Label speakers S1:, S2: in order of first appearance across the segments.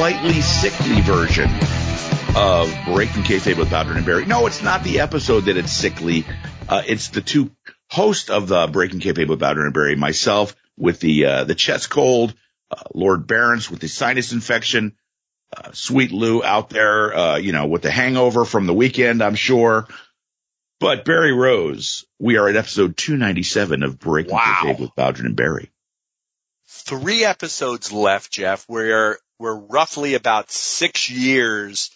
S1: slightly sickly version of Breaking Kayfabe with Bowdren and Barry. No, it's not the episode that it's sickly. Uh, it's the two hosts of the Breaking Kayfabe with Bowdren and Barry, myself with the, uh, the chest cold, uh, Lord Barons with the sinus infection, uh, Sweet Lou out there, uh, you know, with the hangover from the weekend, I'm sure. But Barry Rose, we are at episode 297 of Breaking
S2: Wow.
S1: Kayfabe with Bowdren and Barry.
S2: Three episodes left, Jeff. We're, we're roughly about six years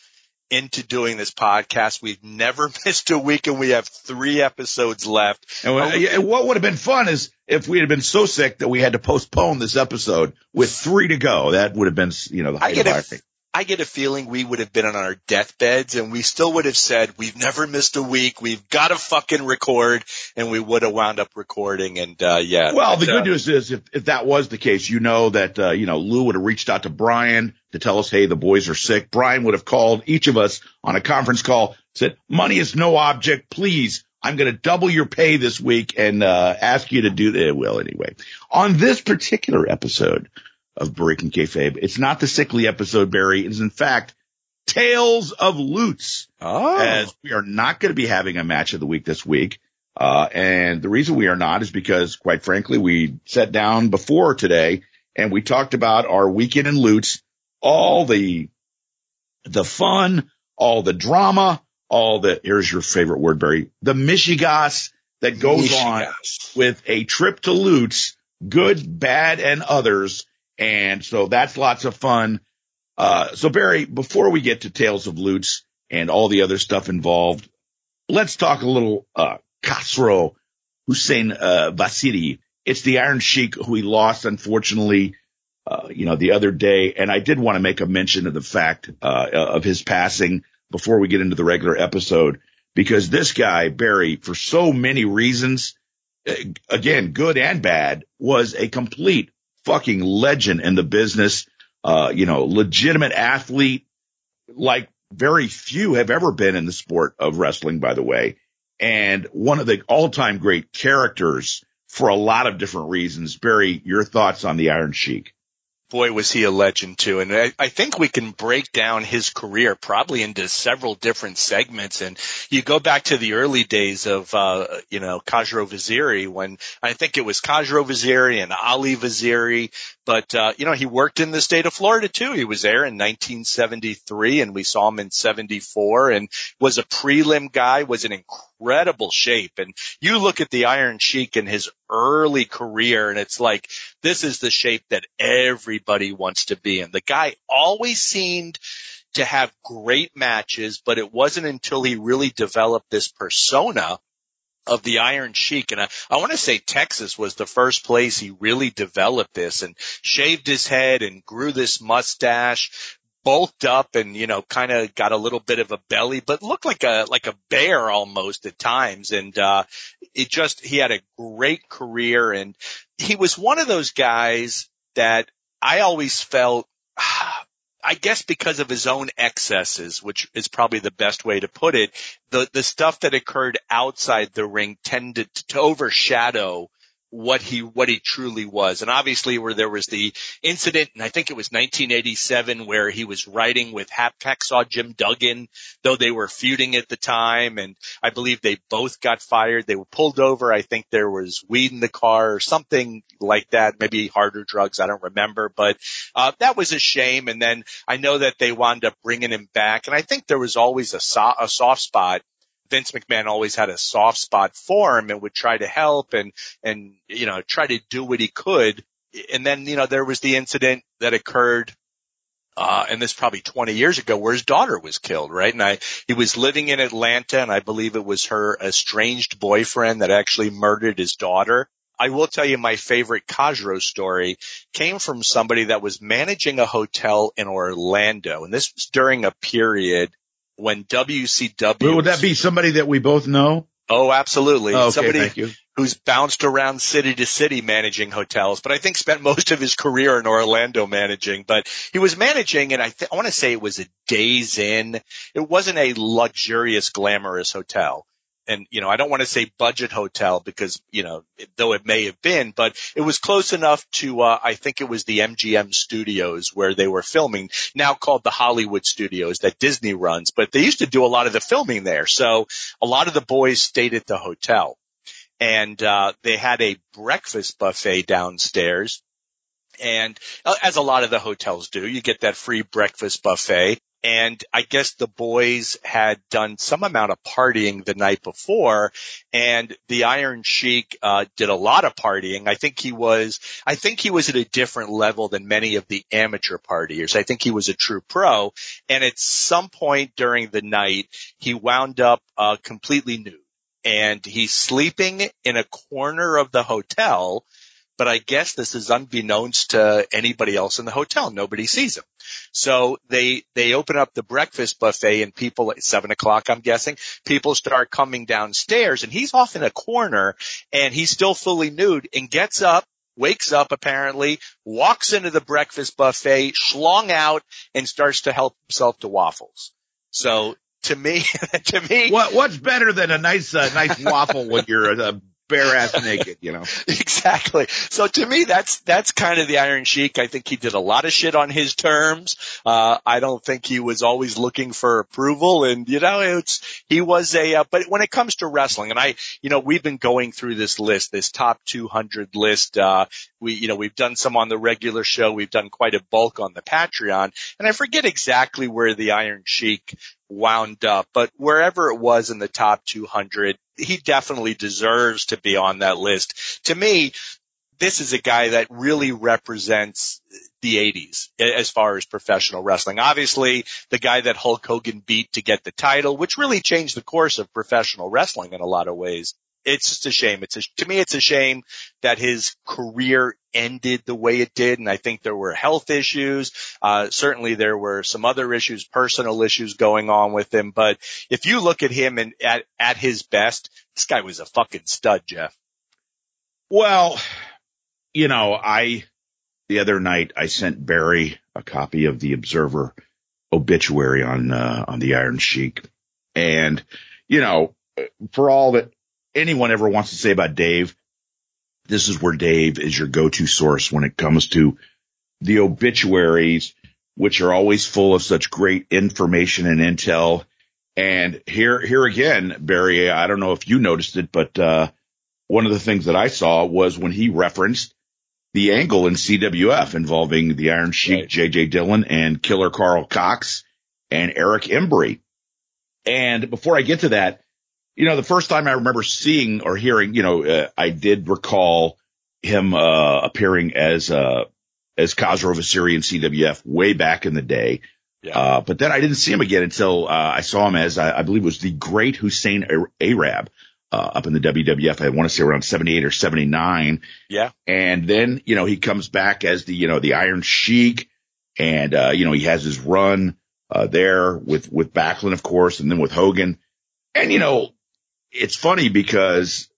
S2: into doing this podcast. We've never missed a week and we have three episodes left.
S1: And what- what would have been fun is if we had been so sick that we had to postpone this episode with three to go. That would have been, you know, the
S2: I
S1: height
S2: get
S1: of
S2: a-. I get a feeling we would have been on our deathbeds and we still would have said, we've never missed a week. We've got to fucking record and we would have wound up recording. And, uh, yeah.
S1: Well, the good
S2: uh,
S1: news is if, if that was the case, you know that, uh, you know, Lou would have reached out to Brian to tell us, Hey, the boys are sick. Brian would have called each of us on a conference call, said, money is no object. Please, I'm going to double your pay this week and, uh, ask you to do that. Well, anyway, on this particular episode of Breaking Kayfabe, it's not the sickly episode, Barry. It is in fact Tales of Lutz
S2: Oh.
S1: as we are not going to be having a match of the week this week. Uh, and the reason we are not is because quite frankly, we sat down before today and we talked about our weekend in Lutz, all the, the fun, all the drama, all the, here's your favorite word, Barry, the Michigas that goes on with a trip to Lutz, good, bad, and others. And so that's lots of fun. Uh, so Barry, before we get to Tales of Lutz and all the other stuff involved, let's talk a little, uh, Hussein, uh, Vaziri. It's the Iron Sheik who he lost, unfortunately, uh, you know, the other day. And I did want to make a mention of the fact, uh, of his passing before we get into the regular episode, because this guy, Barry, for so many reasons, uh, again, good and bad, was a complete fucking legend in the business. Uh, you know, legitimate athlete, like very few have ever been in the sport of wrestling, by the way. And one of the all-time great characters for a lot of different reasons. Barry, your thoughts on the Iron Sheik?
S2: Boy, was he a legend too. And I, I think we can break down his career probably into several different segments. And you go back to the early days of, uh, you know, Khosrow Vaziri when I think it was Khosrow Vaziri and Ali Vaziri. But, uh, you know, he worked in the state of Florida too. He was there in 1973 and we saw him in 74 and was a prelim guy, was in incredible shape. And you look at the Iron Sheik in his early career and it's like, this is the shape that everybody wants to be in. The guy always seemed to have great matches, but it wasn't until he really developed this persona of the Iron Sheik. And I, I want to say Texas was the first place he really developed this and shaved his head and grew this mustache, bulked up and, you know, kind of got a little bit of a belly, but looked like a, like a bear almost at times. And, uh, it just, he had a great career and he was one of those guys that I always felt, I guess because of his own excesses, which is probably the best way to put it, the, the stuff that occurred outside the ring tended to overshadow what he, what he truly was. And obviously where there was the incident, and I think it was 1987 where he was riding with Hap Hacksaw Jim Duggan, though they were feuding at the time. And I believe they both got fired. They were pulled over. I think there was weed in the car or something like that, maybe harder drugs. I don't remember, but, uh, that was a shame. And then I know that they wound up bringing him back. And I think there was always a, so- a soft spot. Vince McMahon always had a soft spot for him and would try to help and, and, you know, try to do what he could. And then, you know, there was the incident that occurred uh, and this probably 20 years ago where his daughter was killed, right? And I, he was living in Atlanta and I believe it was her estranged boyfriend that actually murdered his daughter. I will tell you my favorite Khosrow story came from somebody that was managing a hotel in Orlando. And this was during a period when WCW.
S1: Would that be somebody that we both know?
S2: Oh, absolutely.
S1: Oh, okay,
S2: somebody
S1: thank you.
S2: who's bounced around city to city managing hotels, but I think spent most of his career in Orlando managing, but he was managing and I, th- I want to say it was a Days Inn. It wasn't a luxurious, glamorous hotel, and you know, I don't want to say budget hotel because you know, though it may have been, but it was close enough to uh, I think it was the MGM Studios where they were filming, now called the Hollywood Studios that Disney runs, but they used to do a lot of the filming there. So a lot of the boys stayed at the hotel, and uh, they had a breakfast buffet downstairs. And uh, as a lot of the hotels do, you get that free breakfast buffet and I guess the boys had done some amount of partying the night before and the Iron Sheik, uh, did a lot of partying. I think he was, I think he was at a different level than many of the amateur partiers. I think he was a true pro. And at some point during the night, he wound up, uh, completely nude and he's sleeping in a corner of the hotel but I guess this is unbeknownst to anybody else in the hotel. Nobody sees him. So they, they open up the breakfast buffet and people at seven o'clock, I'm guessing, people start coming downstairs and he's off in a corner and he's still fully nude and gets up, wakes up apparently, walks into the breakfast buffet, schlong out and starts to help himself to waffles. So to me, to me,
S1: what what's better than a nice uh, nice waffle when you're a bare ass naked, you know.
S2: exactly. So to me, that's that's kind of the Iron Sheik. I think he did a lot of shit on his terms. Uh, I don't think he was always looking for approval, and you know, it's he was a. Uh, but when it comes to wrestling, and I, you know, we've been going through this list, this top 200 list. Uh, we, you know, we've done some on the regular show. We've done quite a bulk on the Patreon, and I forget exactly where the Iron Sheik wound up, but wherever it was in the top 200, he definitely deserves to be on that list. To me, this is a guy that really represents the 80s as far as professional wrestling. Obviously, the guy that Hulk Hogan beat to get the title, which really changed the course of professional wrestling in a lot of ways it's just a shame. It's a, to me, it's a shame that his career ended the way it did. And I think there were health issues. Uh, certainly there were some other issues, personal issues going on with him. But if you look at him and at, at his best, this guy was a fucking stud, Jeff.
S1: Well, you know, I, the other night I sent Barry a copy of the Observer obituary on, uh, on the Iron Sheik. And, you know, for all that anyone ever wants to say about Dave, this is where Dave is your go-to source when it comes to the obituaries, which are always full of such great information and intel. And here, here again, Barry, I don't know if you noticed it, but, uh, one of the things that I saw was when he referenced the angle in CWF involving the Iron Sheik, right. JJ Dillon and Killer Carl Cox and Eric Embry. And before I get to that, you know, the first time I remember seeing or hearing, you know, uh, I did recall him, uh, appearing as, uh, as Khosrow Vaziri in CWF way back in the day. Yeah. Uh, but then I didn't see him again until, uh, I saw him as, I, I believe it was the great Hussein Arab, uh, up in the WWF. I want to say around 78 or 79.
S2: Yeah.
S1: And then, you know, he comes back as the, you know, the Iron Sheik and, uh, you know, he has his run, uh, there with, with Backlund, of course, and then with Hogan. And, you know, it's funny because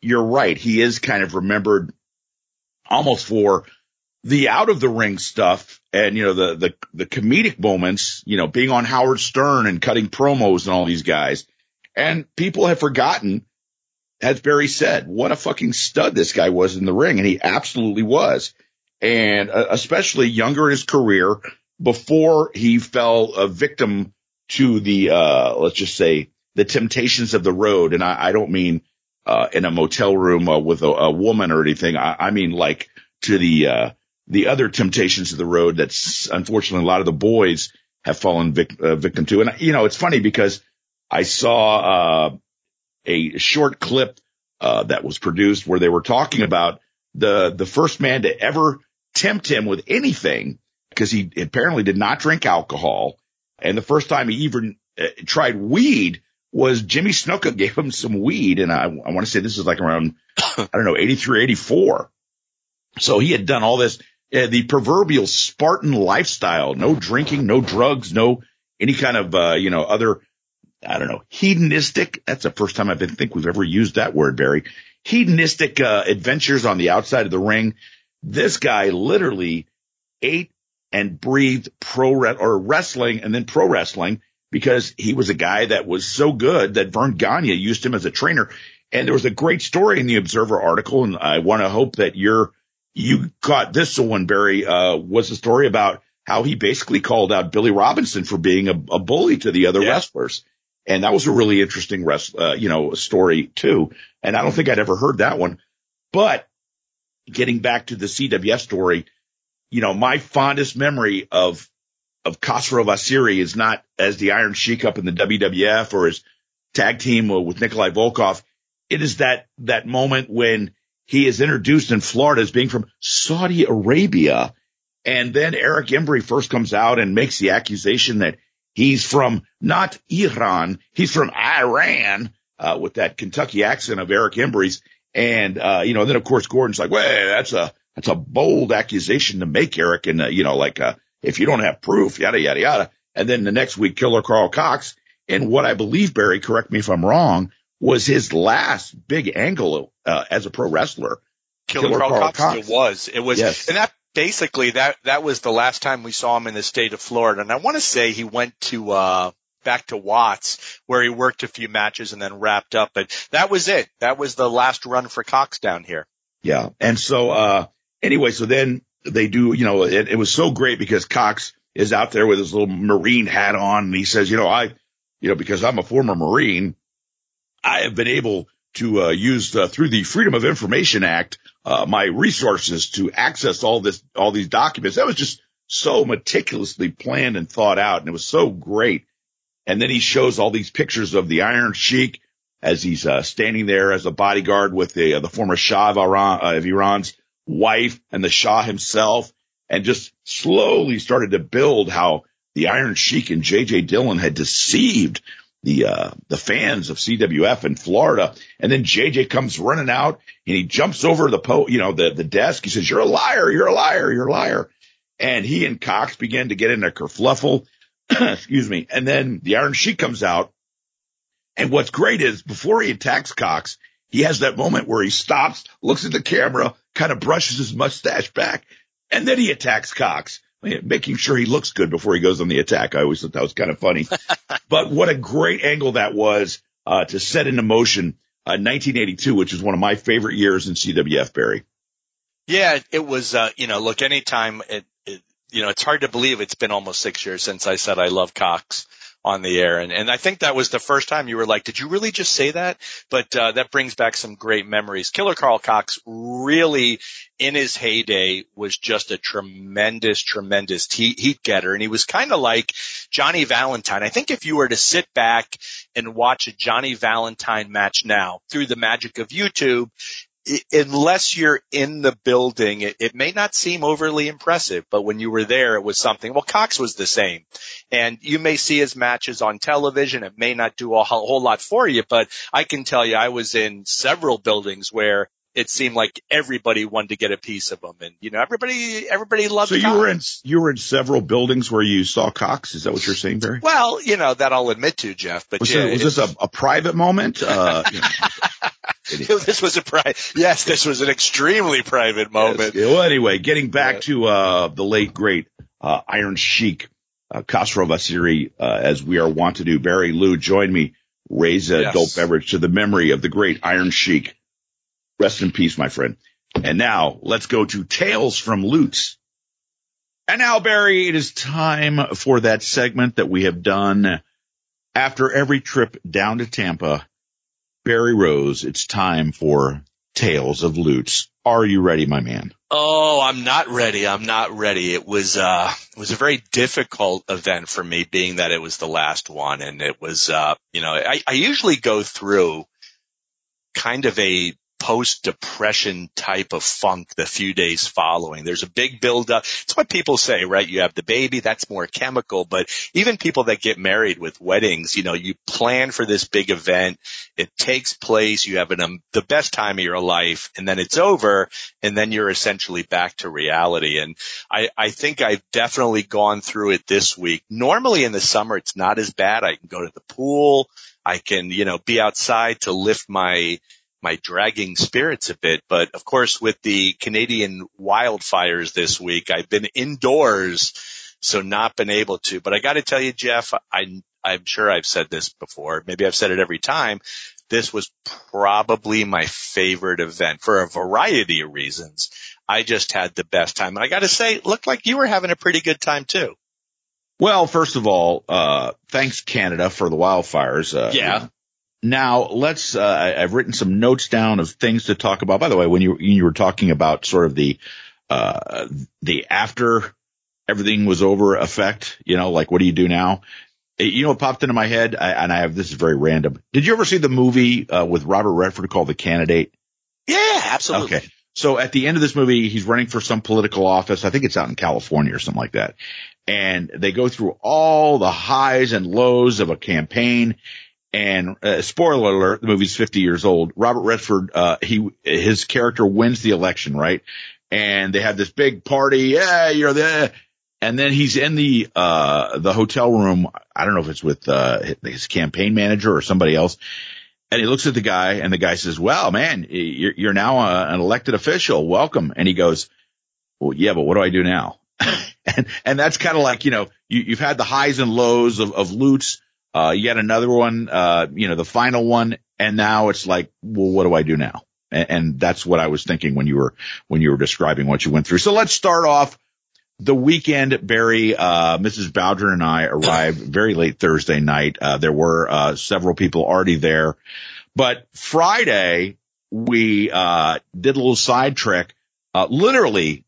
S1: you're right. He is kind of remembered almost for the out of the ring stuff and, you know, the, the, the comedic moments, you know, being on Howard Stern and cutting promos and all these guys. And people have forgotten, as Barry said, what a fucking stud this guy was in the ring. And he absolutely was. And uh, especially younger in his career before he fell a victim to the, uh, let's just say the temptations of the road. And I, I don't mean, uh, in a motel room uh, with a, a, woman or anything. I, I mean like to the, uh, the other temptations of the road that's unfortunately a lot of the boys have fallen vic- uh, victim to. And, you know, it's funny because I saw, uh, a short clip, uh, that was produced where they were talking about the, the first man to ever tempt him with anything because he apparently did not drink alcohol. And the first time he even tried weed, was Jimmy Snuka gave him some weed. And I, I want to say this is like around, I don't know, 83, 84. So he had done all this, uh, the proverbial Spartan lifestyle, no drinking, no drugs, no any kind of, uh, you know, other, I don't know, hedonistic. That's the first time I think we've ever used that word, Barry. Hedonistic, uh, adventures on the outside of the ring. This guy literally ate and breathed pro or wrestling and then pro wrestling because he was a guy that was so good that Verne Gagne used him as a trainer. And there was a great story in the Observer article, and I want to hope that you're you caught this one, Barry. Uh, was a story about how he basically called out Billy Robinson for being a, a bully to the other yeah. wrestlers, and that was a really interesting rest, uh, you know, story too. And I don't think I'd ever heard that one. But getting back to the CWF story, you know, my fondest memory of of Khosrow Vaziri is not as the Iron Sheik up in the WWF or his tag team with Nikolai Volkov. It is that that moment when he is introduced in Florida as being from Saudi Arabia. And then Eric Embry first comes out and makes the accusation that he's from not Iran, he's from Iran, uh, with that Kentucky accent of Eric Embry's. And, uh, you know, then of course Gordon's like, well, that's a, that's a bold accusation to make, Eric. And, uh, you know, like, uh, if you don't have proof, yada, yada, yada. And then the next week, Killer Carl Cox. And what I believe, Barry, correct me if I'm wrong, was his last big angle uh, as a pro wrestler.
S2: Killer, Killer Carl, Carl Cox, Cox. It was. It was. Yes. And that basically that that was the last time we saw him in the state of Florida. And I want to say he went to uh back to Watts where he worked a few matches and then wrapped up. But that was it. That was the last run for Cox down here.
S1: Yeah. And so uh anyway, so then they do, you know, it, it was so great because Cox is out there with his little Marine hat on and he says, you know, I, you know, because I'm a former Marine, I have been able to uh, use uh, through the Freedom of Information Act uh, my resources to access all this, all these documents. That was just so meticulously planned and thought out, and it was so great. And then he shows all these pictures of the Iron Sheik as he's uh, standing there as a bodyguard with the uh, the former Shah of, Iran, of Iran's wife and the Shah himself, and just slowly started to build how the Iron Sheik and J.J. Dillon had deceived the uh, the fans of CWF in Florida. And then JJ comes running out and he jumps over the po you know the the desk. He says, "You're a liar! You're a liar! You're a liar!" And he and Cox begin to get in a kerfluffle. Excuse me. And then the Iron Sheik comes out. And what's great is before he attacks Cox, he has that moment where he stops, looks at the camera, kind of brushes his mustache back, and then he attacks Cox making sure he looks good before he goes on the attack. I always thought that was kind of funny. but what a great angle that was uh, to set into motion uh, 1982, which is one of my favorite years in CWF, Barry.
S2: Yeah, it was, uh, you know, look, anytime it, it, you know, it's hard to believe it's been almost six years since I said I love Cox on the air. And, and I think that was the first time you were like, did you really just say that? But, uh, that brings back some great memories. Killer Carl Cox really in his heyday was just a tremendous, tremendous heat, heat getter. And he was kind of like Johnny Valentine. I think if you were to sit back and watch a Johnny Valentine match now through the magic of YouTube, unless you're in the building, it, it, may not seem overly impressive, but when you were there, it was something. Well, Cox was the same. And you may see his matches on television. It may not do a whole lot for you, but I can tell you I was in several buildings where it seemed like everybody wanted to get a piece of them, and you know everybody everybody loved.
S1: So you Cox. were in you were in several buildings where you saw Cox. Is that what you're saying, Barry?
S2: Well, you know that I'll admit to Jeff, but
S1: was,
S2: yeah,
S1: was this a, a, private moment? Uh, you
S2: know. this was a private. Yes, this was an extremely private moment.
S1: Yes. Well, anyway, getting back yeah. to uh, the late great uh, Iron Sheik uh, Khosrow Vaziri, uh, as we are wont to do. Barry Lou, join me. Raise a yes. adult beverage to the memory of the great Iron Sheik. Rest in peace, my friend. And now let's go to Tales from Lutz. And now, Barry, it is time for that segment that we have done after every trip down to Tampa. Barry Rose, it's time for Tales of Lutz. Are you ready, my man?
S2: Oh, I'm not ready. I'm not ready. It was, uh, it was a very difficult event for me being that it was the last one. And it was, uh, you know, I, I usually go through kind of a post depression type of funk the few days following. There's a big buildup. It's what people say, right? You have the baby, that's more chemical, but even people that get married with weddings, you know, you plan for this big event. It takes place. You have an, um, the best time of your life and then it's over and then you're essentially back to reality. And I, I think I've definitely gone through it this week. Normally in the summer, it's not as bad. I can go to the pool. I can, you know, be outside to lift my, my dragging spirits a bit. But of course, with the Canadian wildfires this week, I've been indoors, so not been able to. But I got to tell you, Jeff, I I'm sure I've said this before. Maybe I've said it every time. This was probably my favorite event for a variety of reasons. I just had the best time. And I got to say, it looked like you were having a pretty good time too.
S1: Well, first of all, uh, thanks Canada for the wildfires. Uh,
S2: yeah.
S1: Now let's, uh, I've written some notes down of things to talk about. By the way, when you, you were talking about sort of the, uh, the after everything was over effect, you know, like what do you do now? You know what popped into my head, I, and I have this is very random. Did you ever see the movie uh, with Robert Redford called The Candidate?
S2: Yeah, absolutely.
S1: Okay. So at the end of this movie, he's running for some political office. I think it's out in California or something like that. And they go through all the highs and lows of a campaign. And uh, spoiler alert, the movie's 50 years old. Robert Redford, uh, he, his character wins the election, right? And they have this big party. Yeah, you're there. And then he's in the, uh, the hotel room. I don't know if it's with, uh, his campaign manager or somebody else. And he looks at the guy and the guy says, well, man, you're, you're now a, an elected official. Welcome. And he goes, well, yeah, but what do I do now? and, and that's kind of like, you know, you, you've had the highs and lows of, of Lutz. Uh, had another one, uh, you know, the final one. And now it's like, well, what do I do now? And, and that's what I was thinking when you were, when you were describing what you went through. So let's start off the weekend, Barry, uh, Mrs. Bowdren and I arrived very late Thursday night. Uh, there were, uh, several people already there, but Friday we, uh, did a little side trick, uh, literally,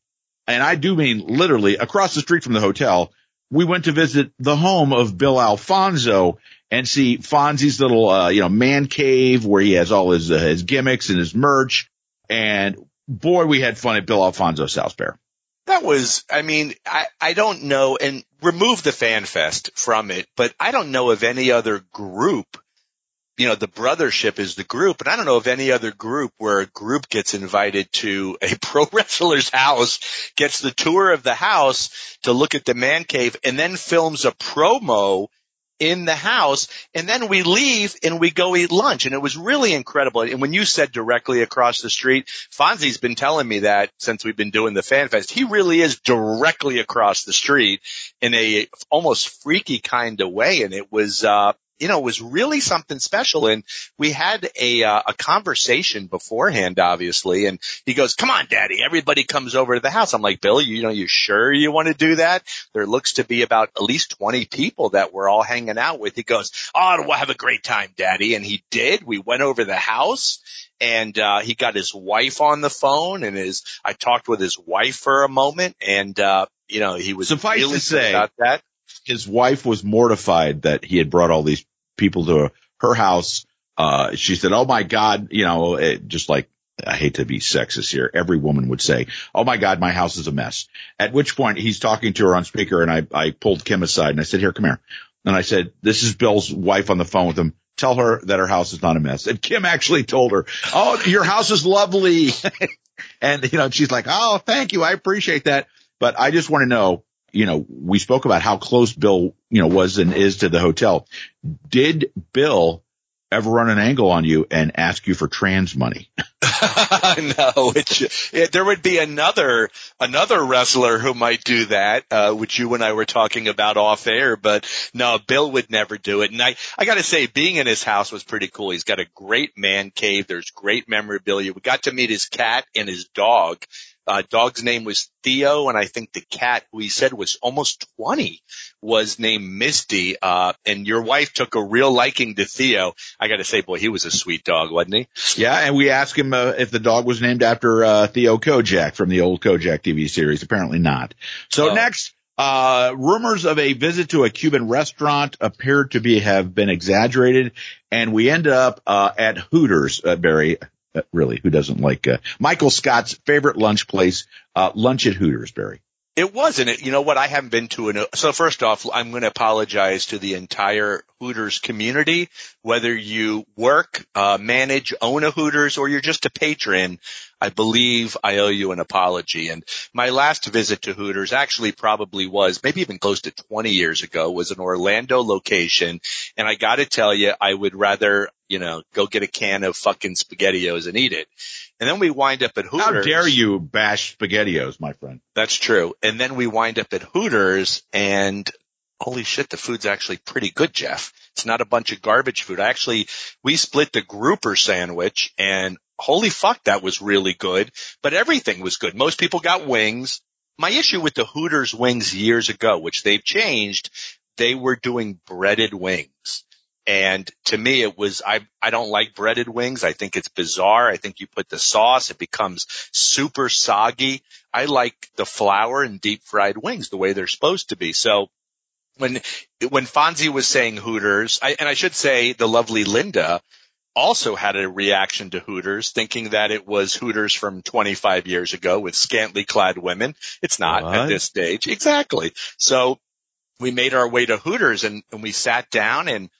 S1: and I do mean literally across the street from the hotel. We went to visit the home of Bill Alfonso and see Fonzie's little, uh, you know, man cave where he has all his, uh, his gimmicks and his merch. And boy, we had fun at Bill Alfonso's house, Bear.
S2: That was, I mean, I, I don't know, and remove the fan fest from it, but I don't know of any other group. You know, the brothership is the group, and I don't know of any other group where a group gets invited to a pro wrestler's house, gets the tour of the house to look at the man cave, and then films a promo in the house and then we leave and we go eat lunch and it was really incredible. And when you said directly across the street, Fonzie's been telling me that since we've been doing the fan fest. He really is directly across the street in a almost freaky kind of way. And it was, uh, you know, it was really something special. And we had a, uh, a conversation beforehand, obviously. And he goes, come on, daddy, everybody comes over to the house. I'm like, Bill, you know, you sure you want to do that? There looks to be about at least 20 people that we're all hanging out with. He goes, oh, we'll have a great time, daddy. And he did. We went over the house and uh, he got his wife on the phone and his I talked with his wife for a moment and uh, you know he was
S1: suffice
S2: really
S1: to say
S2: about that
S1: his wife was mortified that he had brought all these people to her house. Uh, she said, "Oh my God," you know, it, just like I hate to be sexist here. Every woman would say, "Oh my God, my house is a mess." At which point he's talking to her on speaker, and I I pulled Kim aside and I said, "Here, come here," and I said, "This is Bill's wife on the phone with him. Tell her that her house is not a mess." And Kim actually told her, "Oh, your house is lovely," and you know, she's like, "Oh, thank you, I appreciate that." But I just want to know you know, we spoke about how close Bill, you know, was and is to the hotel. Did Bill ever run an angle on you and ask you for trans money?
S2: no, it, there would be another another wrestler who might do that, uh, which you and I were talking about off air. But no, Bill would never do it. And I I got to say, being in his house was pretty cool. He's got a great man cave. There's great memorabilia. We got to meet his cat and his dog uh, dog's name was Theo, and I think the cat who he said was almost 20 was named Misty. Uh, and your wife took a real liking to Theo. I got to say, boy, he was a sweet dog, wasn't he?
S1: Yeah, and we asked him uh, if the dog was named after uh, Theo Kojak from the old Kojak TV series. Apparently not. So oh. next. Uh, rumors of a visit to a Cuban restaurant appeared to be have been exaggerated, and we end up uh, at Hooters, uh, Barry. Uh, really, who doesn't like uh, Michael Scott's favorite lunch place, uh, lunch at Hooters, Barry?
S2: It wasn't. It, you know what? I haven't been to an. So first off, I'm going to apologize to the entire Hooters community, whether you work, uh, manage, own a Hooters, or you're just a patron. I believe I owe you an apology. And my last visit to Hooters actually probably was maybe even close to 20 years ago was an Orlando location. And I got to tell you, I would rather, you know, go get a can of fucking SpaghettiOs and eat it. And then we wind up at Hooters.
S1: How dare you bash SpaghettiOs, my friend?
S2: That's true. And then we wind up at Hooters and holy shit, the food's actually pretty good, Jeff. It's not a bunch of garbage food. I actually, we split the grouper sandwich and holy fuck, that was really good, but everything was good. Most people got wings. My issue with the Hooters wings years ago, which they've changed, they were doing breaded wings. And to me, it was, I, I don't like breaded wings. I think it's bizarre. I think you put the sauce, it becomes super soggy. I like the flour and deep fried wings the way they're supposed to be. So when, when Fonzie was saying Hooters, I, and I should say the lovely Linda also had a reaction to Hooters, thinking that it was Hooters from 25 years ago with scantily clad women. It's not what? at this stage. Exactly. So we made our way to Hooters and, and we sat down and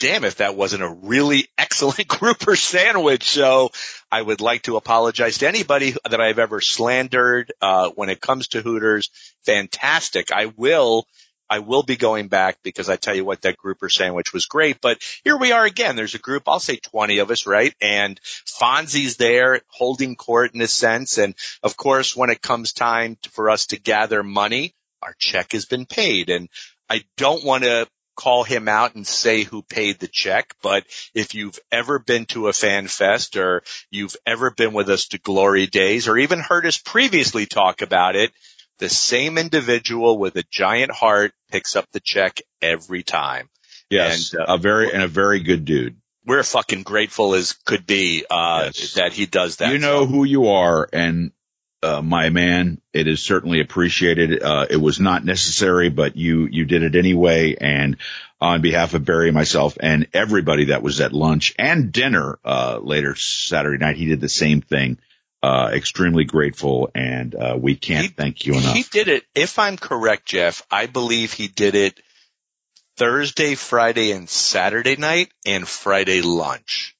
S2: damn if that wasn't a really excellent grouper sandwich. So I would like to apologize to anybody that I've ever slandered, uh, when it comes to Hooters. Fantastic. I will I will be going back because I tell you what, that grouper sandwich was great. But here we are again. There's a group, I'll say 20 of us, right? And Fonzie's there holding court in a sense. And of course, when it comes time for us to gather money, our check has been paid. And I don't want to call him out and say who paid the check, but if you've ever been to a fan fest or you've ever been with us to glory days or even heard us previously talk about it, the same individual with a giant heart picks up the check every time.
S1: Yes, and, uh, a very and a very good dude.
S2: We're fucking grateful as could be uh, yes. that he does that.
S1: You know so. who you are, and uh, my man, it is certainly appreciated. Uh, it was not necessary, but you you did it anyway. And on behalf of Barry, myself, and everybody that was at lunch and dinner uh, later Saturday night, he did the same thing uh, extremely grateful and, uh, we can't he, thank you enough.
S2: He did it, if I'm correct, Jeff, I believe he did it Thursday, Friday, and Saturday night and Friday lunch.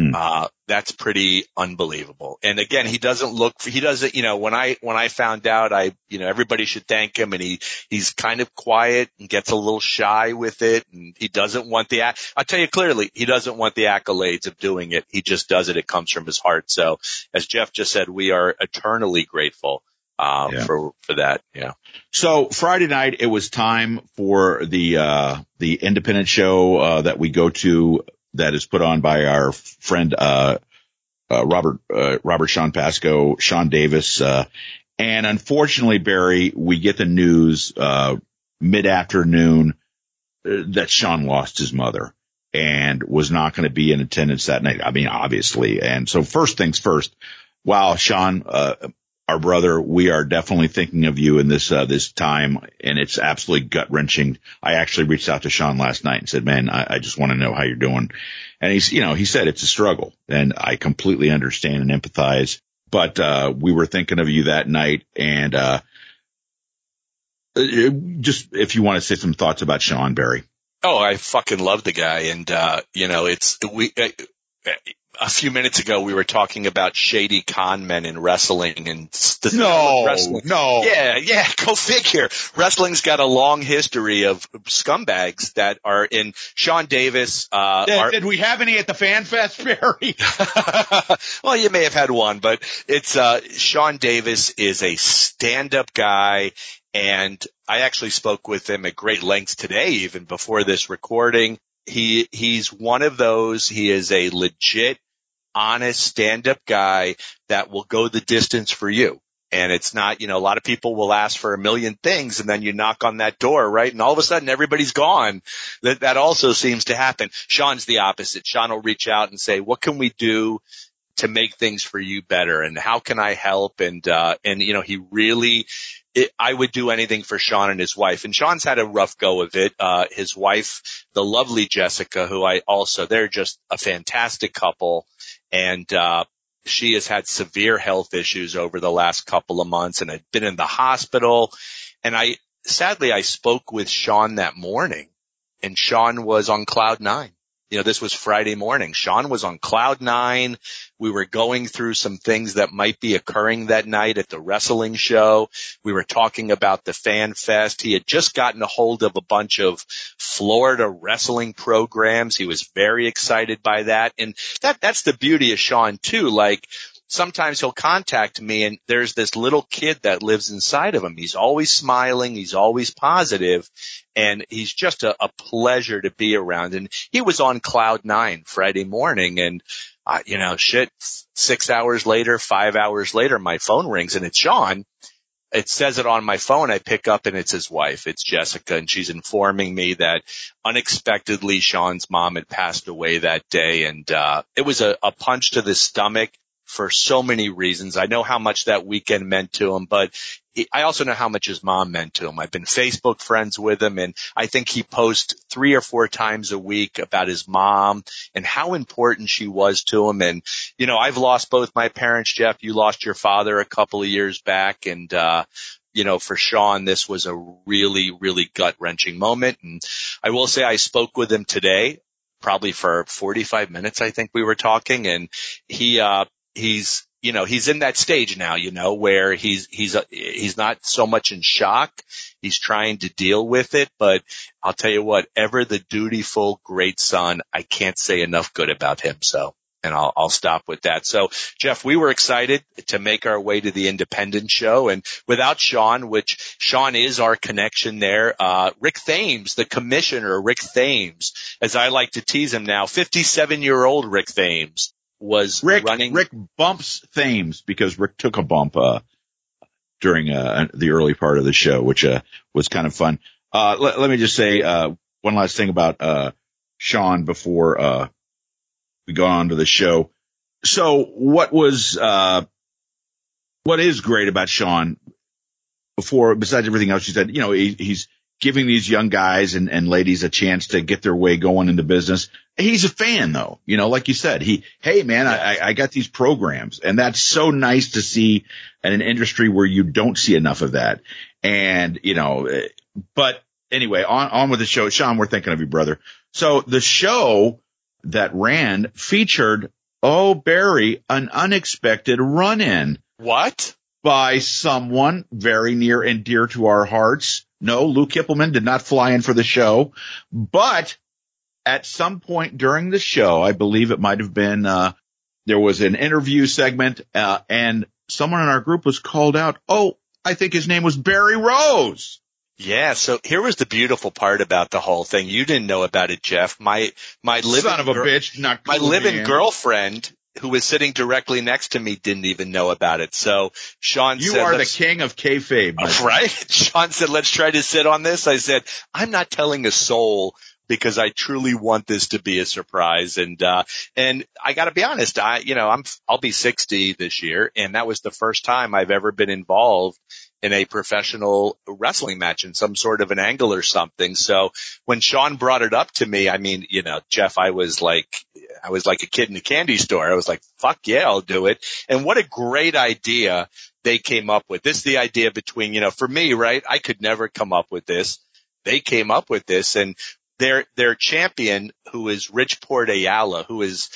S2: Hmm. Uh, that's pretty unbelievable. And again, he doesn't look, he doesn't, you know, when I, when I found out, I, you know, everybody should thank him and he, he's kind of quiet and gets a little shy with it and he doesn't want the, I'll tell you clearly, he doesn't want the accolades of doing it. He just does it. It comes from his heart. So as Jeff just said, we are eternally grateful. Uh, yeah. for, for that. Yeah.
S1: So Friday night, it was time for the, uh, the independent show, uh, that we go to that is put on by our friend, uh, uh, Robert, uh, Robert Sean Pasco, Sean Davis, uh, and unfortunately, Barry, we get the news, uh, mid afternoon uh, that Sean lost his mother and was not going to be in attendance that night. I mean, obviously. And so first things first, wow, Sean, uh, our brother, we are definitely thinking of you in this, uh, this time. And it's absolutely gut wrenching. I actually reached out to Sean last night and said, man, I, I just want to know how you're doing. And he's, you know, he said it's a struggle and I completely understand and empathize, but, uh, we were thinking of you that night and, uh, uh just if you want to say some thoughts about Sean Barry.
S2: Oh, I fucking love the guy. And, uh, you know, it's, we, uh, a few minutes ago we were talking about shady con men in wrestling and
S1: the no, wrestling. no,
S2: yeah, yeah. Go figure. Wrestling's got a long history of scumbags that are in. Sean Davis. Uh,
S1: did, are, did we have any at the Fan Fest, Barry?
S2: well, you may have had one, but it's uh, Sean Davis is a stand-up guy. And I actually spoke with him at great lengths today, even before this recording. He, he's one of those. He is a legit honest stand-up guy that will go the distance for you. And it's not, you know, a lot of people will ask for a million things and then you knock on that door, right? And all of a sudden everybody's gone. That, that also seems to happen. Sean's the opposite. Sean will reach out and say, what can we do to make things for you better? And how can I help? And, uh, and, you know, he really, it, I would do anything for Sean and his wife. And Sean's had a rough go of it. Uh, his wife, the lovely Jessica, who I also, they're just a fantastic couple and uh, she has had severe health issues over the last couple of months and had been in the hospital. And I sadly I spoke with Sean that morning, and Sean was on cloud nine you know, this was Friday morning. Sean was on cloud nine. We were going through some things that might be occurring that night at the wrestling show. We were talking about the fan fest. He had just gotten a hold of a bunch of Florida wrestling programs. He was very excited by that. And that, that's the beauty of Sean too. Like, sometimes he'll contact me and there's this little kid that lives inside of him. He's always smiling. He's always positive and he's just a, a pleasure to be around. And he was on cloud nine Friday morning and, uh, you know, shit, six hours later, five hours later, my phone rings and it's Sean it says it on my phone. I pick up and it's his wife. It's Jessica and she's informing me that unexpectedly Sean's mom had passed away that day. And, uh, it was a, a punch to the stomach for so many reasons. I know how much that weekend meant to him, but I also know how much his mom meant to him. I've been Facebook friends with him and I think he posts three or four times a week about his mom and how important she was to him. And, you know, I've lost both my parents, Jeff. You lost your father a couple of years back and, uh, you know, for Sean, this was a really, really gut wrenching moment. And I will say I spoke with him today, probably for 45 minutes, I think we were talking and he, uh, he's you know he's in that stage now you know where he's he's uh, he's not so much in shock he's trying to deal with it but i'll tell you what ever the dutiful great son i can't say enough good about him so and I'll, I'll stop with that. So Jeff, we were excited to make our way to the independent show and without Sean, which Sean is our connection there, uh, Rick Thames, the commissioner, Rick Thames, as I like to tease him now, 57 year old Rick Thames was
S1: Rick,
S2: running.
S1: Rick bumps Thames because Rick took a bump, uh, during, uh, the early part of the show, which, uh, was kind of fun. Uh, let, let me just say, uh, one last thing about, uh, Sean before, uh, we go on to the show. So what was, uh, what is great about Sean before, besides everything else you said, you know, he, he's, giving these young guys and, and ladies a chance to get their way going in the business. He's a fan though, you know, like you said, he, hey man, I, I got these programs and that's so nice to see in an industry where you don't see enough of that. And, you know, eh, but anyway, on, on with the show. Sean, we're thinking of you, brother. So the show that ran featured, oh, Barry, an unexpected run in.
S2: What?
S1: By someone very near and dear to our hearts no, Lou Kipilman did not fly in for the show, but at some point during the show, I believe it might have been, uh, there was an interview segment, uh, and someone in our group was called out. Oh, I think his name was Barry Rose.
S2: Yeah. So here was the beautiful part about the whole thing. You didn't know about it, Jeff. My, my living,
S1: son of a bitch, not
S2: my living girlfriend who was sitting directly next to me didn't even know about it. So Sean
S1: you
S2: said,
S1: are the king of kayfabe,
S2: right? Sean said, let's try to sit on this. I said, I'm not telling a soul because I truly want this to be a surprise. And, uh, and I gotta be honest, I, you know, I'm, I'll be 60 this year and that was the first time I've ever been involved in a professional wrestling match in some sort of an angle or something. So when Sean brought it up to me, I mean, you know, Jeff, I was like, I was like a kid in a candy store. I was like, fuck yeah, I'll do it. And what a great idea they came up with. This is the idea between, you know, for me, right? I could never come up with this. They came up with this and their their champion who is Rich Port Ayala, who is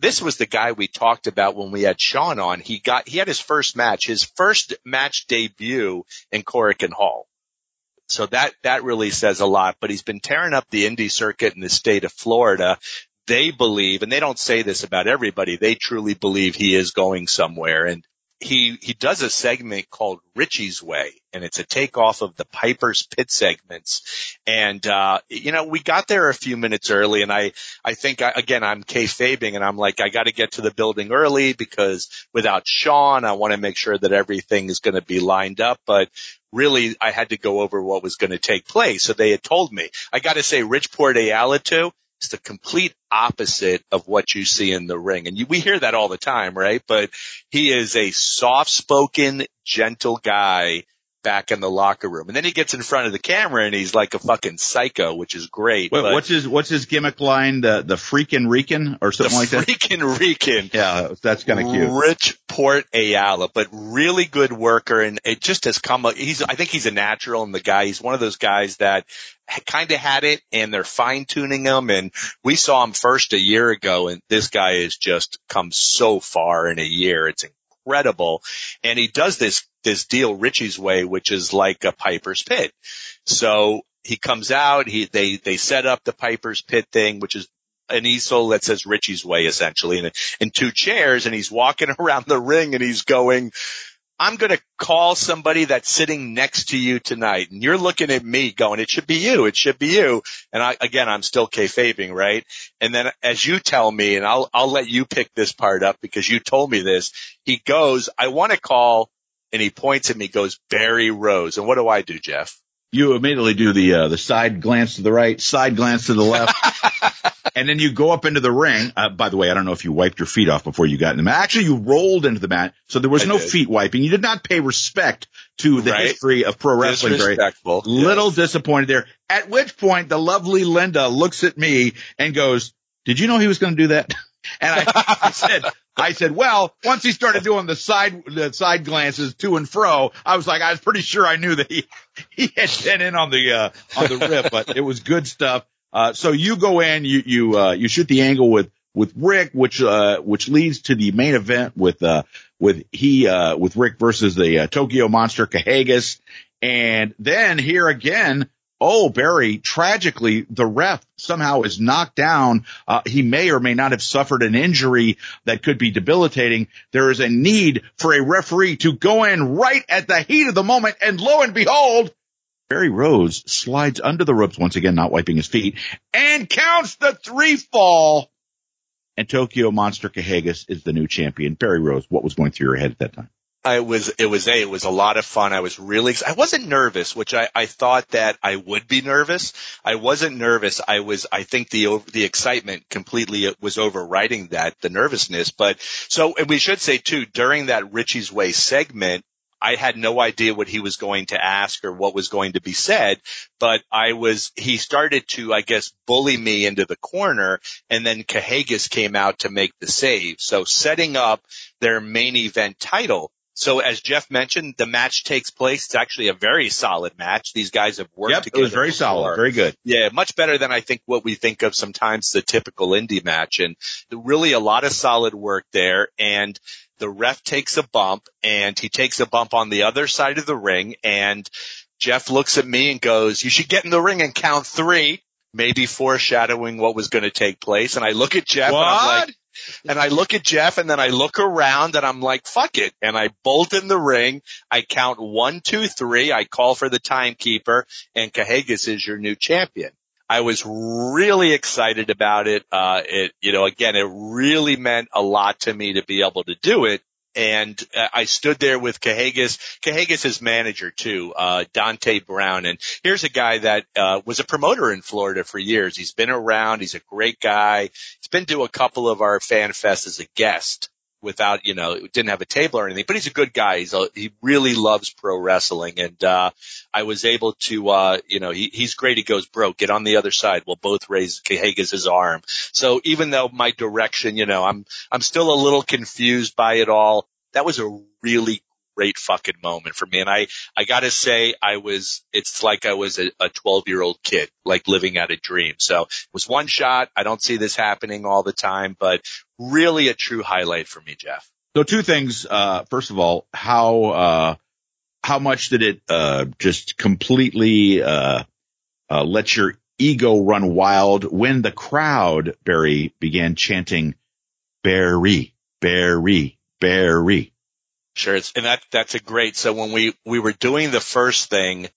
S2: this was the guy we talked about when we had Sean on. He got he had his first match, his first match debut in Korakuen Hall. So that that really says a lot. But he's been tearing up the indie circuit in the state of Florida. They believe, and they don't say this about everybody, they truly believe he is going somewhere. And he he does a segment called Richie's Way, and it's a takeoff of the Piper's Pit segments. And uh, you know, we got there a few minutes early, and I I think I, again I'm kayfabing, and I'm like I got to get to the building early because without Sean, I want to make sure that everything is going to be lined up. But really, I had to go over what was going to take place. So they had told me I got to say Rich Port Ayala too it's the complete opposite of what you see in the ring. And you, we hear that all the time, right? But he is a soft spoken, gentle guy back in the locker room. And then he gets in front of the camera and he's like a fucking psycho, which is great.
S1: Wait, what's his what's his gimmick line? The the freaking Rican or something like that.
S2: Freaking Rican.
S1: Yeah, that's kind of cute.
S2: Rich Port Ayala, but really good worker, and it just has come. He's I think he's a natural, and the guy he's one of those guys that kind of had it, and they're fine tuning him. And we saw him first a year ago, and this guy has just come so far in a year. It's incredible. And he does this, this deal Richie's way, which is like a Piper's pit. So he comes out, he, they, they set up the Piper's pit thing, which is an easel that says Richie's Way essentially and, and two chairs and he's walking around the ring and he's going, I'm going to call somebody that's sitting next to you tonight. And you're looking at me going, it should be you. It should be you. And I, again, I'm still kayfabing, right? And then as you tell me, and I'll, I'll let you pick this part up because you told me this, he goes, I want to call and he points at me, goes Barry Rose. And what do I do, Jeff?
S1: You immediately do the, uh, the side glance to the right, side glance to the left. and then you go up into the ring. Uh, by the way, I don't know if you wiped your feet off before you got in the mat. Actually, you rolled into the mat, so there was I no did. feet wiping. You did not pay respect to the right. history of pro wrestling.
S2: Disrespectful.
S1: Very little yes. disappointed there. At which point, the lovely Linda looks at me and goes, "Did you know he was going to do that?" And I, I said, I said, well, once he started doing the side, the side glances to and fro, I was like, I was pretty sure I knew that he, he had been in on the, uh, on the rip, but it was good stuff. Uh, so you go in, you, you, uh, you shoot the angle with, with Rick, which, uh, which leads to the main event with, uh, with he, uh, with Rick versus the, uh, Tokyo Monster Kahagas. And then here again, Oh, Barry, tragically, the ref somehow is knocked down. Uh, he may or may not have suffered an injury that could be debilitating. There is a need for a referee to go in right at the heat of the moment. And lo and behold, Barry Rose slides under the ropes once again, not wiping his feet and counts the three fall. And Tokyo Monster Kahagas is the new champion. Barry Rose, what was going through your head at that time?
S2: I was, it was a, it was a lot of fun. I was really, I wasn't nervous, which I, I thought that I would be nervous. I wasn't nervous. I was, I think the, the excitement completely uh, was overriding that, the nervousness. But so, and we should say too, during that Richie's Way segment, I had no idea what he was going to ask or what was going to be said, but I was, he started to, I guess, bully me into the corner and then Kahagas came out to make the save. So setting up their main event title. So as Jeff mentioned, the match takes place. It's actually a very solid match. These guys have worked
S1: yep,
S2: together.
S1: It was very before. solid, very good.
S2: Yeah, much better than I think what we think of sometimes the typical indie match and really a lot of solid work there. And the ref takes a bump and he takes a bump on the other side of the ring and Jeff looks at me and goes, you should get in the ring and count three, maybe foreshadowing what was going to take place. And I look at Jeff
S1: what?
S2: and I'm like, and I look at Jeff and then I look around and I'm like, fuck it. And I bolt in the ring. I count one, two, three. I call for the timekeeper and Kahagas is your new champion. I was really excited about it. Uh, it, you know, again, it really meant a lot to me to be able to do it. And uh, I stood there with Kahagas, Kahagas' manager too, uh, Dante Brown. And here's a guy that, uh, was a promoter in Florida for years. He's been around. He's a great guy. He's been to a couple of our fan fests as a guest without, you know, didn't have a table or anything, but he's a good guy. He's a, he really loves pro wrestling. And, uh, I was able to, uh, you know, he, he's great. He goes, bro, get on the other side. We'll both raise his arm. So even though my direction, you know, I'm, I'm still a little confused by it all. That was a really great fucking moment for me. And I, I gotta say, I was, it's like I was a, a 12 year old kid, like living out a dream. So it was one shot. I don't see this happening all the time, but really a true highlight for me, Jeff.
S1: So two things. Uh, first of all, how, uh, how much did it, uh, just completely, uh, uh, let your ego run wild when the crowd, Barry, began chanting Barry, Barry, Barry.
S2: Sure. And that, that's a great. So when we, we were doing the first thing,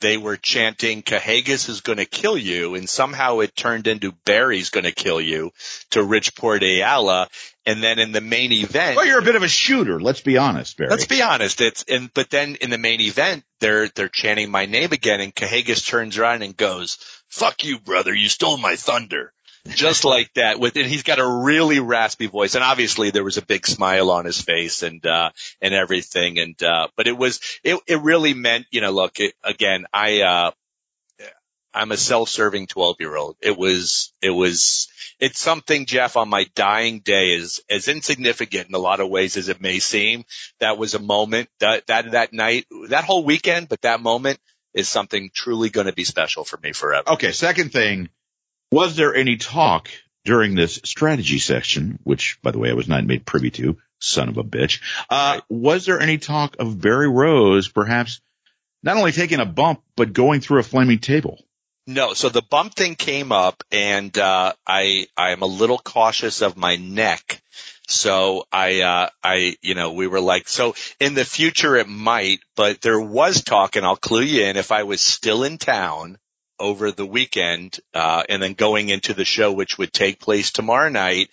S2: they were chanting Kahagas is going to kill you and somehow it turned into Barry's going to kill you to Richport Ayala. And then in the main event.
S1: Well, you're a bit of a shooter. Let's be honest, Barry.
S2: Let's be honest. It's, and, but then in the main event, they're, they're chanting my name again and Kahagas turns around and goes, fuck you, brother. You stole my thunder just like that with and he's got a really raspy voice and obviously there was a big smile on his face and uh and everything and uh but it was it it really meant you know look it, again i uh I'm a self-serving 12 year old. It was, it was, it's something, Jeff, on my dying day is as insignificant in a lot of ways as it may seem. That was a moment that, that, that night, that whole weekend, but that moment is something truly going to be special for me forever.
S1: Okay. Second thing, was there any talk during this strategy section, which by the way, I was not made privy to, son of a bitch, uh, was there any talk of Barry Rose perhaps not only taking a bump, but going through a flaming table?
S2: No, so the bump thing came up and, uh, I, I am a little cautious of my neck. So I, uh, I, you know, we were like, so in the future it might, but there was talk and I'll clue you in if I was still in town over the weekend, uh, and then going into the show, which would take place tomorrow night,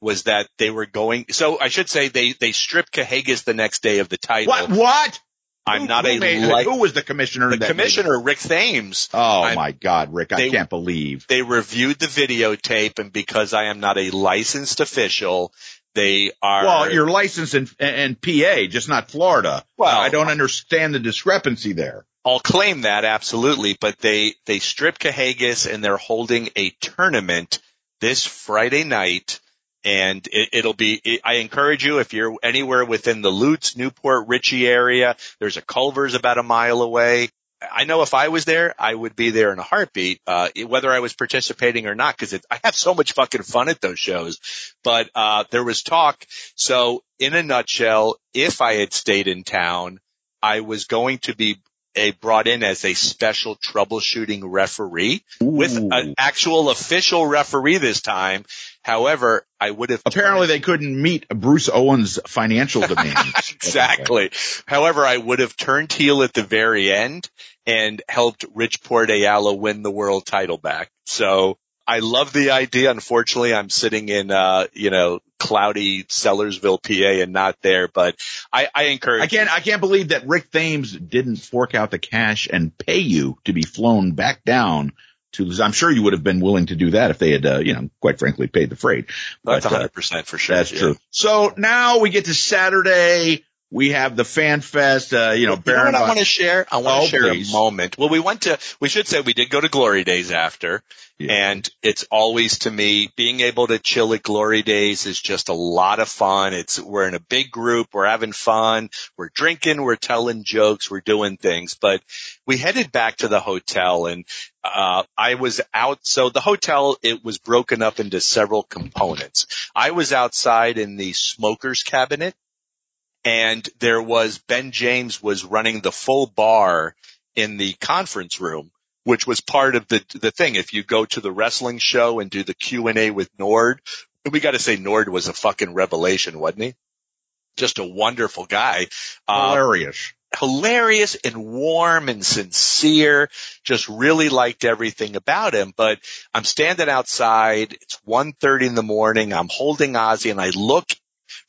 S2: was that they were going, so I should say they, they stripped Kahagas the next day of the title.
S1: What? What?
S2: I'm
S1: Who-
S2: not
S1: who
S2: a
S1: made-
S2: light,
S1: Who was the commissioner?
S2: the commissioner, Rick Thames,
S1: Oh
S2: I'm-
S1: my God, Rick! I
S2: they-
S1: can't believe.
S2: they reviewed the videotape and because I am not a licensed official, they are.
S1: Well, you're licensed in, in PA, just not Florida.
S2: Well-
S1: I don't understand the discrepancy there.
S2: I'll claim that absolutely, but they, they stripped Kahagas and they're holding a tournament this Friday night. And it, it'll be, it, I encourage you if you're anywhere within the Lutz, New Port Richey area, there's a Culver's about a mile away. I know if I was there, I would be there in a heartbeat, uh, whether I was participating or not, cause I have so much fucking fun at those shows. But, uh, there was talk. So in a nutshell, if I had stayed in town, I was going to be a brought in as a special troubleshooting referee with an actual official referee this time. However, I would have
S1: Apparently, they couldn't meet Bruce Owens' financial demands.
S2: exactly. However, I would have turned heel at the very end and helped Rich Porteala win the world title back. So I love the idea. Unfortunately, I'm sitting in, uh, you know, cloudy Sellersville, PA and not there, but I, I encourage.
S1: I can't. I can't believe that Rick Thames didn't fork out the cash and pay you to be flown back down to. I'm sure you would have been willing to do that if they had, uh, you know, quite frankly, paid the freight.
S2: That's
S1: But, uh,
S2: hundred percent for sure.
S1: That's
S2: yeah.
S1: true. So now we get to Saturday. We have the Fan Fest. Uh, you know,
S2: You know what
S1: Baron
S2: I want to share? I want
S1: Oh,
S2: to share
S1: please.
S2: a moment. Well, we went to, we should say we did go to Glory Days after.
S1: Yeah.
S2: And it's always to me, being able to chill at Glory Days is just a lot of fun. It's, we're in a big group. We're having fun. We're drinking. We're telling jokes. We're doing things, but we headed back to the hotel and, uh, I was out. So the hotel, it was broken up into several components. I was outside in the smoker's cabinet and there was Ben James was running the full bar in the conference room, which was part of the the thing. If you go to the wrestling show and do the Q and A with Nord, we got to say Nord was a fucking revelation, wasn't he? Just a wonderful guy. Uh,
S1: hilarious.
S2: hilarious and warm and sincere. Just really liked everything about him. But I'm standing outside. It's 1.30 in the morning. I'm holding Ozzy and I look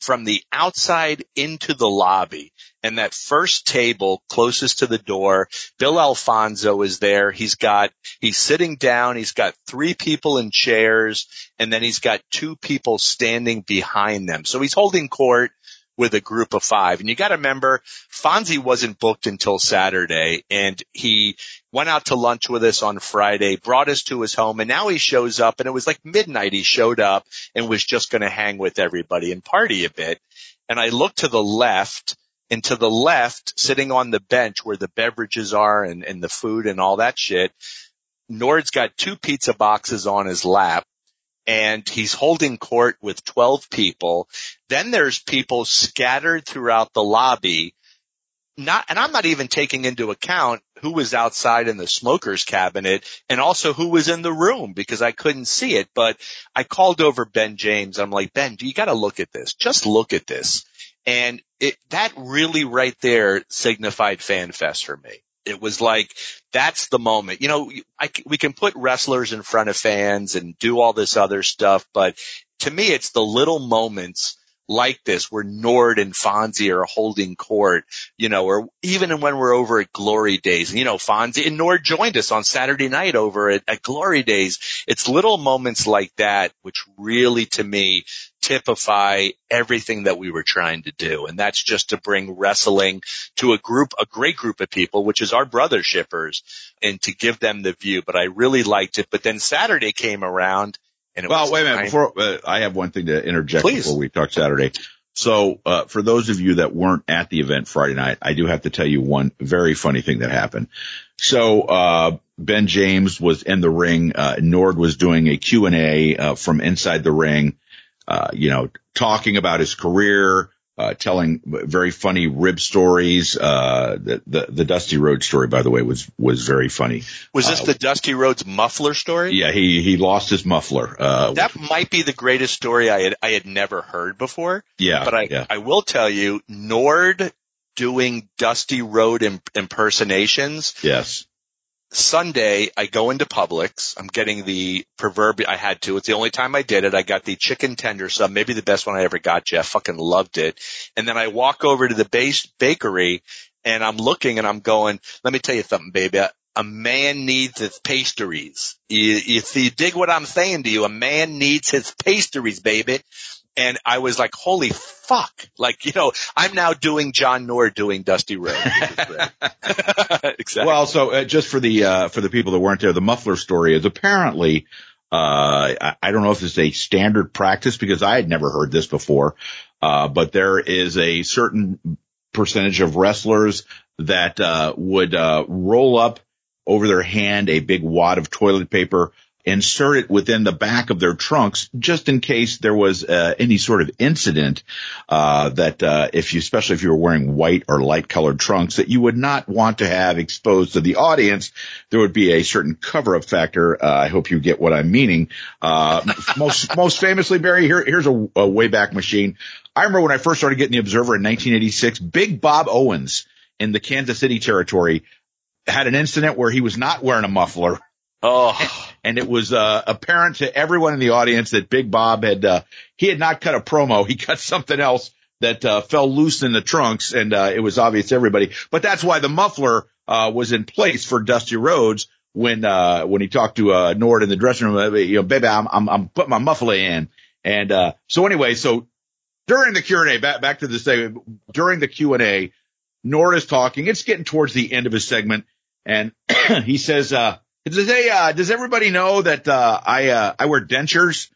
S2: from the outside into the lobby and that first table closest to the door, Bill Alfonso is there. He's got, he's sitting down. He's got three people in chairs and then he's got two people standing behind them. So he's holding court with a group of five. And you got to remember, Fonzie wasn't booked until Saturday and he went out to lunch with us on Friday, brought us to his home and now he shows up and it was like midnight. He showed up and was just going to hang with everybody and party a bit. And I looked to the left and to the left, sitting on the bench where the beverages are and, and the food and all that shit, Nord's got two pizza boxes on his lap and he's holding court with 12 people. Then there's people scattered throughout the lobby. Not, and I'm not even taking into account who was outside in the smoker's cabinet and also who was in the room because I couldn't see it. But I called over Ben James. I'm like, Ben, do you got to look at this. Just look at this. And it, that really right there signified fan fest for me. It was like, that's the moment. You know, I, we can put wrestlers in front of fans and do all this other stuff, but to me, it's the little moments like this where Nord and Fonzie are holding court, you know, or even when we're over at Glory Days, you know, Fonzie and Nord joined us on Saturday night over at, at Glory Days. It's little moments like that, which really to me typify everything that we were trying to do. And that's just to bring wrestling to a group, a great group of people, which is our brother shippers and to give them the view. But I really liked it. But then Saturday came around
S1: Well, wait a minute. Before uh, I have one thing to interject
S2: Please.
S1: before we talk Saturday. So, uh, for those of you that weren't at the event Friday night, I do have to tell you one very funny thing that happened. So, uh, Ben James was in the ring. Uh, Nord was doing a Q and A, uh, from inside the ring, uh, you know, talking about his career, uh, telling very funny rib stories. Uh, the, the, the Dusty Rhodes story, by the way, was, was very funny.
S2: Was this
S1: Uh,
S2: the Dusty Rhodes muffler story?
S1: Yeah, he, he lost his muffler. Uh,
S2: That might be the greatest story I had I had never heard before.
S1: yeah,
S2: But I
S1: yeah,
S2: I will tell you, Nord doing Dusty Rhodes im- impersonations.
S1: yes.
S2: Sunday, I go into Publix. I'm getting the proverbial. I had to. It's the only time I did it. I got the chicken tender sub, maybe the best one I ever got. Jeff fucking loved it. And then I walk over to the base bakery, and I'm looking, and I'm going. Let me tell you something, baby. A man needs his pastries. You, you, you dig what I'm saying to you? A man needs his pastries, baby. And I was like, holy fuck. Like, you know, I'm now doing John Nord doing Dusty Rhodes. exactly.
S1: Well, so uh, just for the uh, for the people that weren't there, the muffler story is apparently uh, I, I don't know if it's a standard practice because I had never heard this before, uh, but there is a certain percentage of wrestlers that uh, would uh, roll up over their hand a big wad of toilet paper. Insert it within the back of their trunks, just in case there was uh, any sort of incident uh, that uh, if you, especially if you were wearing white or light colored trunks, that you would not want to have exposed to the audience. There would be a certain cover up factor. Uh, I hope you get what I'm meaning. Uh, most, most famously, Barry, here, here's a, a way back machine. I remember when I first started getting the Observer in 1986, Big Bob Owens in the Kansas City territory had an incident where he was not wearing a muffler
S2: oh,
S1: and it was uh, apparent to everyone in the audience that Big Bob had uh, he had not cut a promo, he cut something else that uh, fell loose in the trunks, and uh, it was obvious to everybody. But that's why the muffler uh, was in place for Dusty Rhodes when uh, when he talked to uh, Nord in the dressing room. You know, baby, I'm I'm, I'm putting my muffler in, and uh, so anyway, so during the Q and A, back back to the segment during the Q and A, Nord is talking. It's getting towards the end of his segment, and he says, uh, "Does hey, uh, does everybody know that uh, I uh, I wear dentures?"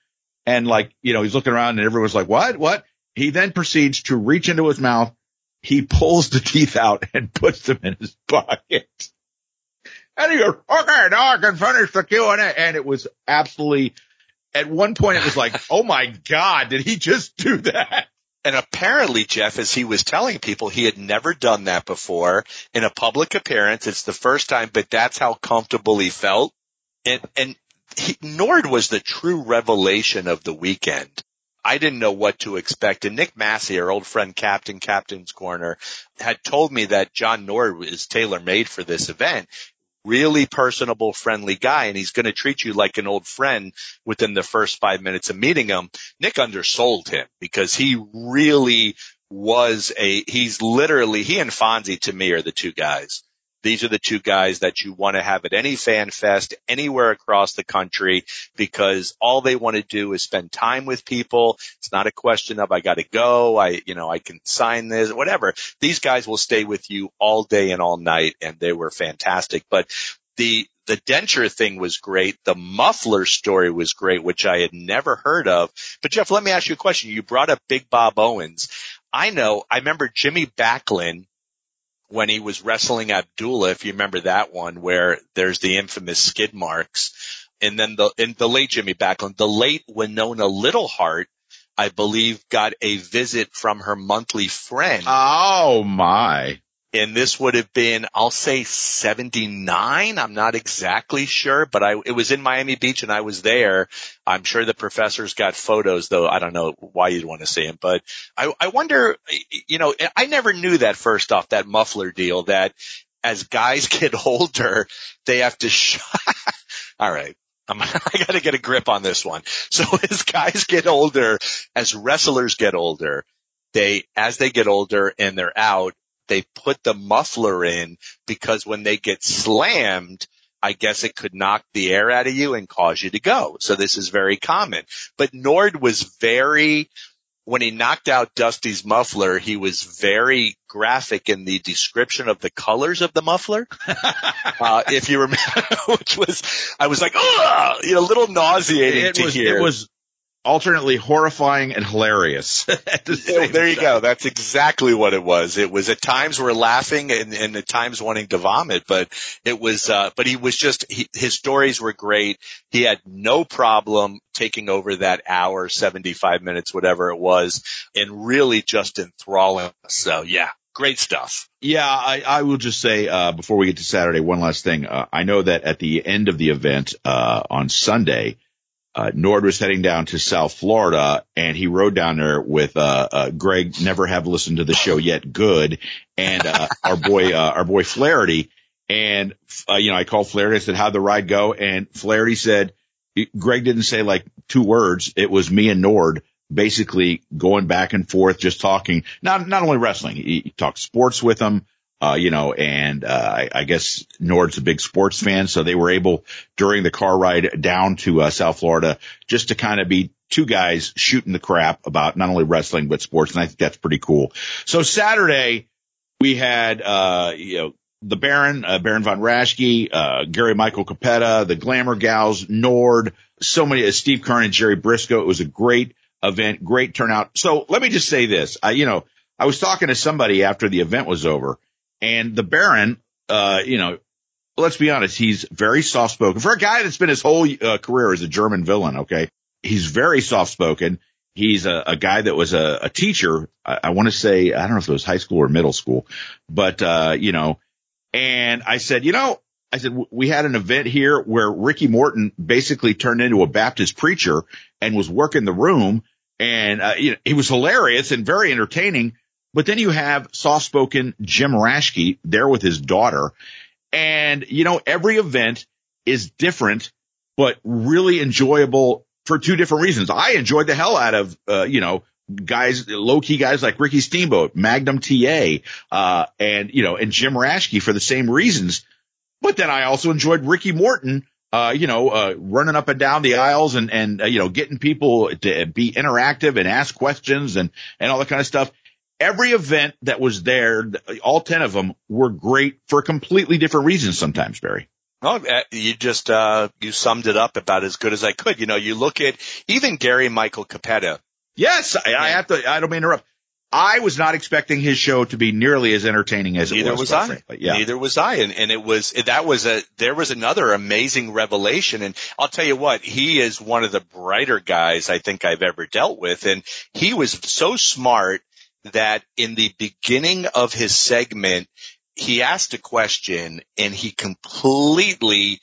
S1: And like, you know, he's looking around, and everyone's like, "What? What?" He then proceeds to reach into his mouth. He pulls the teeth out and puts them in his pocket. And he goes, "Okay, now I can finish the Q and A." And it was absolutely. At one point, it was like, "Oh my god, did he just do that?"
S2: And apparently, Jeff, as he was telling people, he had never done that before in a public appearance. It's the first time, but that's how comfortable he felt. And, and he, Nord was the true revelation of the weekend. I didn't know what to expect. And Nick Massey, our old friend, Captain Captain's Corner, had told me that John Nord is tailor made for this event. Really personable, friendly guy, and he's going to treat you like an old friend within the first five minutes of meeting him. Nick undersold him because he really was a, he's literally, he and Fonzie to me are the two guys. These are the two guys that you want to have at any fan fest anywhere across the country because all they want to do is spend time with people. It's not a question of I got to go. I, you know, I can sign this, whatever. These guys will stay with you all day and all night and they were fantastic. But the, the denture thing was great. The muffler story was great, which I had never heard of. But Jeff, let me ask you a question. You brought up Big Bob Owens. I know, I remember Jimmy Backlund when he was wrestling Abdullah, if you remember that one, where there's the infamous skid marks. And then the, in the late Jimmy Backlund, the late Winona Littleheart, I believe got a visit from her monthly friend.
S1: Oh my.
S2: And this would have been, I'll say 79. I'm not exactly sure, but I, it was in Miami Beach and I was there. I'm sure the professors got photos though. I don't know why you'd want to see them, but I, I wonder, you know, I never knew that first off, that muffler deal that as guys get older, they have to, sh- all right. I'm, I got to get a grip on this one. So as guys get older, as wrestlers get older, they, as they get older and they're out, they put the muffler in because when they get slammed, I guess it could knock the air out of you and cause you to go. So this is very common. But Nord was very, when he knocked out Dusty's muffler, he was very graphic in the description of the colors of the muffler. uh, if you remember, which was, I was like, oh, you know, a little nauseating
S1: It
S2: to
S1: was,
S2: hear.
S1: it was, alternately horrifying and hilarious.
S2: the there you time. go. That's exactly what it was. It was at times we're laughing and, and at times wanting to vomit, but it was, uh, but he was just, he, his stories were great. He had no problem taking over that hour, 75 minutes, whatever it was, and really just enthralling us. So yeah, great stuff.
S1: Yeah, I, I will just say uh, before we get to Saturday, one last thing. Uh, I know that at the end of the event uh, on Sunday, uh, Nord was heading down to South Florida and he rode down there with, uh, uh, Greg, never have listened to the show yet. Good. And, uh, our boy, uh, our boy Flaherty. And, uh, you know, I called Flaherty. I said, how'd the ride go? And Flaherty said, Greg didn't say like two words. It was me and Nord basically going back and forth, just talking, not, not only wrestling. He, he talked sports with him uh, you know, and, uh, I, I, guess Nord's a big sports fan. So they were able during the car ride down to, uh, South Florida just to kind of be two guys shooting the crap about not only wrestling, but sports. And I think that's pretty cool. So Saturday we had, uh, you know, the Baron, uh, Baron von Raschke, uh, Gary Michael Cappetta, the Glamour Gals, Nord, so many, Steve Keirn and Jerry Brisco. It was a great event, great turnout. So let me just say this. I, you know, I was talking to somebody after the event was over and the Baron, uh, you know, let's be honest, he's very soft spoken for a guy that's been his whole uh, career as a German villain. Okay. He's very soft spoken. He's a, a, guy that was a, a teacher. I, I want to say, I don't know if it was high school or middle school, but, uh, you know, and I said, you know, I said, we had an event here where Ricky Morton basically turned into a Baptist preacher and was working the room. And, uh, you know, he was hilarious and very entertaining. But then you have soft spoken Jim Raschke there with his daughter. And, you know, every event is different, but really enjoyable for two different reasons. I enjoyed the hell out of, uh, you know, guys, low key guys like Ricky Steamboat, Magnum TA, uh, and, you know, and Jim Raschke for the same reasons. But then I also enjoyed Ricky Morton, uh, you know, uh, running up and down the aisles and, and, uh, you know, getting people to be interactive and ask questions and, and all that kind of stuff every event that was there, all 10 of them were great for completely different reasons sometimes, Barry.
S2: Oh, you just, uh, you summed it up about as good as I could. You know, you look at even Gary Michael Cappetta.
S1: Yes, I, I have to, I don't mean to interrupt. I was not expecting his show to be nearly as entertaining as
S2: Neither
S1: it was.
S2: was I. Yeah. Neither was I. And, and it was, that was a, there was another amazing revelation. And I'll tell you what, he is one of the brighter guys I think I've ever dealt with. And he was so smart that in the beginning of his segment, he asked a question and he completely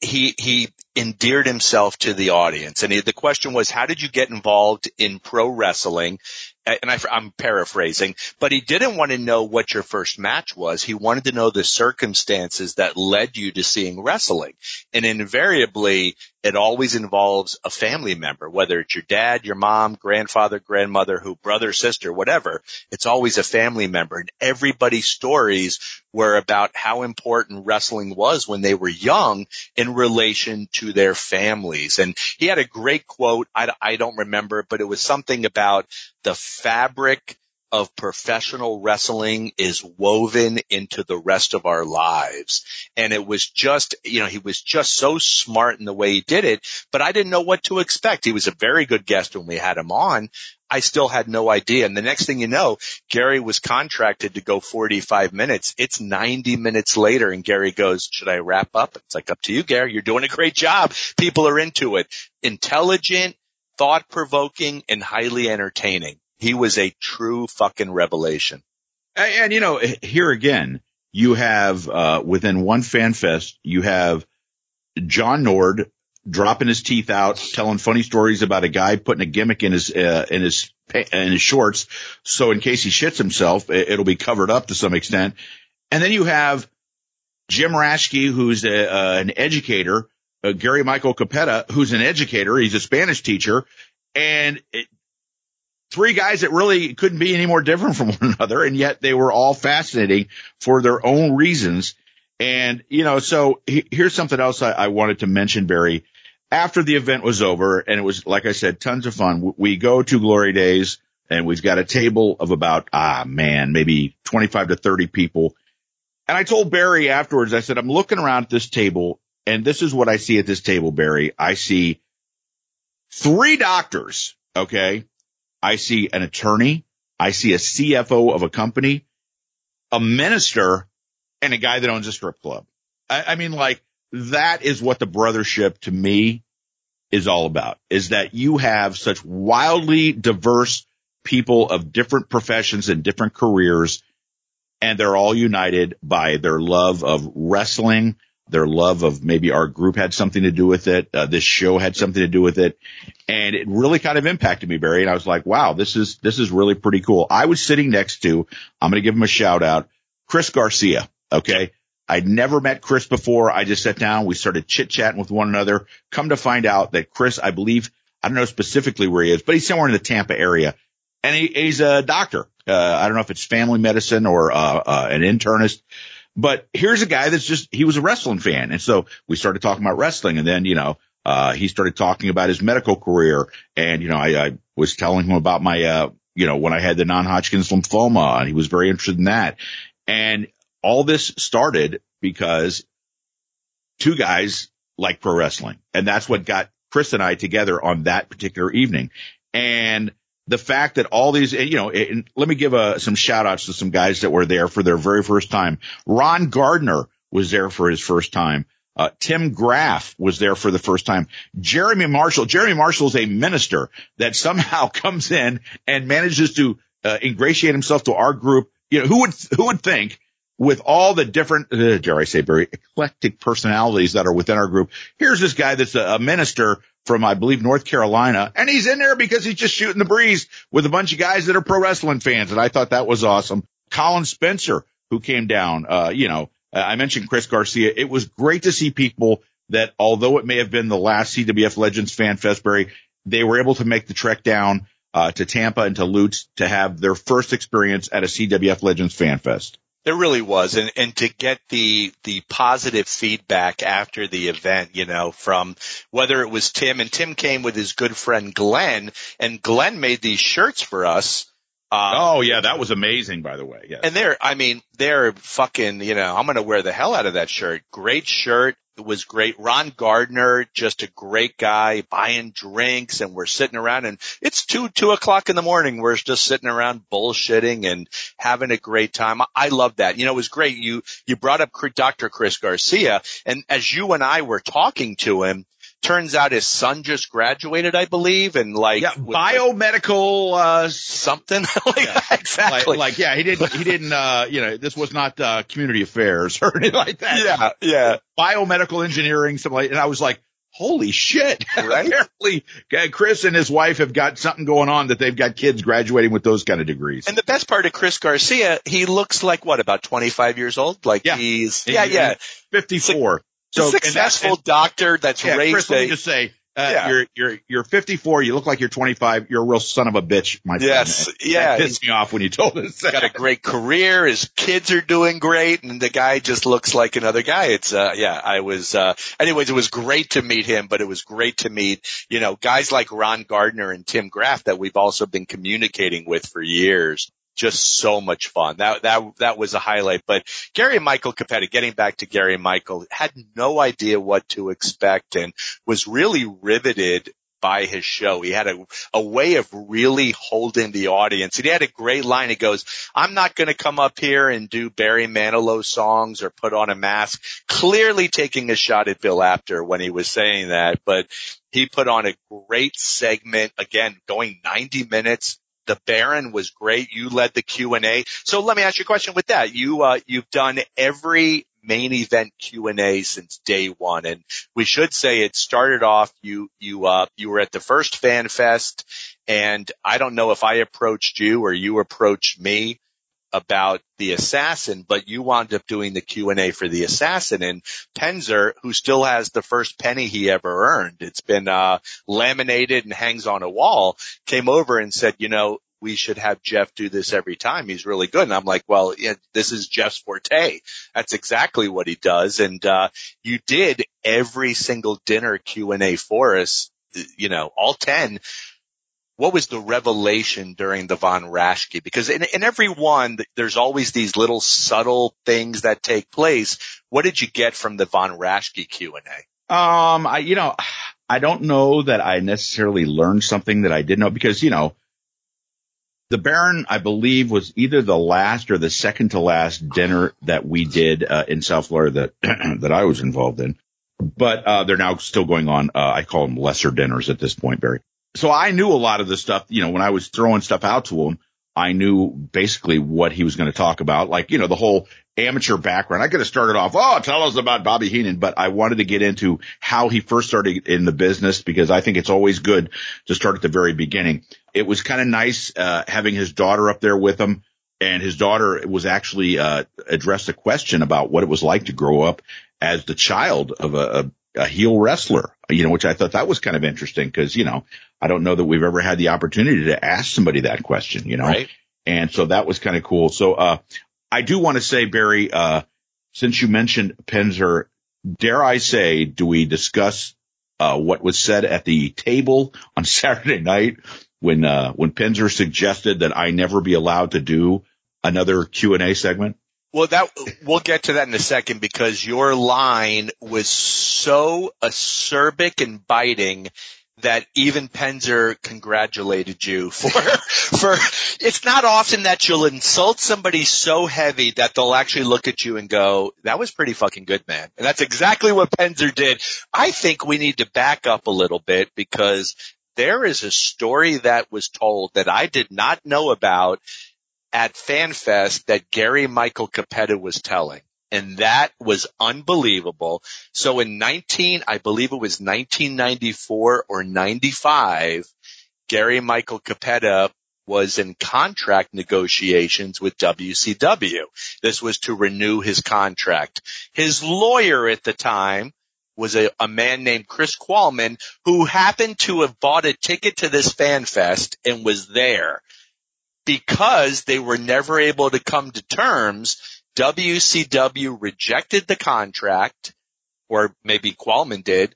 S2: he he endeared himself to the audience and he, the question was how did you get involved in pro wrestling and I, am paraphrasing, but he didn't want to know what your first match was. He wanted to know the circumstances that led you to seeing wrestling. And invariably, it always involves a family member, whether it's your dad, your mom, grandfather, grandmother, who, brother, sister, whatever. It's always a family member. And everybody's stories were about how important wrestling was when they were young in relation to their families. And he had a great quote. I, I don't remember, but it was something about the fabric of professional wrestling is woven into the rest of our lives. And it was just, you know, he was just so smart in the way he did it, but I didn't know what to expect. He was a very good guest when we had him on. I still had no idea. And the next thing you know, Gary was contracted to go 45 minutes. It's 90 minutes later and Gary goes, should I wrap up? It's like up to you, Gary. You're doing a great job. People are into it. Intelligent, thought provoking and highly entertaining. He was a true fucking revelation.
S1: And, and you know, here again, you have, uh, within one fan fest, you have John Nord dropping his teeth out, telling funny stories about a guy putting a gimmick in his, uh, in his, in his shorts. So in case he shits himself, it'll be covered up to some extent. And then you have Jim Raschke, who's a, uh, an educator, uh, Gary Michael Cappetta, who's an educator. He's a Spanish teacher and three guys that really couldn't be any more different from one another. And yet they were all fascinating for their own reasons. And, you know, so he, here's something else I, I, wanted to mention, Barry. After the event was over and it was, like I said, tons of fun. We go to Glory Days and we've got a table of about, ah, man, maybe 25 to 30 people. And I told Barry afterwards, I said, I'm looking around at this table and this is what I see at this table, Barry. I see three doctors. Okay. I see an attorney. I see a CFO of a company, a minister and a guy that owns a strip club. I, I mean, like that is what the brothership to me is all about is that you have such wildly diverse people of different professions and different careers and they're all united by their love of wrestling, their love of maybe our group had something to do with it. Uh, this show had something to do with it. And it really kind of impacted me, Barry. And I was like, wow, this is, this is really pretty cool. I was sitting next to, I'm going to give him a shout out, Chris Garcia. Okay. I'd never met Chris before. I just sat down. We started chit chatting with one another. Come to find out that Chris, I believe, I don't know specifically where he is, but he's somewhere in the Tampa area and he, he's a doctor. Uh, I don't know if it's family medicine or, uh, uh, an internist, but here's a guy that's just, he was a wrestling fan. And so we started talking about wrestling and then, you know, uh, he started talking about his medical career and, you know, I, I was telling him about my, uh, you know, when I had the non-Hodgkin's lymphoma and he was very interested in that. And all this started because two guys like pro wrestling and that's what got Chris and I together on that particular evening. And the fact that all these, you know, let me give a, some shout outs to some guys that were there for their very first time. Ron Gardner was there for his first time. Uh, Tim Graff was there for the first time. Jeremy Marshall, Jeremy Marshall is a minister that somehow comes in and manages to uh, ingratiate himself to our group. You know, who would, who would think with all the different, uh, dare I say, very eclectic personalities that are within our group. Here's this guy that's a, a minister from, I believe, North Carolina. And he's in there because he's just shooting the breeze with a bunch of guys that are pro wrestling fans. And I thought that was awesome. Colin Spencer, who came down, uh, you know, uh, I mentioned Chris Garcia. It was great to see people that although it may have been the last CWF Legends Fan Festbury, they were able to make the trek down, uh, to Tampa and to Lutz to have their first experience at a CWF Legends Fan Fest.
S2: There really was. And, and to get the, the positive feedback after the event, you know, from whether it was Tim and Tim came with his good friend Glenn and Glenn made these shirts for us.
S1: Uh, oh yeah, that was amazing by the way. Yes.
S2: And they're, I mean, they're fucking, you know, I'm going to wear the hell out of that shirt. Great shirt. It was great. Ron Gardner, just a great guy buying drinks and we're sitting around and it's two, two o'clock in the morning. We're just sitting around bullshitting and having a great time. I love that. You know, it was great. You, you brought up Dr. Chris Garcia and as you and I were talking to him, turns out his son just graduated, I believe, and like
S1: yeah, biomedical uh,
S2: something like
S1: yeah.
S2: Exactly.
S1: Like, like, yeah, he didn't he didn't uh, you know this was not uh, community affairs or anything like that.
S2: Yeah, yeah.
S1: Biomedical engineering, something like, and I was like. Holy shit. Right? Apparently Chris and his wife have got something going on that they've got kids graduating with those kind of degrees.
S2: And the best part of Chris Garcia, he looks like what, about 25 years old? Like
S1: yeah.
S2: he's, yeah, yeah.
S1: 54.
S2: So successful and, and, doctor that's
S1: yeah,
S2: raised
S1: Chris, let me just say, uh, yeah. you're, you're, you're 54. You look like you're 25. You're a real son of a bitch, my
S2: yes,
S1: friend.
S2: Yes. Yeah.
S1: That pissed me off when you told us that.
S2: Got a great career. His kids are doing great. And the guy just looks like another guy. It's, uh, yeah, I was, uh, anyways, it was great to meet him, but it was great to meet, you know, guys like Ron Gardner and Tim Graff that we've also been communicating with for years just so much fun. That that that was a highlight. But Gary and Michael Cappetta, getting back to Gary and Michael, had no idea what to expect and was really riveted by his show. He had a, a way of really holding the audience. And he had a great line. He goes, I'm not going to come up here and do Barry Manilow songs or put on a mask, clearly taking a shot at Bill Apter when he was saying that, but he put on a great segment again, going 90 minutes, the Baron was great. You led the Q and A. So let me ask you a question with that. You, uh, you've done every main event Q and A since day one. And we should say it started off, you, you, uh, you were at the first fan fest and I don't know if I approached you or you approached me about the assassin, but you wound up doing the Q and A for the assassin and Penzer, who still has the first penny he ever earned. It's been, uh, laminated and hangs on a wall came over and said, you know, we should have Jeff do this every time. He's really good. And I'm like, well, yeah, this is Jeff's forte. That's exactly what he does. And, uh, you did every single dinner Q and A for us, you know, all 10 what was the revelation during the Von Raschke? Because in, in every one, there's always these little subtle things that take place. What did you get from the Von Raschke Q and
S1: A? Um, I, you know, I don't know that I necessarily learned something that I didn't know because, you know, the Baron, I believe, was either the last or the second to last dinner that we did uh, in South Florida that that I was involved in. But uh, they're now still going on. Uh, I call them lesser dinners at this point, Barry. So I knew a lot of the stuff. You know, when I was throwing stuff out to him, I knew basically what he was going to talk about. Like, you know, the whole amateur background. I could have started off, oh, tell us about Bobby Heenan, but I wanted to get into how he first started in the business because I think it's always good to start at the very beginning. It was kind of nice, uh, having his daughter up there with him and his daughter was actually, uh, addressed a question about what it was like to grow up as the child of a, a, a heel wrestler, you know, which I thought that was kind of interesting because, you know, I don't know that we've ever had the opportunity to ask somebody that question, you know,
S2: right.
S1: and so that was kind of cool. So, uh, I do want to say, Barry, uh, since you mentioned Penzer, dare I say, do we discuss uh, what was said at the table on Saturday night when uh, when Penzer suggested that I never be allowed to do another Q and A segment?
S2: Well, that we'll get to that in a second because your line was so acerbic and biting that even Penzer congratulated you for, for, it's not often that you'll insult somebody so heavy that they'll actually look at you and go, that was pretty fucking good, man. And that's exactly what Penzer did. I think we need to back up a little bit because there is a story that was told that I did not know about at FanFest that Gary Michael Cappetta was telling and that was unbelievable. So in 19, I believe it was 1994 or 95, Gary Michael Cappetta was in contract negotiations with WCW. This was to renew his contract. His lawyer at the time was a, a man named Chris Qualman who happened to have bought a ticket to this fan fest and was there because they were never able to come to terms WCW rejected the contract, or maybe Qualman did.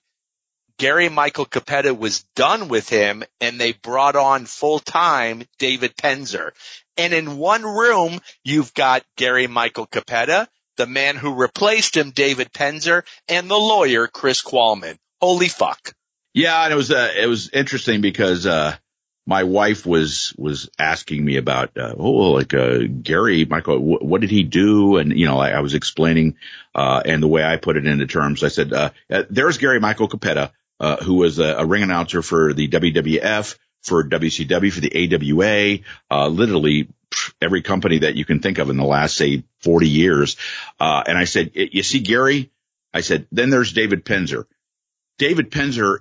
S2: Gary Michael Cappetta was done with him and they brought on full time David Penzer. And in one room, you've got Gary Michael Cappetta, the man who replaced him, David Penzer, and the lawyer, Chris Qualman. Holy fuck.
S1: Yeah, and it was, uh, it was interesting because, uh, my wife was was asking me about uh, oh like uh, Gary Michael what did he do? And you know I, I was explaining uh, and the way I put it into terms I said uh, uh, there's Gary Michael Cappetta uh, who was a, a, ring announcer for the WWF for WCW for the AWA literally every company that you can think of in the last say 40 years. And I said you see Gary? I said then there's David Penzer. David Penzer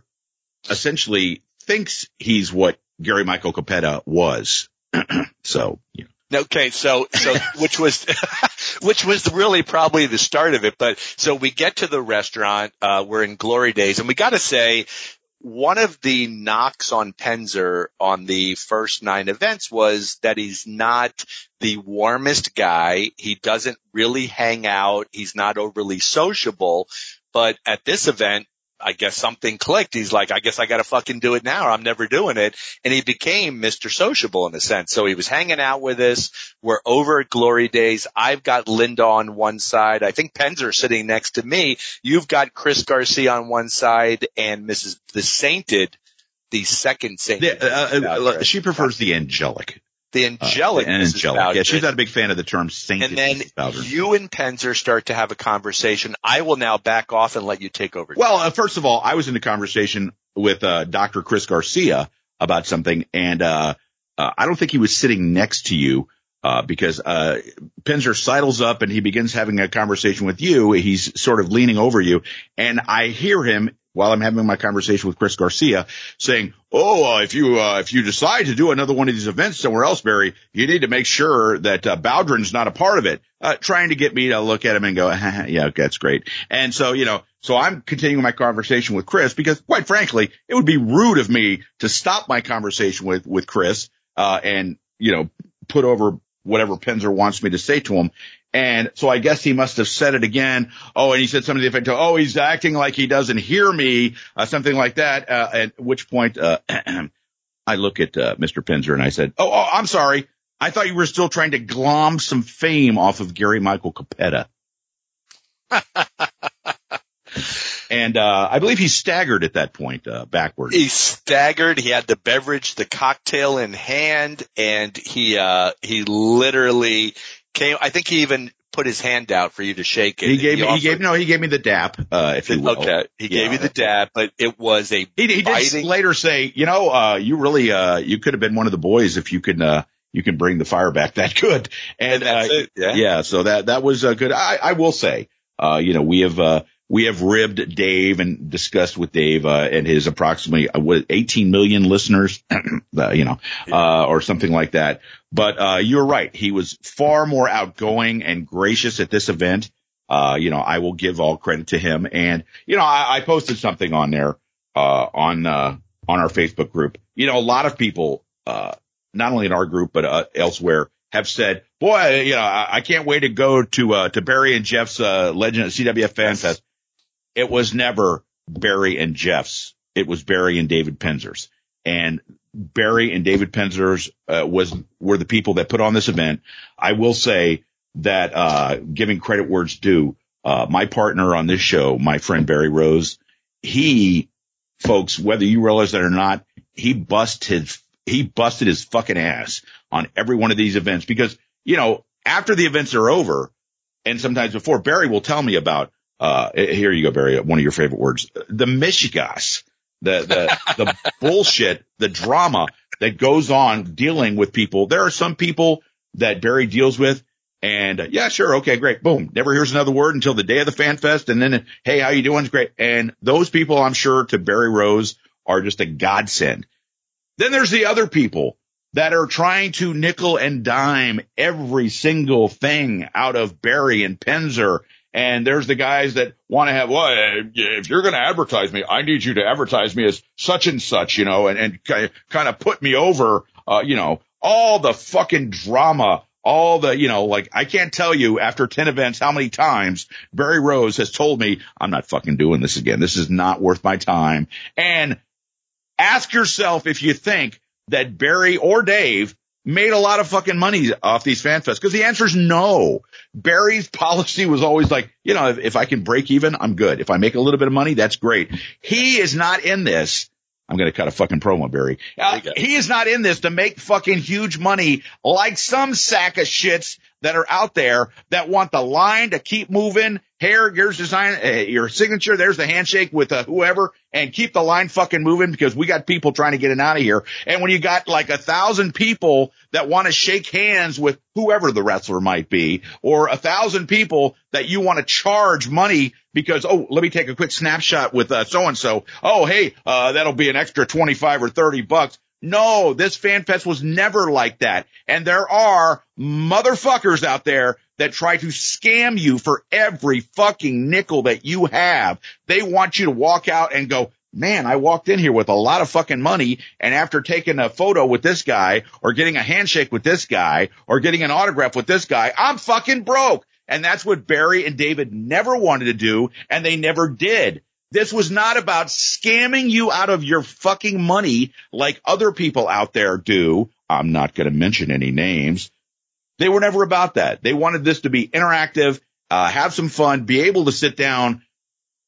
S1: essentially thinks he's what Gary Michael Cappetta was. so, you know.
S2: Okay, so so which was which was really probably the start of it. But so we get to the restaurant. Uh, we're in glory days, and we got to say one of the knocks on Penzer on the first nine events was that he's not the warmest guy. He doesn't really hang out. He's not overly sociable. But at this event, I guess something clicked. He's like, I guess I got to fucking do it now. I'm never doing it. And he became Mr. Sociable in a sense. So he was hanging out with us. We're over at Glory Days. I've got Linda on one side. I think Penzer sitting next to me. You've got Chris Garcia on one side and Mrs. the Sainted, the second saint.
S1: uh, uh, she prefers the angelic.
S2: The angelic, uh,
S1: angelic. Yeah, she's not a big fan of the term saint.
S2: And then you and Penzer start to have a conversation. I will now back off and let you take over.
S1: Well, uh, first of all, I was in a conversation with uh, Dr. Chris Garcia about something, and uh, uh, I don't think he was sitting next to you. Uh, because, uh, Penzer sidles up and he begins having a conversation with you. He's sort of leaning over you and I hear him while I'm having my conversation with Chris Garcia saying, Oh, uh, if you, uh, if you decide to do another one of these events somewhere else, Barry, you need to make sure that, uh, not a part of it. Uh, trying to get me to look at him and go, yeah, okay, that's great. And so, you know, so I'm continuing my conversation with Chris because quite frankly, it would be rude of me to stop my conversation with, with Chris, uh, and, you know, put over whatever Penzer wants me to say to him. And so I guess he must have said it again. Oh, and he said something to the effect of, oh, he's acting like he doesn't hear me, uh, something like that. Uh, at which point, uh, I look at, uh, Mr. Penzer and I said, oh, oh, I'm sorry. I thought you were still trying to glom some fame off of Gary Michael Cappetta. And, uh, I believe he staggered at that point, uh, backwards.
S2: He staggered. He had the beverage, the cocktail in hand and he, uh, he literally came, I think he even put his hand out for you to shake it.
S1: He gave he me, offered, he gave, no, he gave me the dap, uh, if you will.
S2: Okay. He yeah. gave you the dap, but it was a
S1: He, he did later say, you know, uh, you really, uh, you could have been one of the boys if you could, uh, you can bring the fire back that good. And,
S2: and uh,
S1: yeah. yeah, so that, that was uh, good. I, I will say, uh, you know, we have, uh, we have ribbed Dave and discussed with Dave, uh, and his approximately, uh, what, 18 million listeners, uh, you know, uh, or something like that. But, uh, you're right. He was far more outgoing and gracious at this event. Uh, you know, I will give all credit to him. And, you know, I, I posted something on there, uh, on, uh, on our Facebook group. You know, a lot of people, uh, not only in our group, but, uh, elsewhere have said, boy, you know, I, I can't wait to go to, uh, to Barry and Jeff's, Legend of CWF Fan Fest. It was never Barry and Jeff's. It was Barry and David Penzer's. And Barry and David Penzer's, uh, was, were the people that put on this event. I will say that, uh, giving credit where it's due, uh, my partner on this show, my friend Barry Rose, he, folks, whether you realize that or not, he busted, he busted his fucking ass on every one of these events because, you know, after the events are over and sometimes before, Barry will tell me about, uh, here you go, Barry, one of your favorite words, the Michigas, the, the, the bullshit, the drama that goes on dealing with people. There are some people that Barry deals with and uh, yeah, sure. Okay, great. Boom. Never hears another word until the day of the fan fest. And then, Hey, how you doing? It's great. And those people, I'm sure to Barry Rose are just a godsend. Then there's the other people that are trying to nickel and dime every single thing out of Barry and Penzer. And there's the guys that want to have, well, if you're going to advertise me, I need you to advertise me as such and such, you know, and, and kind of put me over, uh, you know, all the fucking drama all the, you know, like I can't tell you after 10 events how many times Barry Rose has told me I'm not fucking doing this again. This is not worth my time. And ask yourself if you think that Barry or Dave made a lot of fucking money off these fan fests? Because the answer is no. Barry's policy was always like, you know, if, if, I can break even, I'm good. If I make a little bit of money, that's great. He is not in this. I'm going to cut a fucking promo, Barry. Uh, he is not in this to make fucking huge money like some sack of shits that are out there that want the line to keep moving. Here, here's design, uh, your signature. There's the handshake with uh, whoever and keep the line fucking moving because we got people trying to get it out of here. And when you got like a thousand people that want to shake hands with whoever the wrestler might be or a thousand people that you want to charge money because, oh, let me take a quick snapshot with so and so. Oh, hey, uh, that'll be an extra 25 or 30 bucks. No, this fan fest was never like that. And there are motherfuckers out there that try to scam you for every fucking nickel that you have. They want you to walk out and go, man, I walked in here with a lot of fucking money. And after taking a photo with this guy or getting a handshake with this guy or getting an autograph with this guy, I'm fucking broke. And that's what Barry and David never wanted to do. And they never did. This was not about scamming you out of your fucking money like other people out there do. I'm not going to mention any names. They were never about that. They wanted this to be interactive, uh, have some fun, be able to sit down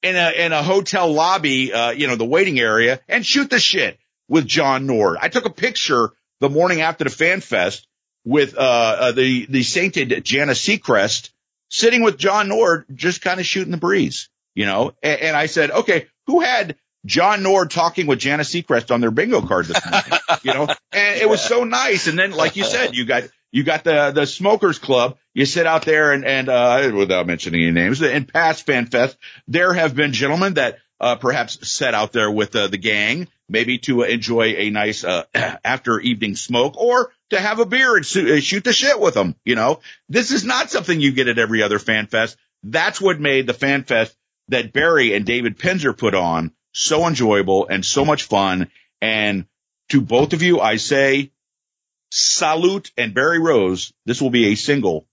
S1: in a, in a hotel lobby, uh, you know, the waiting area and shoot the shit with John Nord. I took a picture the morning after the fan fest with, uh, uh the, the sainted Jana Seacrest sitting with John Nord, just kind of shooting the breeze you know, and, and I said, okay, who had John Nord talking with Janice Seacrest on their bingo card this morning, you know, and it was so nice. And then, like you said, you got, you got the, the smokers club. You sit out there and, and, uh, without mentioning any names in past fan fest, there have been gentlemen that, uh, perhaps sat out there with uh, the gang, maybe to enjoy a nice, uh, after evening smoke or to have a beer and shoot the shit with them. You know, this is not something you get at every other fan fest. That's what made the fan fest that Barry and David Penzer put on so enjoyable and so much fun. And to both of you, I say salute and Barry Rose. This will be a single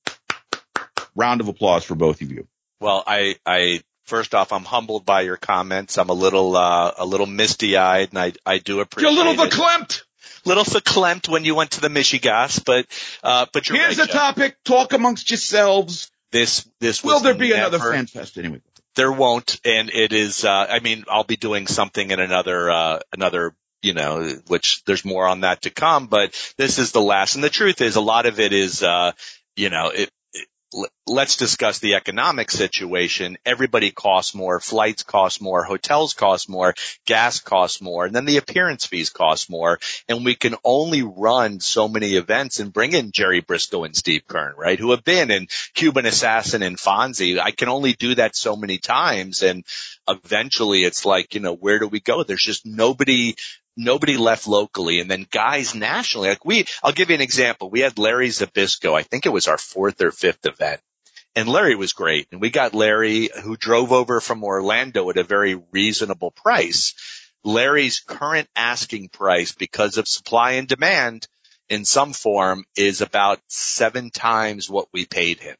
S1: round of applause for both of you.
S2: Well, I, I, first off, I'm humbled by your comments. I'm a little, uh, a little misty eyed and I, I do appreciate
S1: You're a little
S2: it.
S1: verklempt.
S2: Little verklempt when you went to the Michigas, but, uh, but
S1: Here's
S2: right,
S1: the topic. Talk amongst yourselves.
S2: This, this
S1: Will there be never, another fan fest anyway?
S2: There won't, and it is. Uh, I mean, I'll be doing something in another uh, another you know, which there's more on that to come, but this is the last. And the truth is a lot of it is, uh, you know, it, let's discuss the economic situation. Everybody costs more. Flights cost more. Hotels cost more. Gas costs more. And then the appearance fees cost more. And we can only run so many events and bring in Jerry Brisco and Steve Keirn, right? Who have been in Cuban Assassin and Fonzie. I can only do that so many times. And eventually it's like, you know, where do we go? There's just nobody nobody left locally and then guys nationally. Like we, I'll give you an example. We had Larry Zbyszko. I think it was our fourth or fifth event. And Larry was great. And we got Larry who drove over from Orlando at a very reasonable price. Larry's current asking price because of supply and demand in some form is about seven times what we paid him.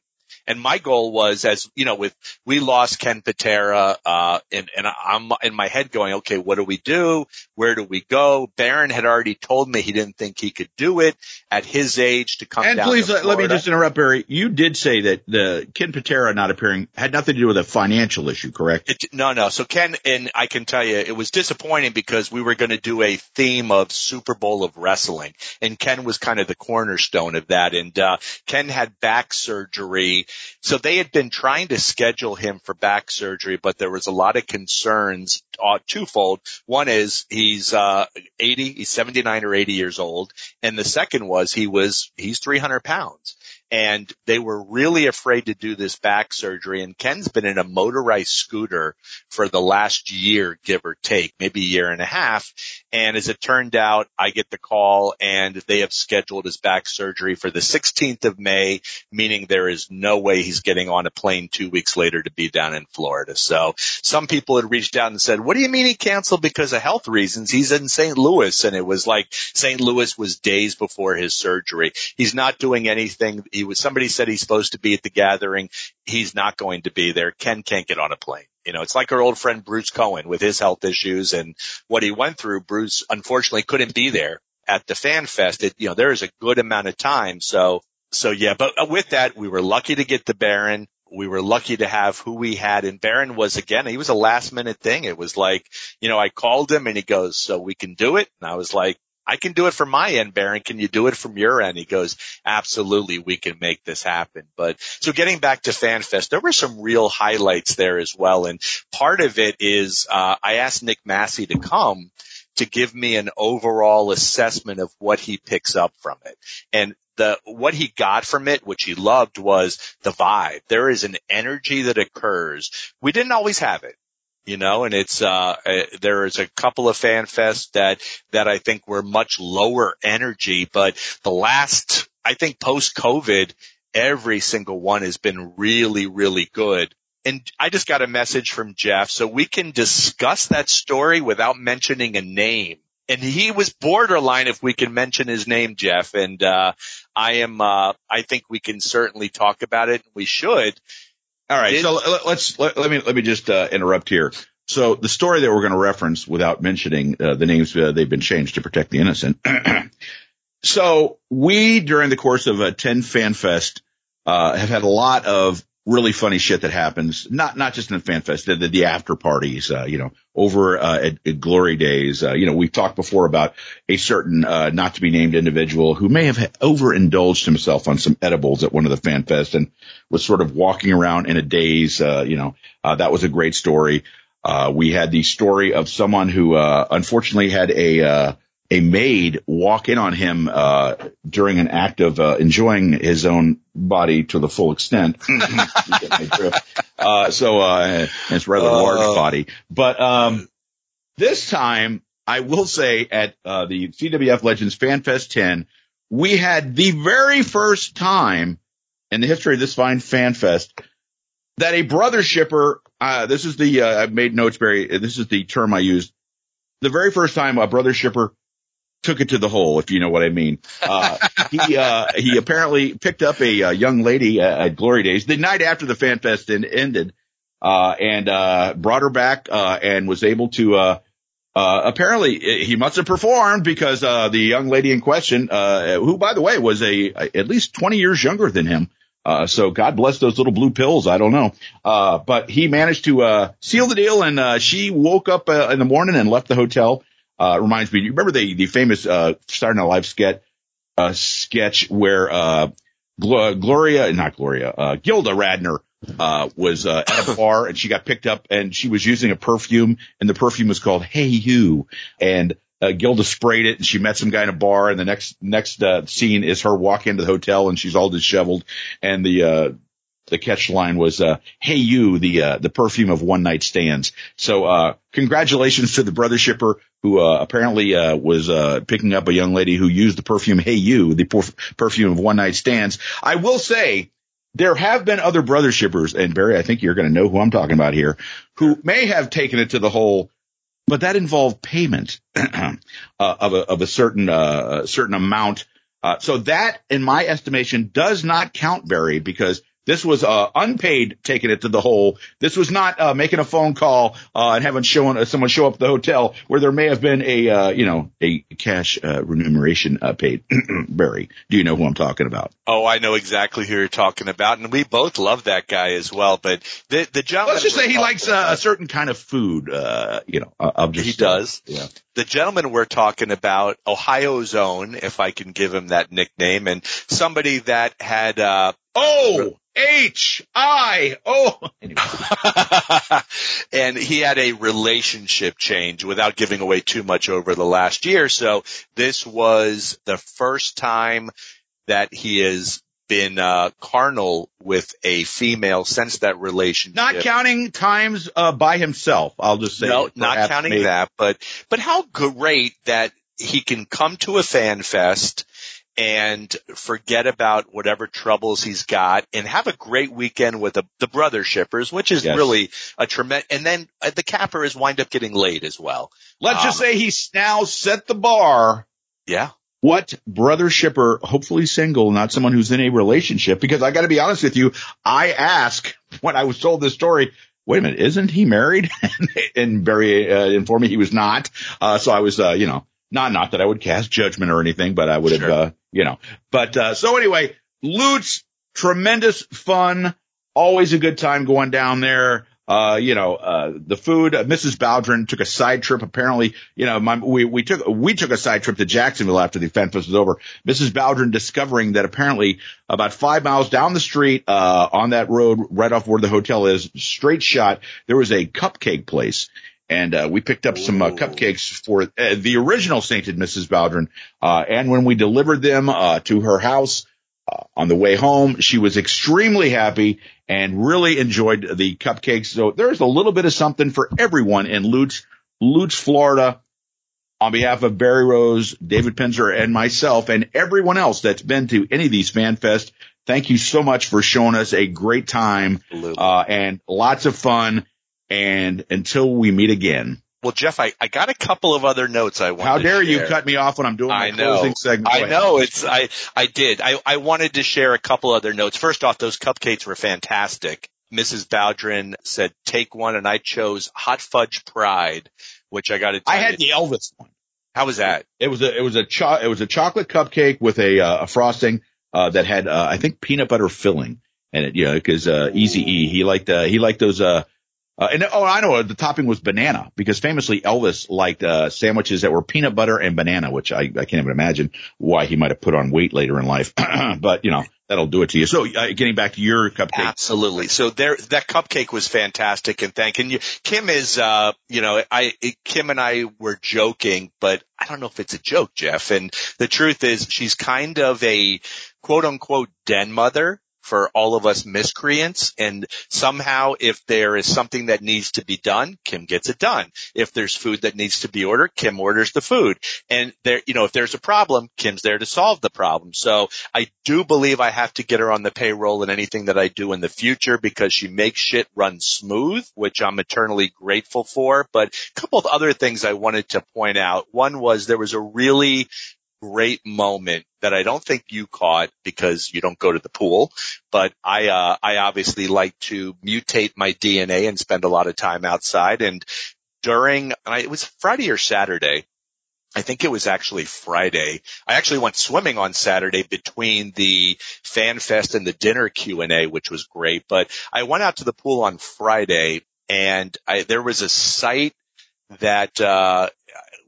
S2: And my goal was as, you know, with, we lost Ken Patera, uh, and, and I'm in my head going, okay, what do we do? Where do we go? Baron had already told me he didn't think he could do it at his age to come down.
S1: and please let, let me just interrupt, Barry. You did say that the Ken Patera not appearing had nothing to do with a financial issue, correct?
S2: It, no, no. So Ken, and I can tell you, it was disappointing because we were going to do a theme of Super Bowl of wrestling, and Ken was kind of the cornerstone of that. And uh, Ken had back surgery so they had been trying to schedule him for back surgery, but there was a lot of concerns, uh, twofold. One is he's, uh, 80, he's 79 or 80 years old. And the second was he was, he's 300 pounds and they were really afraid to do this back surgery. And Ken's been in a motorized scooter for the last year, give or take, maybe a year and a half. And as it turned out, I get the call and they have scheduled his back surgery for the 16th of May, meaning there is no way he's getting on a plane two weeks later to be down in Florida. So some people had reached out and said, what do you mean he canceled because of health reasons? He's in St. Louis. And it was like St. Louis was days before his surgery. He's not doing anything. He was, somebody said he's supposed to be at the gathering. He's not going to be there. Ken can't get on a plane. You know, it's like our old friend Bruce Cohen with his health issues and what he went through. Bruce unfortunately couldn't be there at the fan fest. It, you know, there is a good amount of time. So, so yeah, but uh, with that, we were lucky to get the Baron. We were lucky to have who we had and Baron was again, he was a last minute thing. It was like, you know, I called him and he goes, so we can do it. And I was like, I can do it from my end, Baron. Can you do it from your end? He goes, absolutely. We can make this happen. But so getting back to FanFest, there were some real highlights there as well. And part of it is, uh, I asked Nick Massey to come to give me an overall assessment of what he picks up from it. And the, what he got from it, which he loved was the vibe. There is an energy that occurs. We didn't always have it you know, and it's, uh, uh, there is a couple of fan fests that, that I think were much lower energy, but the last, I think post COVID, every single one has been really, really good. And I just got a message from Jeff so we can discuss that story without mentioning a name. And he was borderline if we can mention his name, Jeff. And, uh, I am, uh, I think we can certainly talk about it. And we should
S1: all right. It, so let's, let, let, me, let me just, uh, interrupt here. So the story that we're going to reference without mentioning uh, the names, uh, they've been changed to protect the innocent. so we, during the course of a 10 fan fest, uh, have had a lot of really funny shit that happens. Not not just in FanFest, the, the, the after parties. Uh, you know, over uh, at, at, Glory Days. Uh, you know, we've talked before about a certain uh, not to be named individual who may have overindulged himself on some edibles at one of the FanFest and was sort of walking around in a daze. Uh, you know, uh, that was a great story. we had the story of someone who unfortunately had a a maid walk in on him uh, during an act of uh, enjoying his own body to the full extent. uh, so uh, it's rather uh. large body, but um, this time I will say at uh, the CWF Legends FanFest 10, we had the very first time in the history of this fine FanFest that a brother shipper. this is the I've made notes, Barry. This is the term I used. The very first time a brother shipper took it to the hole, if you know what I mean. Uh, he, uh, he apparently picked up a, a young lady at, at, Glory Days the night after the fan fest ended, uh, and, uh, brought her back, uh, and was able to, uh, apparently he must have performed because, the young lady in question, who by the way was a, at least 20 years younger than him, Uh, so God bless those little blue pills. I don't know. Uh, but he managed to, uh, seal the deal and, uh, she woke up uh, in the morning and left the hotel. Uh, reminds me, you remember the, the famous, uh, Saturday Night Live sketch, uh, sketch where, uh, Gloria, not Gloria, uh, Gilda Radner, uh, was, uh, at a bar and she got picked up and she was using a perfume and the perfume was called Hey You. And, uh, Gilda sprayed it and she met some guy in a bar and the next, next, uh, scene is her walking into the hotel and she's all disheveled and the, uh, the catch line was, uh, hey you, the, uh, the perfume of one night stands. So, uh, congratulations to the brother shipper who, uh, apparently, uh, was, uh, picking up a young lady who used the perfume, hey you, the perfume of one night stands. I will say, there have been other brother shippers, and Barry, I think you're going to know who I'm talking about here, who may have taken it to the whole, but that involved payment uh, of a of a certain uh, certain amount. Uh, so that, in my estimation, does not count, Barry, because this was uh, unpaid taking it to the hole. This was not uh, making a phone call uh, and having shown uh, someone show up at the hotel where there may have been a uh, you know a cash uh, remuneration paid. Barry, do you know who I'm talking about?
S2: Oh, I know exactly who you're talking about, and we both love that guy as well. But the the gentleman,
S1: let's just say he likes a certain kind of food. you know, I'm just
S2: he does. Yeah. The gentleman we're talking about, Ohio's own, if I can give him that nickname, and somebody that had
S1: oh H I O.
S2: and he had a relationship change without giving away too much over the last year. So this was the first time that he has been uh, carnal with a female since that relationship.
S1: Not counting times uh, by himself. I'll just say.
S2: No, not counting maybe. that. But but how great that he can come to a fan fest and forget about whatever troubles he's got and have a great weekend with the, the brother shippers, which is yes. really a tremendous, and then uh, the capper is wind up getting laid as well.
S1: Let's um, just say he's now set the bar.
S2: Yeah.
S1: What brother shipper, hopefully single, not someone who's in a relationship, because I gotta be honest with you, I ask when I was told this story, wait a minute, isn't he married? and Barry uh, informed me he was not. Uh, so I was, uh, you know, not, not that I would cast judgment or anything, but I would sure. have, uh, you know, but, uh, so anyway, Lutz, tremendous fun. Always a good time going down there. Uh, you know, uh, the food, uh, Mrs. Bowdren took a side trip. Apparently, you know, my, we, we took, we took a side trip to Jacksonville after the Fan Fest was over. Mrs. Bowdren discovering that apparently about five miles down the street, uh, on that road right off where the hotel is, straight shot, there was a cupcake place and uh, we picked up some uh, cupcakes for uh, the original sainted Mrs. Bowdren. Uh, and when we delivered them uh, to her house uh, on the way home, she was extremely happy and really enjoyed the cupcakes. So there's a little bit of something for everyone in Lutz, Lutz, Florida. On behalf of Barry Rose, David Penzer, and myself, and everyone else that's been to any of these fan fest, thank you so much for showing us a great time and lots of fun and until we meet again.
S2: Well, Jeff, I, I got a couple of other notes I want.
S1: How dare you cut me off when I'm doing my I know. closing segment?
S2: I know it's I I did. I I wanted to share a couple other notes. First off, those cupcakes were fantastic. Mrs. Bowdren said take one, and I chose hot fudge pride, which I got to.
S1: I had the Elvis one.
S2: How was that?
S1: It was a it was a cho- it was a chocolate cupcake with a uh, a frosting uh, that had uh, I think peanut butter filling in it. Yeah, because uh, Easy E he liked uh, he liked those uh uh, and oh, I know the topping was banana because famously Elvis liked uh, sandwiches that were peanut butter and banana, which I, I can't even imagine why he might have put on weight later in life. but you know that'll do it to you. So uh, getting back to your cupcake,
S2: absolutely. So there, that cupcake was fantastic, and thanking you. Kim is, uh, you know, I Kim and I were joking, but I don't know if it's a joke, Jeff. And the truth is, she's kind of a quote unquote den mother for all of us miscreants. And somehow if there is something that needs to be done, Kim gets it done. If there's food that needs to be ordered, Kim orders the food. And there, you know, if there's a problem, Kim's there to solve the problem. So I do believe I have to get her on the payroll in anything that I do in the future because she makes shit run smooth, which I'm eternally grateful for. But a couple of other things I wanted to point out. One was there was a really great moment that I don't think you caught because you don't go to the pool, but I, uh, I obviously like to mutate my DNA and spend a lot of time outside. And during, it was Friday or Saturday, I think it was actually Friday. I actually went swimming on Saturday between the fan fest and the dinner Q and A, which was great. But I went out to the pool on Friday and I, there was a sight that, uh,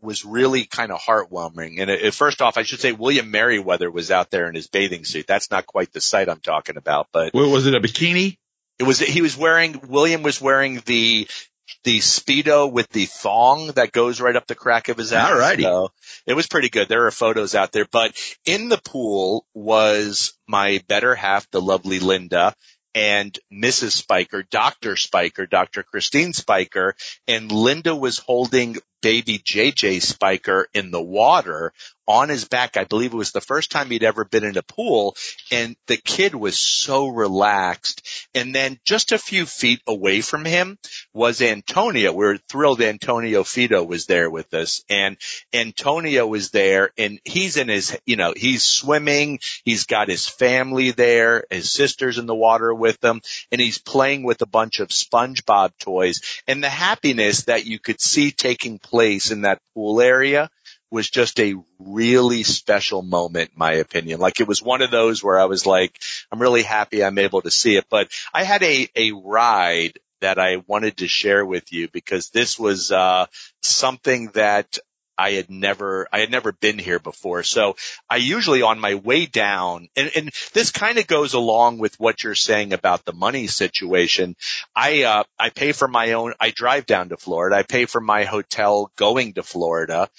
S2: was really kind of heartwarming. And it, first off, I should say William Merriweather was out there in his bathing suit. That's not quite the sight I'm talking about, but
S1: well, was it a bikini?
S2: It was, he was wearing, William was wearing the the speedo with the thong that goes right up the crack of his ass.
S1: Alrighty.
S2: So it was pretty good. There are photos out there, but in the pool was my better half, the lovely Linda and Mrs. Spiker, Dr. Spiker, Dr. Christine Spiker, and Linda was holding baby JJ Spiker in the water on his back. I believe it was the first time he'd ever been in a pool and the kid was so relaxed. And then just a few feet away from him was Antonio. We are thrilled Antonio Fido was there with us and Antonio was there and he's in his, you know, he's swimming. He's got his family there, his sister's in the water with him and he's playing with a bunch of SpongeBob toys and the happiness that you could see taking place in that pool area was just a really special moment, in my opinion. Like it was one of those where I was like, I'm really happy I'm able to see it. But I had a, a ride that I wanted to share with you because this was, uh, something that I had never, I had never been here before. So I usually on my way down, and, and this kind of goes along with what you're saying about the money situation. I, uh, I pay for my own, I drive down to Florida. I pay for my hotel going to Florida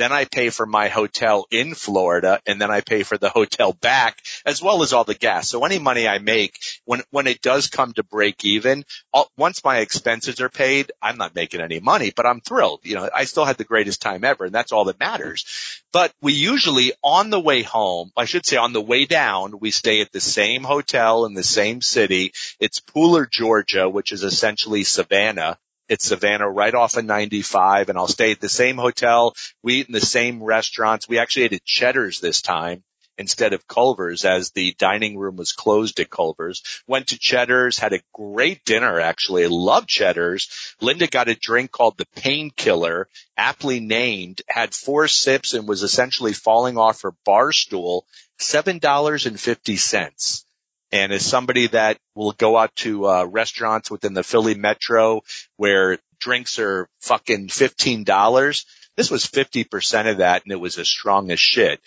S2: then I pay for my hotel in Florida and then I pay for the hotel back as well as all the gas. So any money I make when, when it does come to break even, all, once my expenses are paid, I'm not making any money, but I'm thrilled. You know, I still had the greatest time ever and that's all that matters. But we usually on the way home, I should say on the way down, we stay at the same hotel in the same city. It's Pooler, Georgia, which is essentially Savannah. It's Savannah right off of 95 and I'll stay at the same hotel. We eat in the same restaurants. We actually ate at Cheddar's this time instead of Culver's as the dining room was closed at Culver's. Went to Cheddar's, had a great dinner actually. I love Cheddar's. Linda got a drink called the Painkiller, aptly named, had four sips and was essentially falling off her bar stool. $7.50. And as somebody that will go out to uh, restaurants within the Philly metro where drinks are fucking $15, this was 50% of that and it was as strong as shit.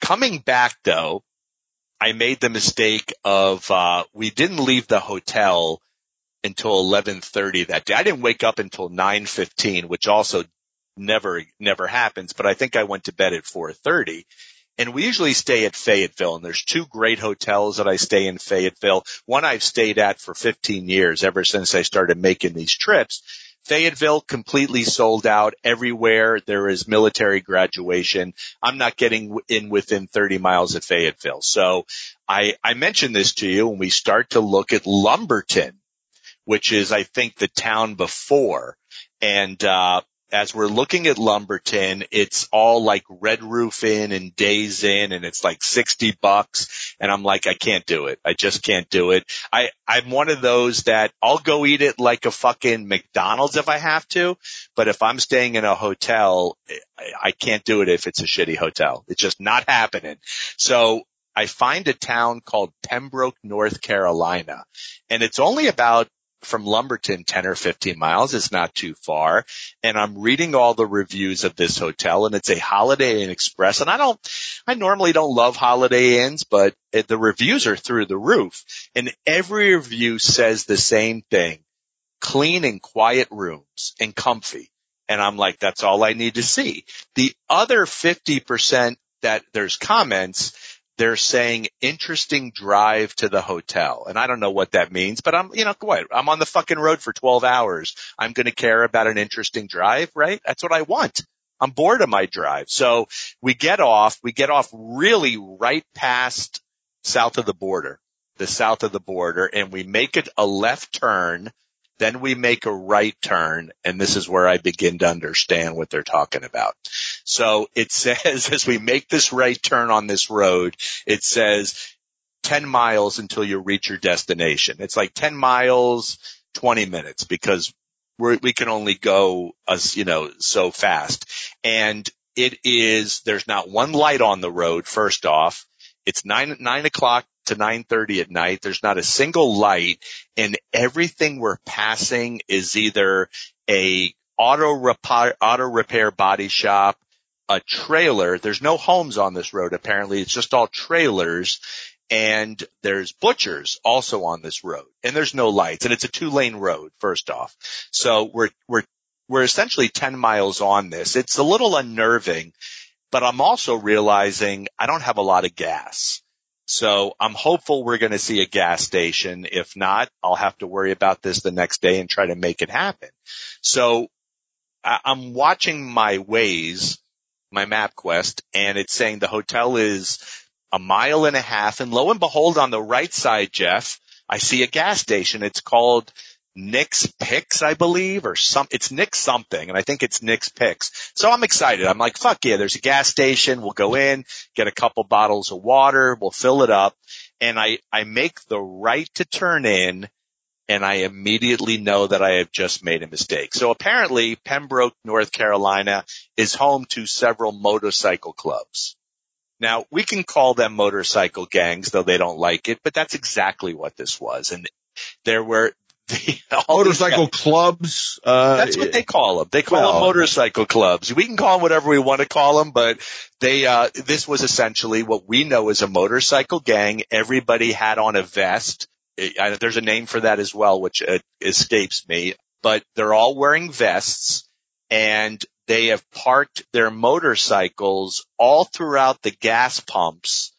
S2: Coming back though, I made the mistake of, uh, we didn't leave the hotel until 11:30 that day. I didn't wake up until 9:15, which also never never happens, but I think I went to bed at 4:30. And we usually stay at Fayetteville and there's two great hotels that I stay in Fayetteville. One I've stayed at for 15 years ever since I started making these trips. Fayetteville completely sold out everywhere. There is military graduation. I'm not getting in within 30 miles of Fayetteville. So I, I mentioned this to you when we start to look at Lumberton, which is, I think, the town before. And, uh, as we're looking at Lumberton, it's all like Red Roof Inn and Days Inn and it's like 60 bucks. And I'm like, I can't do it. I just can't do it. I, I'm one of those that I'll go eat it like a fucking McDonald's if I have to. But if I'm staying in a hotel, I can't do it if it's a shitty hotel. It's just not happening. So I find a town called Pembroke, North Carolina, and it's only about from Lumberton 10 or 15 miles. It's not too far. And I'm reading all the reviews of this hotel and it's a Holiday Inn Express. And I don't, I normally don't love Holiday Inns, but it, the reviews are through the roof and every review says the same thing. Clean and quiet rooms and comfy. And I'm like, that's all I need to see. The other 50% that there's comments they're saying interesting drive to the hotel. And I don't know what that means, but I'm, you know, what? I'm on the fucking road for 12 hours. I'm going to care about an interesting drive, right? That's what I want. I'm bored of my drive. So we get off, we get off really right past south of the border, the south of the border, and we make it a left turn then we make a right turn and this is where I begin to understand what they're talking about. So it says as we make this right turn on this road, it says 10 miles until you reach your destination. It's like 10 miles, 20 minutes because we can only go as, you know, so fast. And it is, there's not one light on the road, first off. It's nine, nine o'clock to 9.30 at night. There's not a single light and everything we're passing is either a auto repair, auto repair body shop, a trailer. There's no homes on this road. Apparently it's just all trailers and there's butchers also on this road and there's no lights and it's a two lane road first off. So we're, we're, we're essentially 10 miles on this. It's a little unnerving, but I'm also realizing I don't have a lot of gas. So I'm hopeful we're going to see a gas station. If not, I'll have to worry about this the next day and try to make it happen. So I'm watching my Waze, my map quest, and it's saying the hotel is a mile and a half. And lo and behold, on the right side, Jeff, I see a gas station. It's called Nick's Picks, I believe, or some, it's Nick something, and I think it's Nick's Picks. So I'm excited. I'm like, fuck yeah, there's a gas station. We'll go in, get a couple bottles of water, we'll fill it up, and I, I make the right to turn in, and I immediately know that I have just made a mistake. So apparently Pembroke, North Carolina is home to several motorcycle clubs. Now we can call them motorcycle gangs, though they don't like it, but that's exactly what this was. And there were the,
S1: motorcycle clubs. Uh,
S2: that's what they call them. They call well, them motorcycle clubs. We can call them whatever we want to call them, but they, uh, this was essentially what we know as a motorcycle gang. Everybody had on a vest. It, there's a name for that as well, which uh, escapes me, but they're all wearing vests and they have parked their motorcycles all throughout the gas pumps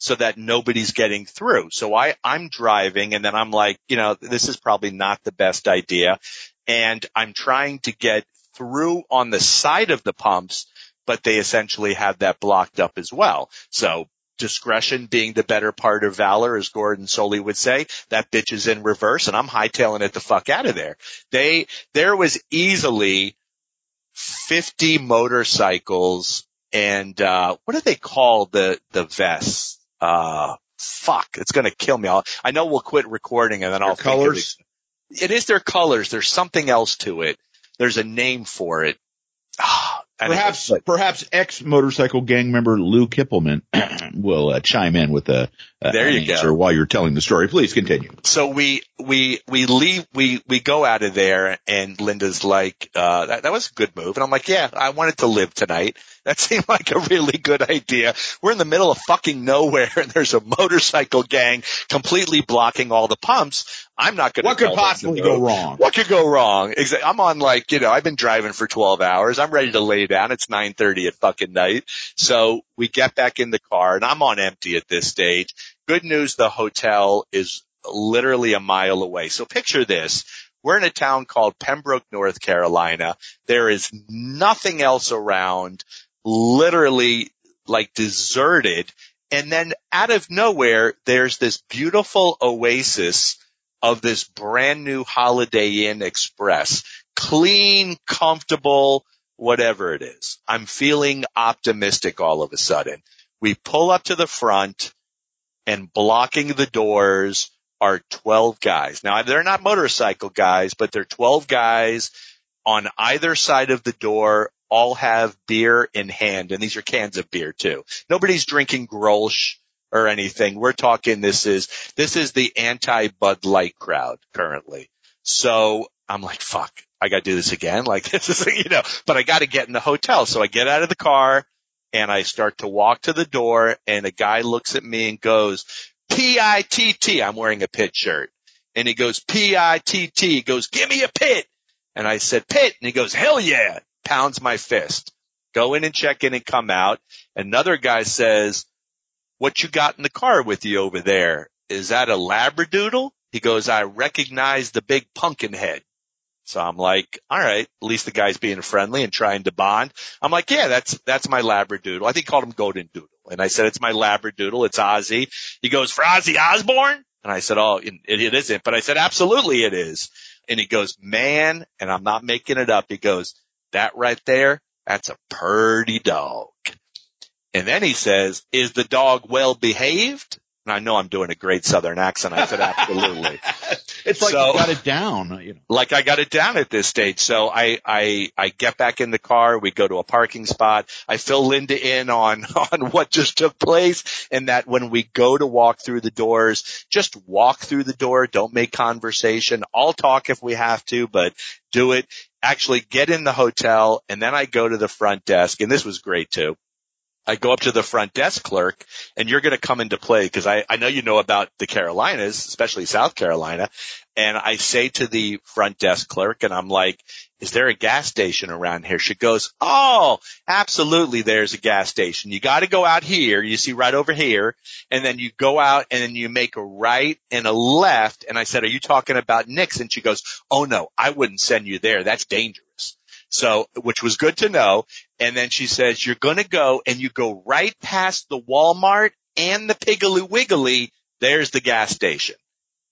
S2: so that nobody's getting through. So I, I'm driving and then I'm like, you know, this is probably not the best idea. And I'm trying to get through on the side of the pumps, but they essentially have that blocked up as well. So discretion being the better part of valor, as Gordon Solie would say, that bitch is in reverse and I'm hightailing it the fuck out of there. They, there was easily 50 motorcycles and, uh, what do they call the, the vests? Uh, fuck, it's going to kill me. I'll, I know we'll quit recording and then I'll
S1: colors.
S2: It. it is their colors. There's something else to it. There's a name for it.
S1: Perhaps, perhaps ex motorcycle gang member Lou Kipilman will uh, chime in with a, a
S2: there you
S1: answer
S2: go.
S1: while you're telling the story. Please continue.
S2: So we we we leave we we go out of there, and Linda's like, uh, that, that was a good move, and I'm like, yeah, I wanted to live tonight. That seemed like a really good idea. We're in the middle of fucking nowhere and there's a motorcycle gang completely blocking all the pumps. I'm not going to.
S1: What could possibly go wrong?
S2: What could go wrong? I'm on like, you know, I've been driving for 12 hours. I'm ready to lay down. It's 930 at fucking night. So we get back in the car and I'm on empty at this stage. Good news. The hotel is literally a mile away. So picture this. We're in a town called Pembroke, North Carolina. There is nothing else around literally like deserted. And then out of nowhere, there's this beautiful oasis of this brand new Holiday Inn Express. Clean, comfortable, whatever it is. I'm feeling optimistic all of a sudden. We pull up to the front and blocking the doors are 12 guys. Now they're not motorcycle guys, but they're 12 guys on either side of the door all have beer in hand, and these are cans of beer too. Nobody's drinking Grolsch or anything. We're talking this is this is the anti Bud Light crowd currently. So I'm like, fuck, I got to do this again. Like this is you know, but I got to get in the hotel. So I get out of the car and I start to walk to the door, and a guy looks at me and goes, P I T T. I'm wearing a Pitt shirt. And he goes, P I T T. He goes, give me a Pitt. And I said, Pitt. And he goes, hell yeah pounds my fist. Go in and check in and come out. Another guy says, what you got in the car with you over there? Is that a Labradoodle? He goes, I recognize the big pumpkin head. So I'm like, all right, at least the guy's being friendly and trying to bond. I'm like, yeah, that's, that's my Labradoodle. I think he called him Golden Doodle. And I said, it's my Labradoodle. It's Ozzy. He goes, for Ozzy Osbourne? And I said, oh, it, it isn't. But I said, absolutely it is. And he goes, man, and I'm not making it up. He goes, that right there, that's a purty dog. And then he says, is the dog well behaved? And I know I'm doing a great Southern accent. I said, absolutely.
S1: it's like
S2: So-
S1: you got it down. You know.
S2: like I got it down at this stage. So I, I, I get back in the car. We go to a parking spot. I fill Linda in on, on what just took place and that when we go to walk through the doors, just walk through the door. Don't make conversation. I'll talk if we have to, but do it. Actually get in the hotel and then I go to the front desk and this was great too. I go up to the front desk clerk and you're going to come into play because I, I know you know about the Carolinas, especially South Carolina. And I say to the front desk clerk and I'm like, is there a gas station around here? She goes, Oh, absolutely. There's a gas station. You got to go out here. You see right over here. And then you go out and then you make a right and a left. And I said, are you talking about Nixon? She goes, Oh no, I wouldn't send you there. That's dangerous. So, which was good to know. And then she says, you're going to go and you go right past the Walmart and the Piggly Wiggly. There's the gas station.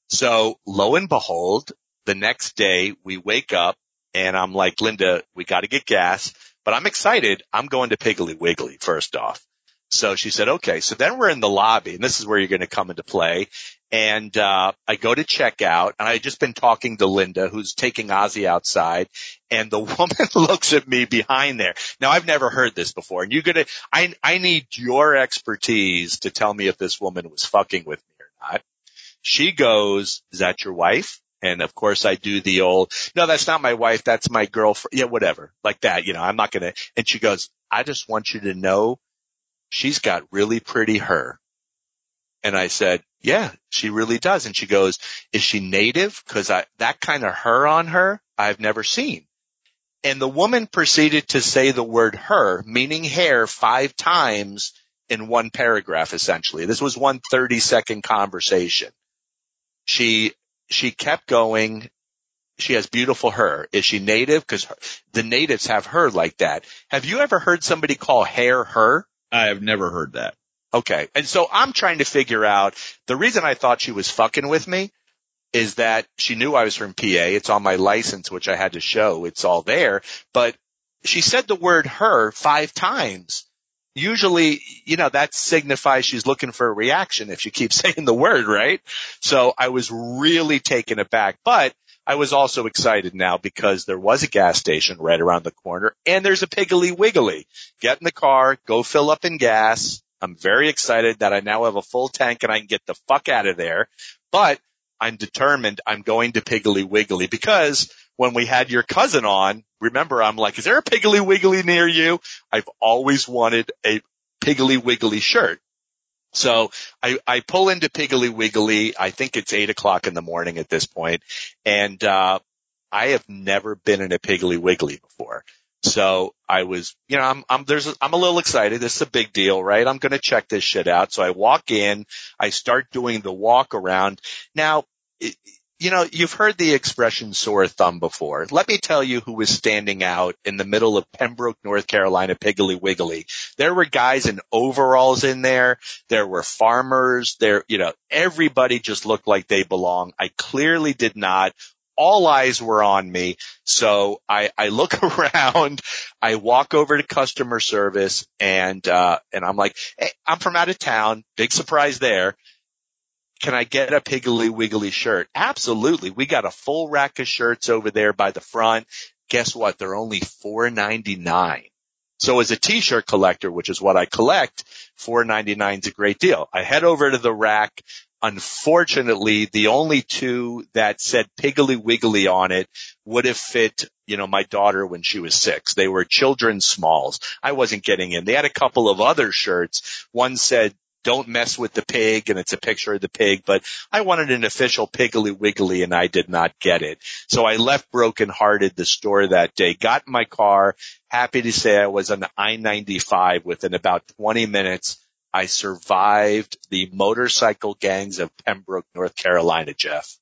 S2: So lo and behold, the next day we wake up and I'm like, Linda, we got to get gas, but I'm excited. I'm going to Piggly Wiggly first off. So she said, okay. So then we're in the lobby and this is where you're going to come into play. And, uh, I go to check out and I had just been talking to Linda who's taking Ozzy outside and the woman looks at me behind there. Now I've never heard this before and you're going to, I, I need your expertise to tell me if this woman was fucking with me or not. She goes, is that your wife? And of course I do the old, no, that's not my wife. That's my girlfriend. Yeah, whatever. Like that. You know, I'm not going to, and she goes, I just want you to know she's got really pretty hair. And I said, yeah, she really does. And she goes, is she native? Cause I, that kind of her on her, I've never seen. And the woman proceeded to say the word her, meaning hair five times in one paragraph, essentially. This was one 30 second conversation. She, she kept going. She has beautiful hair. Is she native? Cause her, the natives have hair like that. Have you ever heard somebody call hair her?
S1: I have never heard that.
S2: Okay. And so I'm trying to figure out the reason I thought she was fucking with me is that she knew I was from PA. It's on my license, which I had to show. It's all there, but she said the word her five times. Usually, you know, that signifies she's looking for a reaction if she keeps saying the word, right? So I was really taken aback, but I was also excited now because there was a gas station right around the corner and there's a Piggly Wiggly. Get in the car, go fill up in gas. I'm very excited that I now have a full tank and I can get the fuck out of there. But I'm determined I'm going to Piggly Wiggly because when we had your cousin on, remember I'm like, is there a Piggly Wiggly near you? I've always wanted a Piggly Wiggly shirt. So I, I pull into Piggly Wiggly. I think it's eight o'clock in the morning at this point, and uh, I have never been in a Piggly Wiggly before. So I was, you know, I'm, I'm, there's, I'm a little excited. This is a big deal, right? I'm going to check this shit out. So I walk in, I start doing the walk around. Now, it, you know, you've heard the expression sore thumb before. Let me tell you who was standing out in the middle of Pembroke, North Carolina, Piggly Wiggly. There were guys in overalls in there. There were farmers there, you know, everybody just looked like they belong. I clearly did not all eyes were on me. So I, I look around, I walk over to customer service and, uh, and I'm like, Hey, I'm from out of town. Big surprise there. Can I get a Piggly Wiggly shirt? Absolutely. We got a full rack of shirts over there by the front. Guess what? They're only four ninety nine. So as a t-shirt collector, which is what I collect, four ninety nine is a great deal. I head over to the rack. Unfortunately, the only two that said Piggly Wiggly on it would have fit, you know, my daughter when she was six. They were children's smalls. I wasn't getting in. They had a couple of other shirts. One said, don't mess with the pig and it's a picture of the pig, but I wanted an official Piggly Wiggly and I did not get it. So I left broken hearted the store that day, got in my car, happy to say I was on the I-95 within about 20 minutes. I survived the motorcycle gangs of Pembroke, North Carolina, Jeff.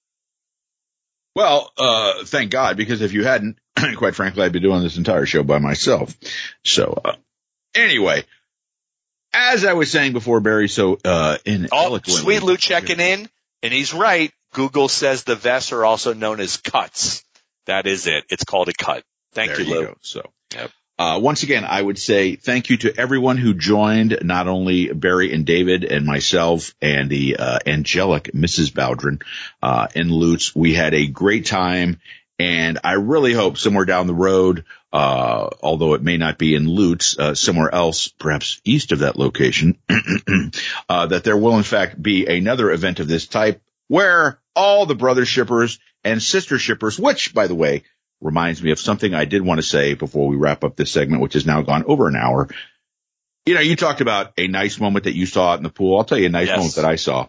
S1: Well, uh, thank God, because if you hadn't, quite frankly, I'd be doing this entire show by myself. So, uh, anyway, as I was saying before, Barry, so, uh, in
S2: Oh, Sweet Lou checking in, and he's right. Google says the vests are also known as cuts. That is it. It's called a cut. Thank
S1: there
S2: you, Lou.
S1: go. So,
S2: Yep.
S1: uh, once again, I would say thank you to everyone who joined, not only Barry and David and myself and the uh, angelic Mrs. Bowdren uh, in Lutz. We had a great time, and I really hope somewhere down the road, uh, although it may not be in Lutz, uh, somewhere else, perhaps east of that location, uh, that there will in fact be another event of this type where all the brother shippers and sister shippers, which by the way, reminds me of something I did want to say before we wrap up this segment, which has now gone over an hour. You know, you talked about a nice moment that you saw in the pool. I'll tell you a nice yes. moment that I saw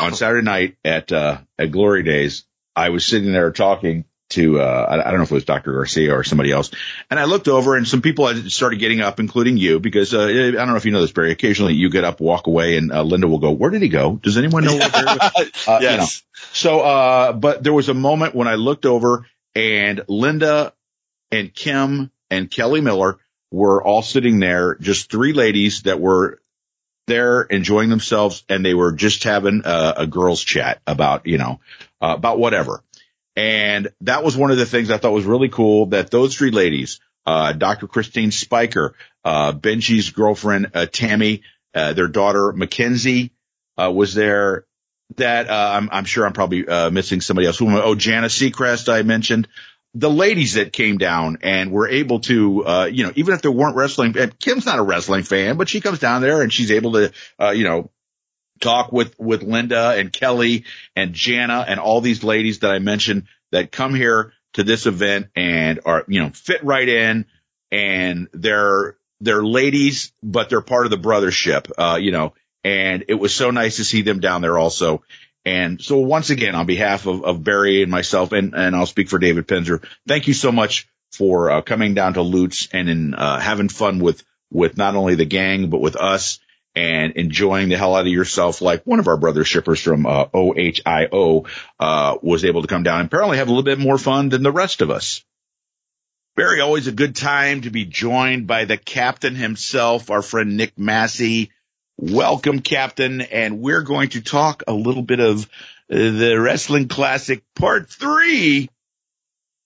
S1: on Saturday night at, uh, at Glory Days. I was sitting there talking to, uh, I, don't know if it was Dr. Garcia or somebody else. And I looked over and some people had started getting up, including you, because, uh, I don't know if you know this, Barry. Occasionally you get up, walk away and, uh, Linda will go, where did he go? Does anyone know where Barry was?
S2: Uh, yes. You know.
S1: So, uh, but there was a moment when I looked over and Linda and Kim and Kelly Miller were all sitting there, just three ladies that were there enjoying themselves and they were just having a, a girls chat about, you know, uh, about whatever. And that was one of the things I thought was really cool that those three ladies, uh, Dr. Christine Spiker, uh, Benji's girlfriend, uh, Tammy, uh, their daughter, Mackenzie, uh, was there that uh, I'm, I'm, sure I'm probably uh, missing somebody else. Oh, Janice Seacrest, I mentioned. The ladies that came down and were able to, uh, you know, even if there weren't wrestling, Kim's not a wrestling fan, but she comes down there and she's able to, uh, you know, talk with, with Linda and Kelly and Jana and all these ladies that I mentioned that come here to this event and are, you know, fit right in and they're, they're ladies, but they're part of the brothership, uh, you know, and it was so nice to see them down there also. And so once again, on behalf of, of Barry and myself, and, and I'll speak for David Penzer, thank you so much for uh, coming down to Lutz and in, uh, having fun with, with not only the gang, but with us and enjoying the hell out of yourself like one of our brother shippers from uh, OHIO uh, was able to come down and apparently have a little bit more fun than the rest of us. Barry, always a good time to be joined by the captain himself, our friend Nick Massey. Welcome, Captain. And we're going to talk a little bit of uh, the Wrestling Classic Part 3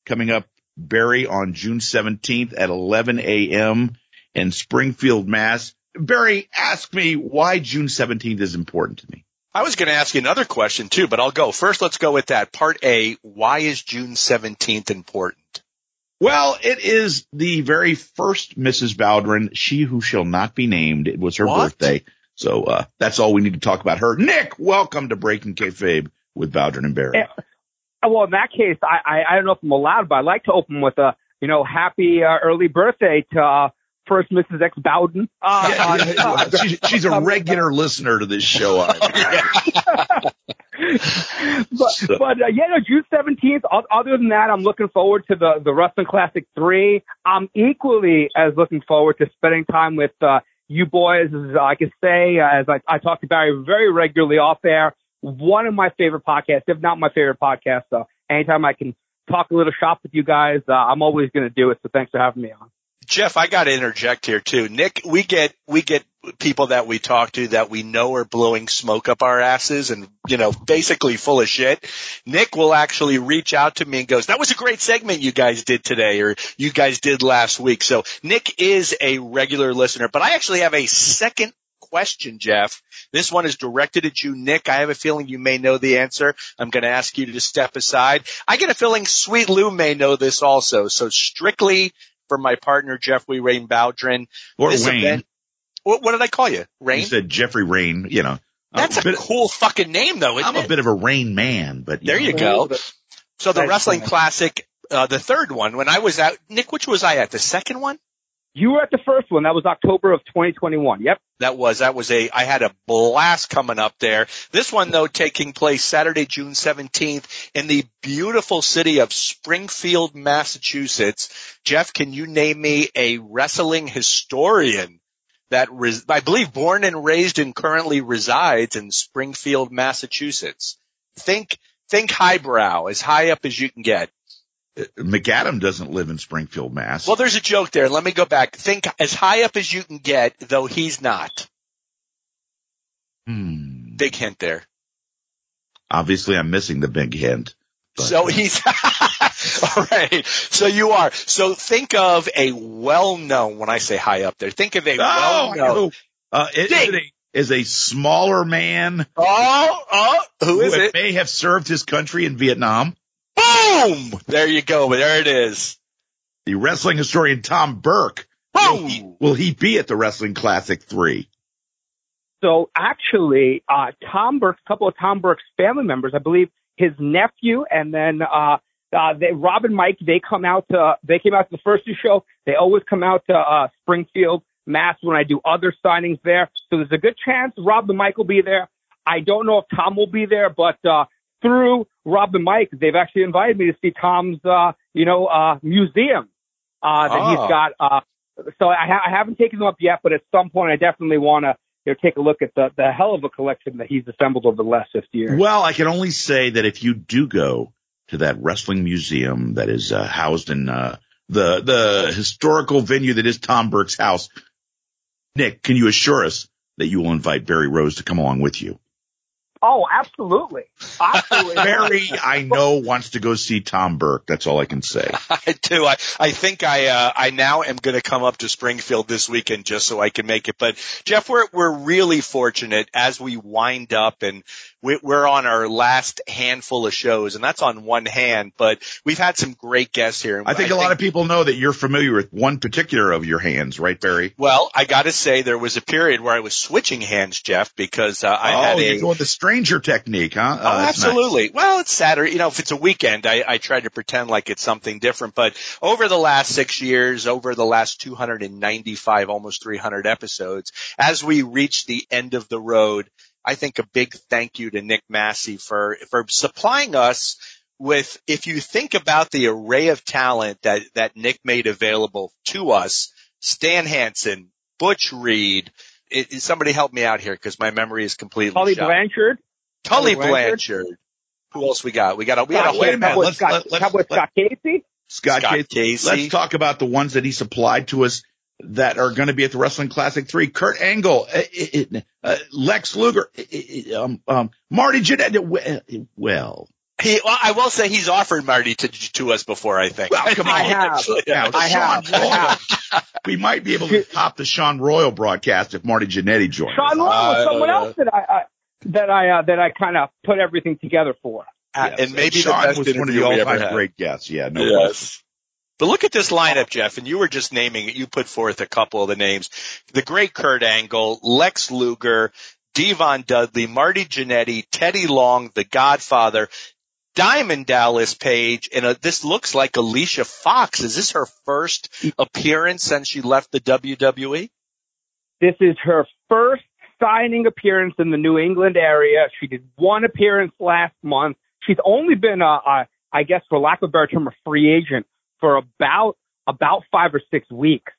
S1: coming up, Barry, on June 17th at 11 a.m. in Springfield, Mass. Barry, ask me why June 17th is important to me.
S2: I was going to ask you another question too, but I'll go. First, let's go with that. Part A, why is June 17th important?
S1: Well, it is the very first Mrs. Bowdren, she who shall not be named. It was her
S2: what?
S1: birthday. So uh, that's all we need to talk about her. Nick, welcome to Breaking Kayfabe with Bowdren and Barry.
S3: Yeah. Well, in that case, I, I I don't know if I'm allowed, but I'd like to open with a you know happy uh, early birthday to uh, first Mrs. X Bowdren.
S1: Uh, yeah, uh, she's, she's, a regular listener to this show. but
S3: but uh, yeah, no, June seventeenth. Other than that, I'm looking forward to the the Wrestling Classic three. I'm equally as looking forward to spending time with uh, you boys, as I can say, as I, I talk to Barry very regularly off air, one of my favorite podcasts, if not my favorite podcast. So anytime I can talk a little shop with you guys, uh, I'm always going to do it. So thanks for having me on.
S2: Jeff, I got to interject here too. Nick, we get, we get people that we talk to that we know are blowing smoke up our asses and, you know, basically full of shit. Nick will actually reach out to me and goes, that was a great segment you guys did today or you guys did last week. So Nick is a regular listener, but I actually have a second question, Jeff. This one is directed at you, Nick. I have a feeling you may know the answer. I'm going to ask you to step aside. I get a feeling Sweet Lou may know this also. So strictly for my partner, Jeffrey Rain Bowdren.
S1: Or this Wayne. Event,
S2: what, what, did I call you? Rain?
S1: You said Jeffrey Rain, you know.
S2: That's a, a cool fucking name though,
S1: I'm
S2: it?
S1: a bit of a Rain man, but
S2: you there
S1: know.
S2: you go. So the Wrestling Classic, uh, the third one, when I was out, Nick, which was I at? The second one?
S3: You were at the first one. That was October of 2021. Yep.
S2: That was, that was a, I had a blast coming up there. This one though taking place Saturday, June 17th in the beautiful city of Springfield, Massachusetts. Jeff, can you name me a wrestling historian that res- I believe born and raised and currently resides in Springfield, Massachusetts? Think, think highbrow, as high up as you can get.
S1: McAdam doesn't live in Springfield, Mass.
S2: Well, there's a joke there. Let me go back. Think as high up as you can get, though he's not.
S1: Hmm.
S2: Big hint there.
S1: Obviously, I'm missing the big hint.
S2: But, so uh, he's All right. So you are. So think of a well-known, when I say high up there, think of a
S1: Oh,
S2: well-known.
S1: know. Uh, is, it a, is a smaller man
S2: Oh, oh, who is
S1: who
S2: it?
S1: may have served his country in Vietnam.
S2: Boom! There you go. There it is.
S1: The wrestling historian Tom Burke. Will he,
S2: Boom!
S1: will he be at the Wrestling Classic 3?
S3: So actually, uh, Tom Burke, a couple of Tom Burke's family members, I believe his nephew and then, uh, uh, they, Rob and Mike, they come out to, they came out to the first two show. They always come out to, uh, Springfield, Mass when I do other signings there. So there's a good chance Rob and Mike will be there. I don't know if Tom will be there, but, uh, through Rob and Mike, they've actually invited me to see Tom's, uh, you know, uh, museum, uh, that
S2: Oh.
S3: he's got, uh, so I, ha- I haven't taken them up yet, but at some point I definitely want to, you know, take a look at the, the hell of a collection that he's assembled over the last 50 years.
S1: Well, I can only say that if you do go to that wrestling museum that is uh, housed in uh, the the historical venue that is Tom Burke's house, Nick, can you assure us that you will invite Barry Rose to come along with you?
S3: Oh, absolutely. Absolutely.
S1: Barry, I know wants to go see Tom Burke. That's all I can say.
S2: I do. I, I think I, uh, I now am going to come up to Springfield this weekend just so I can make it. But Jeff, we're, we're really fortunate as we wind up and we, we're on our last handful of shows and that's on one hand, but we've had some great guests here.
S1: I think a lot of people know that you're familiar with one particular of your hands, right, Barry?
S2: Well, I got to say there was a period where I was switching hands, Jeff, because uh, I
S1: oh,
S2: had
S1: you're
S2: a
S1: going the stranger technique, huh?
S2: Oh,
S1: nice.
S2: absolutely. Well, it's Saturday. You know, if it's a weekend, I, I try to pretend like it's something different. But over the last six years, over the last 295, almost 300 episodes, as we reach the end of the road, I think a big thank you to Nick Massey for, for supplying us with, if you think about the array of talent that, that Nick made available to us, Stan Hansen, Butch Reed, it, it- somebody help me out here because my memory is completely
S3: Holly
S2: shot.
S3: Blanchard.
S2: Tully
S3: Tully Blanchard.
S2: Blanchard. Who else we got? We got a we got a
S1: wait a minute. Let's-
S3: Scott,
S1: let- let's-
S3: Scott Casey.
S1: Scott,
S2: Scott
S1: Casey.
S2: Casey.
S1: Let's talk about the ones that he supplied to us that are going to be at the Wrestling Classic 3. Kurt Angle, uh, uh, uh, Lex Luger, uh, um, um, Marty Jannetty. Well,
S2: He, well, I will say he's offered Marty to to us before. I think.
S1: well, come on.
S3: I have.
S1: Now,
S3: I
S1: Sean
S3: have. I
S1: Royal.
S3: have.
S1: We might be able to top the Sean Royal broadcast if Marty Jannetty joins.
S3: Sean. Royal
S2: I
S3: was
S2: don't
S3: someone
S2: know.
S3: else that I, I that I uh, that I kind of put everything together for.
S2: Uh,
S1: Yes.
S2: and maybe
S1: Sean
S2: the best
S1: was one of the
S2: interview we ever
S1: all-time great guests. Yeah, no
S2: Yes. But look at this lineup, Jeff, and you were just naming it. You put forth a couple of the names. The great Kurt Angle, Lex Luger, Devon Dudley, Marty Jannetty, Teddy Long, The Godfather, Diamond Dallas Page, and uh this looks like Alicia Fox. Is this her first appearance since she left the? WWE?
S3: This is her first signing appearance in the New England area. She did one appearance last month. She's only been, uh, uh, guess, for lack of a better term, a free agent for about about five or six weeks.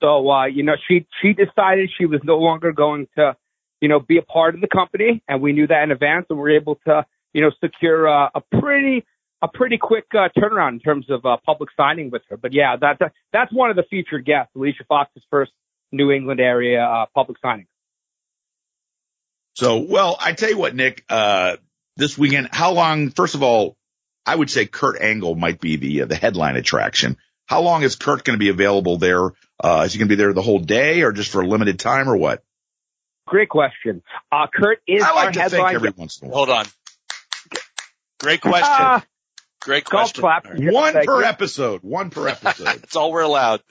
S3: So, uh, you know, she she decided she was no longer going to, you know, be a part of the company, and we knew that in advance, and we were able to, you know, secure a pretty a pretty quick uh, turnaround in terms of uh, public signing with her. But yeah, that's that's one of the featured guests, Alicia Fox's first New England area uh, public signing.
S1: So, well, I tell you what, Nick, uh, this weekend, how long, first of all, I would say Kurt Angle might be the, uh, the headline attraction. How long is Kurt going to be available there? Uh, is he going to be there the whole day or just for a limited time or what?
S3: Great question. Uh, Kurt is
S1: I
S3: our
S1: like to think
S3: headline.
S1: every once in a while.
S2: Hold on. Great question.
S3: Ah,
S2: Great
S3: golf
S2: question.
S3: clap.
S2: All right.
S1: One
S3: Thank
S1: per
S3: you.
S1: episode, one per episode.
S2: That's all we're allowed.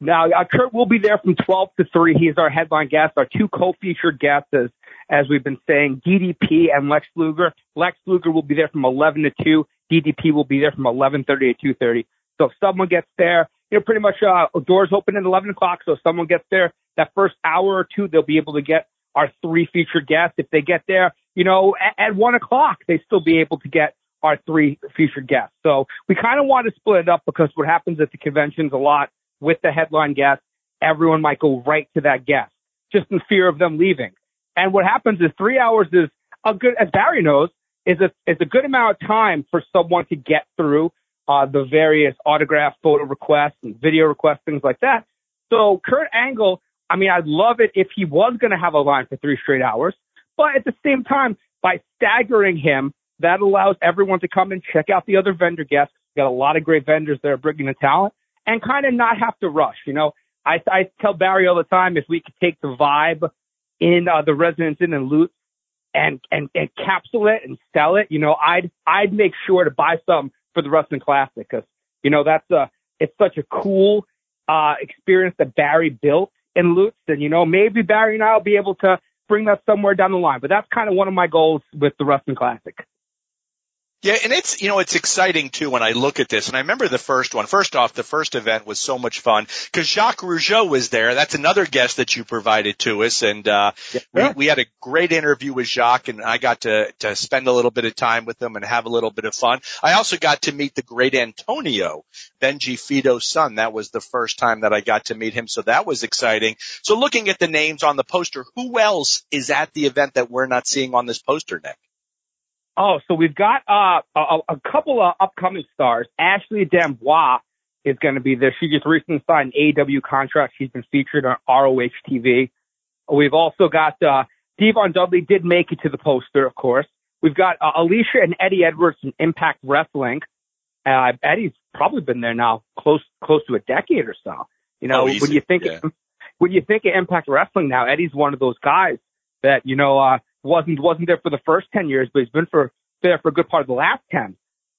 S3: Now, uh, Kurt will be there from 12 to 3. He's our headline guest. Our two co-featured guests, as, as we've been saying, DDP and Lex Luger. Lex Luger will be there from 11 to 2. DDP will be there from 11:30 to 2:30. So if someone gets there, you know, pretty much uh, doors open at 11 o'clock. So if someone gets there that first hour or two, they'll be able to get our three featured guests. If they get there, you know, at, at one o'clock, they still be able to get our three featured guests. So we kind of want to split it up because what happens at the conventions a lot with the headline guest, everyone might go right to that guest just in fear of them leaving. And what happens is three hours is a good, as Barry knows, is a, is a good amount of time for someone to get through, uh, the various autograph photo requests and video requests, things like that. So Kurt Angle, I mean, I'd love it if he was going to have a line for three straight hours, but at the same time, by staggering him, that allows everyone to come and check out the other vendor guests. We've got a lot of great vendors that are bringing the talent and kind of not have to rush. You know, I, I tell Barry all the time if we could take the vibe in uh, the Residence in and Loot and, and, and capsule it and sell it, you know, I'd, I'd make sure to buy some for the Wrestling Classic because, you know, that's a, it's such a cool, uh, experience that Barry built in Lutz. And, you know, maybe Barry and I will be able to bring that somewhere down the line, but that's kind of one of my goals with the Wrestling Classic.
S2: Yeah, and it's, you know, it's exciting too when I look at this. And I remember the first one. First off, the first event was so much fun because Jacques Rougeau was there. That's another guest that you provided to us. And, uh, yeah. we, we had a great interview with Jacques and I got to, to spend a little bit of time with him and have a little bit of fun. I also got to meet the great Antonio, Benji Fido's son. That was the first time that I got to meet him. So that was exciting. So looking at the names on the poster, who else is at the event that we're not seeing on this poster, Nick?
S3: Oh, so we've got uh, a, a couple of upcoming stars. Ashley D'Amboise is going to be there. She just recently signed an AEW contract. She's been featured on ROH TV. We've also got uh, Devon Dudley did make it to the poster, of course. We've got uh, Alicia and Eddie Edwards from Impact Wrestling. Uh, Eddie's probably been there now close close to a decade or so. You know,
S2: oh,
S3: when you think
S2: yeah.
S3: when you think of Impact Wrestling now, Eddie's one of those guys that you know uh, wasn't wasn't there for the first ten years, but he's been for there for a good part of the last ten.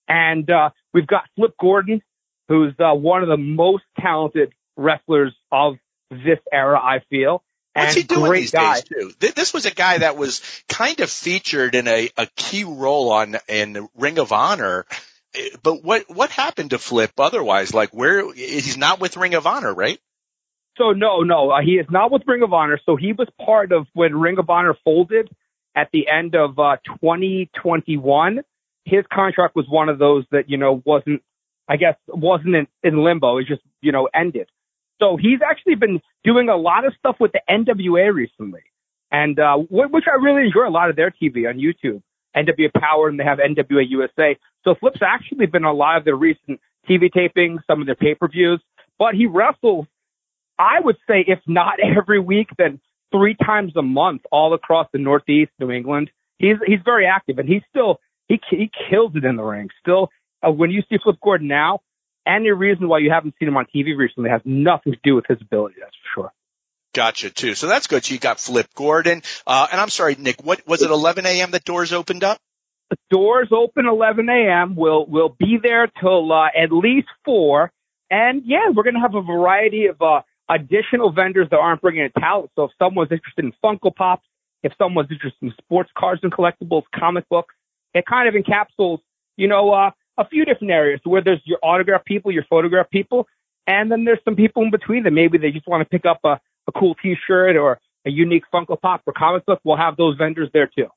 S3: And uh, we've got Flip Gordon, who's uh, one of the most talented wrestlers of this era, I feel.
S2: What's he doing these
S3: guy.
S2: days too? This was a guy that was kind of featured in a, a key role on in Ring of Honor. But what what happened to Flip otherwise? Like where he's not with Ring of Honor, right?
S3: So no, no, uh, he is not with Ring of Honor. So he was part of when Ring of Honor folded at the end of uh, 2021. His contract was one of those that you know wasn't, I guess, wasn't in, in limbo. It just you know ended. So he's actually been doing a lot of stuff with the NWA recently, and uh, which I really enjoy a lot of their TV on YouTube. NWA Power and they have NWA USA. So Flip's actually been on a lot of their recent TV tapings, some of their pay-per-views, but he wrestles, I would say, if not every week, then three times a month all across the Northeast, New England. He's, he's very active and he's still, he, he kills it in the ring. Still, uh, when you see Flip Gordon now, any reason why you haven't seen him on TV recently has nothing to do with his ability, that's for sure.
S2: Gotcha too. So that's good. So you got Flip Gordon. Uh, and I'm sorry, Nick, what was it 11 a.m. that doors opened up?
S3: The doors open 11 a.m. We'll, we'll be there till, uh, at least four. And yeah, we're going to have a variety of, uh, additional vendors that aren't bringing a talent. So if someone's interested in Funko Pops, if someone's interested in sports cards and collectibles, comic books, it kind of encapsulates, you know, uh, a few different areas where there's your autograph people, your photograph people, and then there's some people in between that maybe they just want to pick up a, a cool T-shirt or a unique Funko Pop or comic book. We'll have those vendors there too.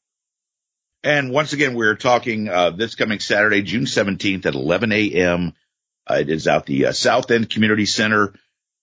S1: And once again, we're talking uh, this coming Saturday, June 17th at 11 a.m. Uh, it is out the uh, South End Community Center.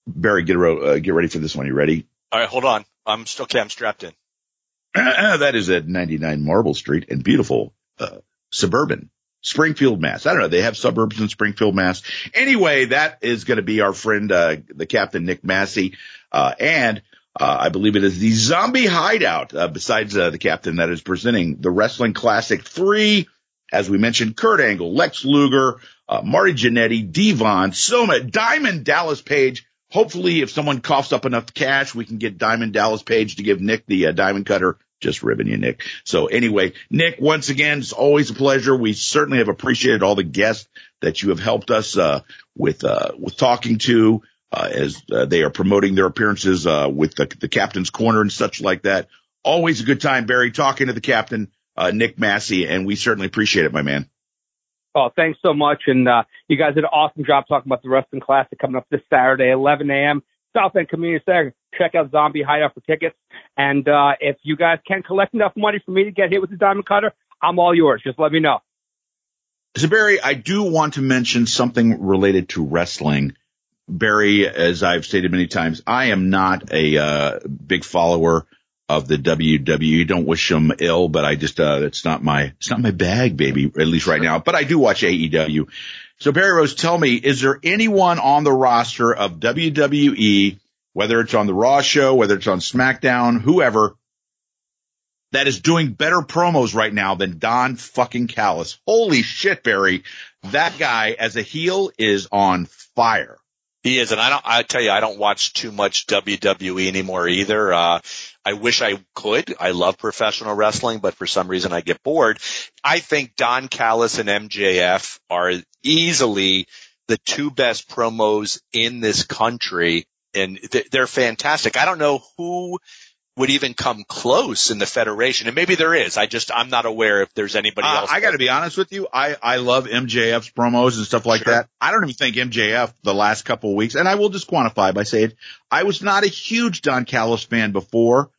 S1: Barry, get, uh, get ready for this one. You ready?
S2: All right, hold on. I'm still okay. I'm strapped in.
S1: that is at 99 Marble Street and beautiful uh, suburban Springfield, Mass. I don't know. They have suburbs in Springfield, Mass. Anyway, that is going to be our friend, uh, the Captain Nick Massey. Uh, and, uh, I believe it is the Zombie Hideout, uh, besides, uh, the Captain that is presenting the Wrestling Classic 3. As we mentioned, Kurt Angle, Lex Luger, uh, Marty Jannetty, Devon, Soma, Diamond Dallas Page. Hopefully, if someone coughs up enough cash, we can get Diamond Dallas Page to give Nick the uh, diamond cutter just ribbing you, Nick. So anyway, Nick, once again, it's always a pleasure. We certainly have appreciated all the guests that you have helped us, uh, with, uh, with talking to, uh, as uh, they are promoting their appearances, uh, with the, the captain's corner and such like that. Always a good time, Barry, talking to the captain, uh, Nick Massey, and we certainly appreciate it, my man.
S3: Oh, thanks so much. And, uh, you guys did an awesome job talking about the Wrestling Classic coming up this Saturday, 11 a.m. South End Community Center. Check out Zombie Hideout for tickets. And uh, if you guys can collect enough money for me to get hit with the diamond cutter, I'm all yours. Just let me know.
S1: So Barry, I do want to mention something related to wrestling. Barry, as I've stated many times, I am not a uh, big follower of the WWE. Don't wish them ill, but I just uh, it's not my it's not my bag, baby. At least right now. But I do watch AEW. So Barry Rose, tell me, is there anyone on the roster of WWE whether it's on the Raw show, whether it's on SmackDown, whoever that is doing better promos right now than Don fucking Callis. Holy shit, Barry. That guy as a heel is on fire.
S2: He is, and I don't. I tell you, I don't watch too much WWE anymore either. Uh, I wish I could. I love professional wrestling, but for some reason I get bored. I think Don Callis and MJF are easily the two best promos in this country, and they're fantastic. I don't know who would even come close in the federation. And maybe there is. I just, I'm not aware if there's anybody uh, else.
S1: I got to be honest with you. I, I love MJF's promos and stuff like sure. that. I don't even think MJF the last couple of weeks, and I will just quantify by saying I was not a huge Don Callis fan before,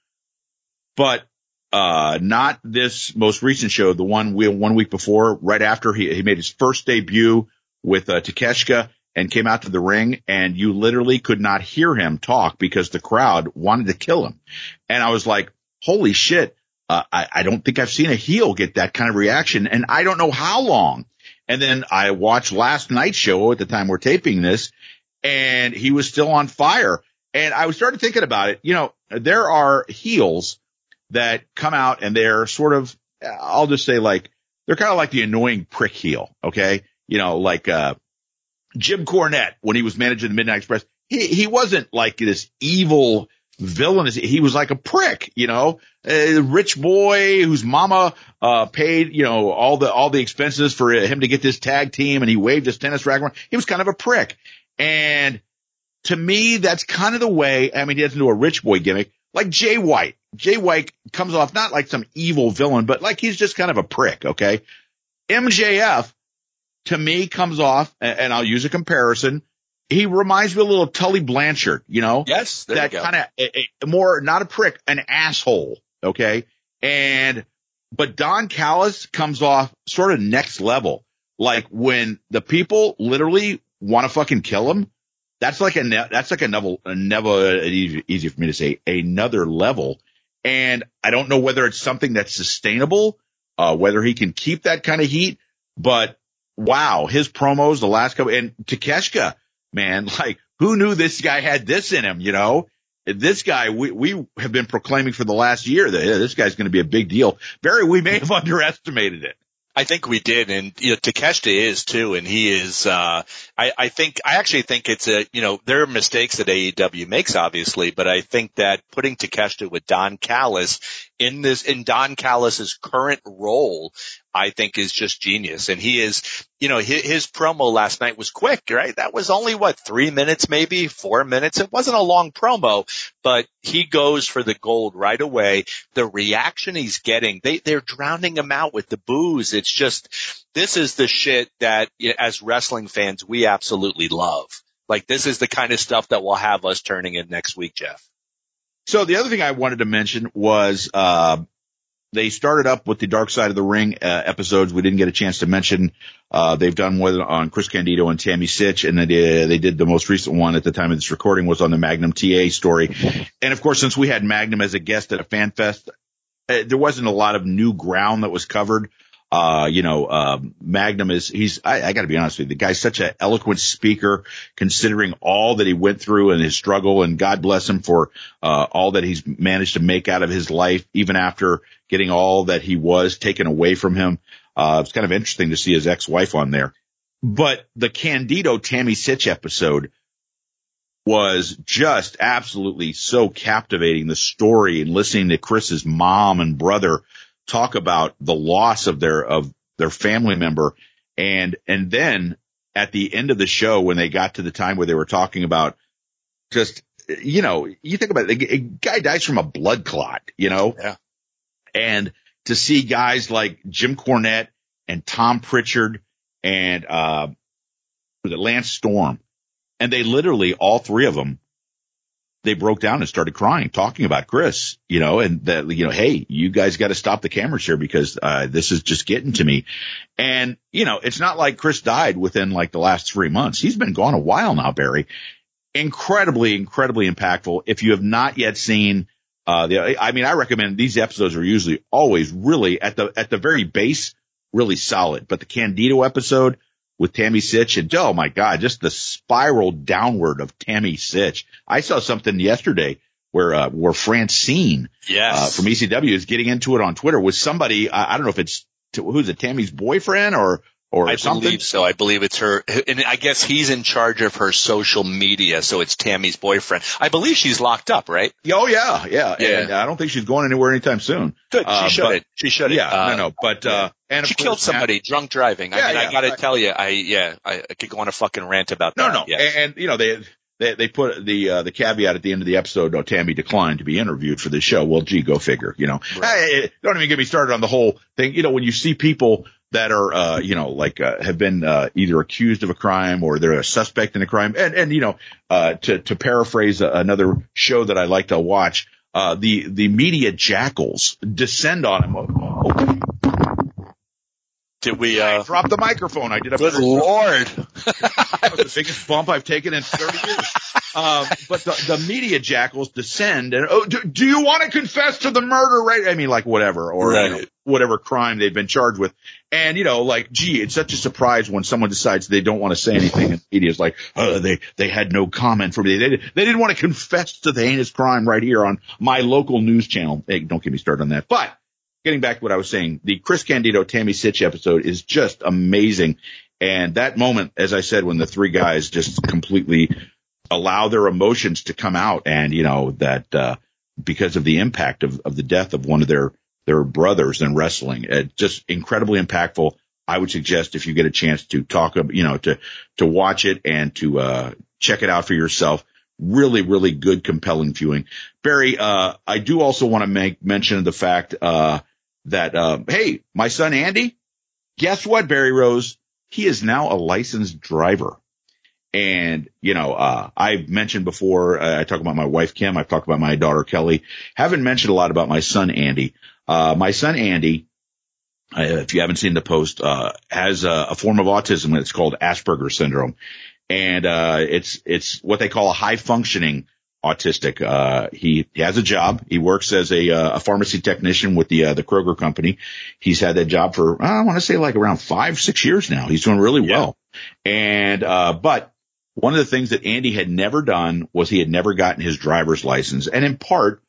S1: but, uh, not this most recent show, the one we, one week before, right after he, he made his first debut with, uh, Takeshita and came out to the ring and you literally could not hear him talk because the crowd wanted to kill him. And I was like, holy shit. Uh, I, I don't think I've seen a heel get that kind of reaction and I don't know how long. And then I watched last night's show at the time we're taping this and he was still on fire. And I was started thinking about it. You know, there are heels that come out and they're sort of, I'll just say like, they're kind of like the annoying prick heel. Okay. You know, like, uh, Jim Cornette, when he was managing the Midnight Express, he, he wasn't like this evil villain. He was like a prick, you know, a rich boy whose mama, uh, paid, you know, all the, all the expenses for him to get this tag team and he waved his tennis racket around. He was kind of a prick. And to me, that's kind of the way, I mean, he doesn't do a rich boy gimmick like Jay White. Jay White comes off not like some evil villain, but like he's just kind of a prick. Okay. MJF to me comes off, and I'll use a comparison. He reminds me a little Tully Blanchard, you know?
S2: Yes,
S1: that kind of more not a prick, an asshole. Okay, and but Don Callis comes off sort of next level. Like when the people literally want to fucking kill him, that's like a that's like a level, a never uh, easy, easy for me to say another level. And I don't know whether it's something that's sustainable, uh, whether he can keep that kind of heat, but wow, his promos the last couple and Takeshita, man, like who knew this guy had this in him, you know? This guy, we, we have been proclaiming for the last year that this guy's going to be a big deal. Barry, we may have underestimated it.
S2: I think we did, and you know, Takeshita is too, and he is. uh I, I think I actually think it's a you know there are mistakes that AEW makes, obviously, but I think that putting Takeshita with Don Callis in this in Don Callis's current role, I think is just genius. And he is, you know, his, his, promo last night was quick, right? That was only what three minutes, maybe four minutes. It wasn't a long promo, but he goes for the gold right away. The reaction he's getting, they, they're drowning him out with the booze. It's just, this is the shit that as wrestling fans, we absolutely love. Like this is the kind of stuff that will have us turning in next week, Jeff.
S1: So the other thing I wanted to mention was, uh, they started up with the Dark Side of the Ring uh, episodes. We didn't get a chance to mention. Uh, they've done one on Chris Candido and Tammy Sytch, and they did, they did the most recent one at the time of this recording was on the Magnum TA story. And of course, since we had Magnum as a guest at a fan fest, uh, there wasn't a lot of new ground that was covered. Uh, you know, uh, Magnum is, he's, I, I gotta be honest with you, the guy's such an eloquent speaker considering all that he went through and his struggle and God bless him for, uh, all that he's managed to make out of his life, even after getting all that he was taken away from him. Uh, it's kind of interesting to see his ex-wife on there, but the Candido Tammy Sytch episode, was just absolutely so captivating. The story and listening to Chris's mom and brother talk about the loss of their, of their family member. And, and then at the end of the show, when they got to the time where they were talking about just, you know, you think about it, a guy dies from a blood clot, you know?
S2: Yeah.
S1: And to see guys like Jim Cornette and Tom Prichard and, uh, Lance Storm, and they literally, all three of them they broke down and started crying, talking about Chris, you know, and that, you know, hey, you guys got to stop the cameras here because, uh, this is just getting to me. And, you know, it's not like Chris died within like the last three months. He's been gone a while now, Barry. Incredibly, incredibly impactful. If you have not yet seen, uh, the, I mean, I recommend these episodes are usually always really at the, at the very base, really solid, but the Candido episode, with Tammy Sytch and oh my God, just the spiral downward of Tammy Sytch. I saw something yesterday where uh, where Francine
S2: yes.
S1: uh, from ECW is getting into it on Twitter with somebody. I, I don't know if it's who's it, Tammy's boyfriend or or
S2: I
S1: something.
S2: believe so. I believe it's her, and I guess he's in charge of her social media. So it's Tammy's boyfriend. I believe she's locked up, right?
S1: Oh yeah, yeah,
S2: Yeah.
S1: And I don't think she's going anywhere anytime soon.
S2: Good. She
S1: Uh,
S2: should.
S1: but-
S2: She should.
S1: Yeah,
S2: Uh,
S1: no, no. But uh, and
S2: She
S1: course,
S2: killed somebody drunk driving. I
S1: Yeah,
S2: mean,
S1: yeah.
S2: I got to tell you, I yeah, I, I could go on a fucking rant about
S1: No,
S2: that.
S1: no,
S2: Yes.
S1: and, and you know they they they put the uh, the caveat at the end of the episode. Oh, Tammy declined to be interviewed for the show. Well, gee, go figure. You know, Hey, don't even get me started on the whole thing. You know, when you see people that are uh, you know like uh, have been uh, either accused of a crime or they're a suspect in a crime, and and you know uh, to to paraphrase another show that I like to watch. Uh, the, the media jackals descend on him. Oh,
S2: Did we?
S1: I
S2: uh
S1: dropped the microphone. I did a
S2: Good lord!
S1: That was the biggest bump I've taken in 30 years. Um, but the, the media jackals descend and, oh, do, do you want to confess to the murder? Right. I mean, like whatever, or you know, whatever crime they've been charged with. And, you know, like, gee, it's such a surprise when someone decides they don't want to say anything and the media's like, oh, they, they had no comment for me. They, they didn't want to confess to the heinous crime right here on my local news channel. Hey, don't get me started on that. But getting back to what I was saying, the Chris Candido Tammy Sytch episode is just amazing. And that moment, as I said, when the three guys just completely allow their emotions to come out and, you know, that, uh, because of the impact of, of the death of one of their, their brothers in wrestling, it just incredibly impactful. I would suggest if you get a chance to talk, you know, to, to watch it and to, uh, check it out for yourself. Really, really good, compelling viewing. Barry, uh, I do also want to make mention of the fact, uh, that, uh, hey, my son Andy, guess what, Barry Rose? He is now a licensed driver. And, you know, uh, I've mentioned before, uh, I talk about my wife, Kim. I've talked about my daughter, Kelly. Haven't mentioned a lot about my son, Andy. Uh, my son, Andy, uh, if you haven't seen the post, uh, has a, a form of autism. It's called Asperger's syndrome. And, uh, it's, it's what they call a high functioning autistic. Uh, he, he has a job. He works as a, uh, a pharmacy technician with the, uh, the Kroger company. He's had that job for, I want to say like around five, six years now. He's doing really
S2: Yeah.
S1: well. And, uh, but one of the things that Andy had never done was he had never gotten his driver's license. And in part,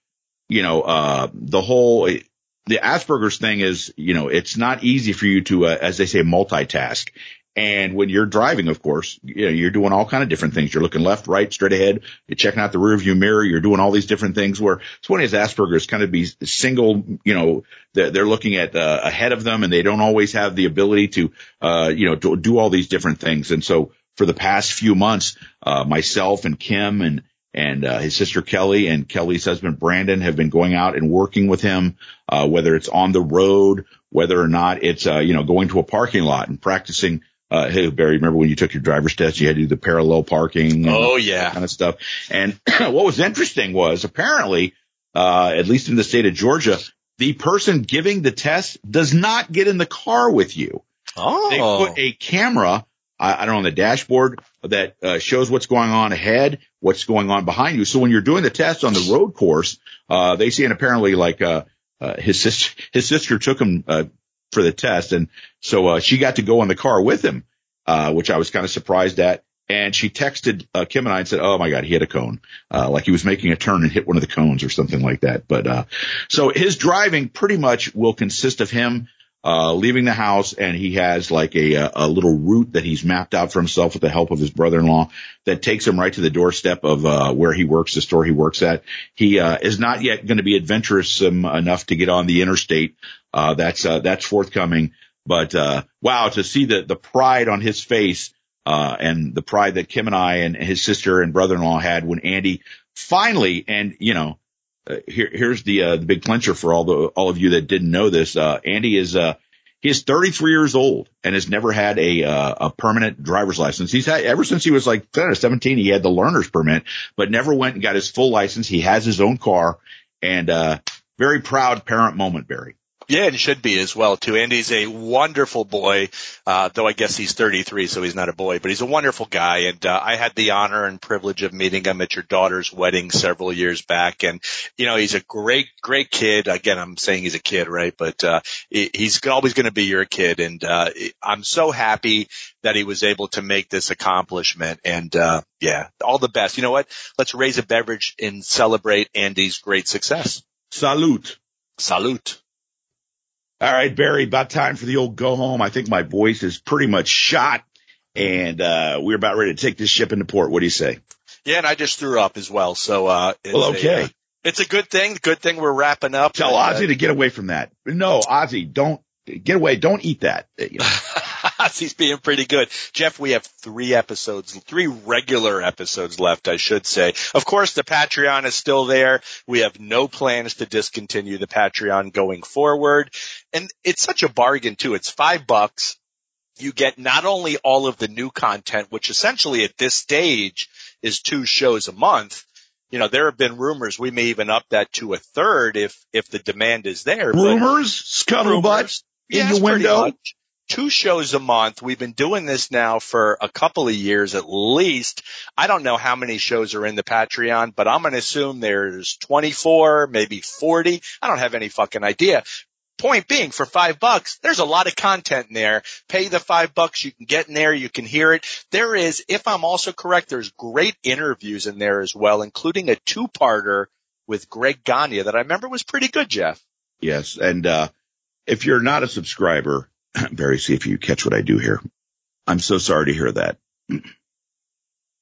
S1: you know, uh, the whole, the Asperger's thing is, you know, it's not easy for you to, uh, as they say, multitask. And when you're driving, of course, you know, you're doing all kind of different things. You're looking left, right, straight ahead. You're checking out the rear view mirror. You're doing all these different things where it's one of his Asperger's kind of be single, you know, they're, they're looking at, uh, ahead of them and they don't always have the ability to, uh, you know, to do all these different things. And so for the past few months, uh, myself and Kim and, and uh, his sister Kelly and Kelly's husband Brandon have been going out and working with him, uh, whether it's on the road, whether or not it's uh, you know going to a parking lot and practicing. Uh, hey Barry, remember when you took your driver's test? You had to do the parallel parking. and
S2: Oh yeah.
S1: kind of stuff. And what was interesting was apparently, uh, at least in the state of Georgia, the person giving the test does not get in the car with you
S2: Oh.
S1: they put a camera, I, I don't know, on the dashboard that uh, shows what's going on ahead, what's going on behind you. So when you're doing the test on the road course, uh, they see, and apparently like, uh, uh, his sister, his sister took him, uh, for the test. And so, uh, she got to go in the car with him, uh, which I was kind of surprised at. And she texted uh, Kim and I and said, "Oh my God, he hit a cone, uh, like he was making a turn and hit one of the cones or something like that." But uh, so his driving pretty much will consist of him uh, leaving the house and he has like a, a little route that he's mapped out for himself with the help of his brother-in-law that takes him right to the doorstep of, uh, where he works, the store he works at. He, uh, is not yet going to be adventurous enough to get on the interstate. Uh, that's, uh, that's forthcoming. But, uh, wow, to see the, the pride on his face, uh, and the pride that Kim and I and his sister and brother-in-law had when Andy finally, and you know, uh, here, here's the, uh, the big clincher for all the, all of you that didn't know this. Uh, Andy is, uh, he is 33 years old and has never had a, uh, a permanent driver's license. He's had, ever since he was like I don't 17, he had the learner's permit, but never went and got his full license. He has his own car and, uh, very proud parent moment, Barry.
S2: Yeah, and should be as well too. Andy's a wonderful boy, uh, though I guess he's 33, so he's not a boy, but he's a wonderful guy. And uh, I had the honor and privilege of meeting him at your daughter's wedding several years back. And you know, he's a great, great kid. Again, I'm saying he's a kid, right? But uh, he's always going to be your kid, and uh, I'm so happy that he was able to make this accomplishment. And uh, yeah, all the best. You know what? Let's raise a beverage and celebrate Andy's great success.
S1: Salute.
S2: Salute.
S1: All right, Barry, about time for the old go home. I think my voice is pretty much shot and, uh, we're about ready to take this ship into port. What do you say?
S2: Yeah. And I just threw up as well. So, uh,
S1: well, okay.
S2: A, uh, it's a good thing. Good thing we're wrapping up.
S1: Tell and, Ozzy uh, to get away from that. No, Ozzy, don't get away. Don't eat that. Uh, you know.
S2: He's being pretty good. Jeff, we have three episodes, three regular episodes left, I should say. Of course, the Patreon is still there. We have no plans to discontinue the Patreon going forward. And it's such a bargain too. It's five bucks. You get not only all of the new content, which essentially at this stage is two shows a month, you know, there have been rumors we may even up that to a third if, if the demand is there.
S1: Rumors? Scuttlebutt? In
S2: yes,
S1: your window?
S2: Two shows a month. We've been doing this now for a couple of years at least. I don't know how many shows are in the Patreon, but I'm going to assume there's 24, maybe 40. I don't have any fucking idea. Point being, for five bucks, there's a lot of content in there. Pay the five bucks, you can get in there, you can hear it. There is, if I'm also correct, there's great interviews in there as well, including a two-parter with Greg Gagne that I remember was pretty good, Jeff.
S1: Yes, and uh, if you're not a subscriber, Barry, see if you catch what I do here. I'm so sorry to hear that.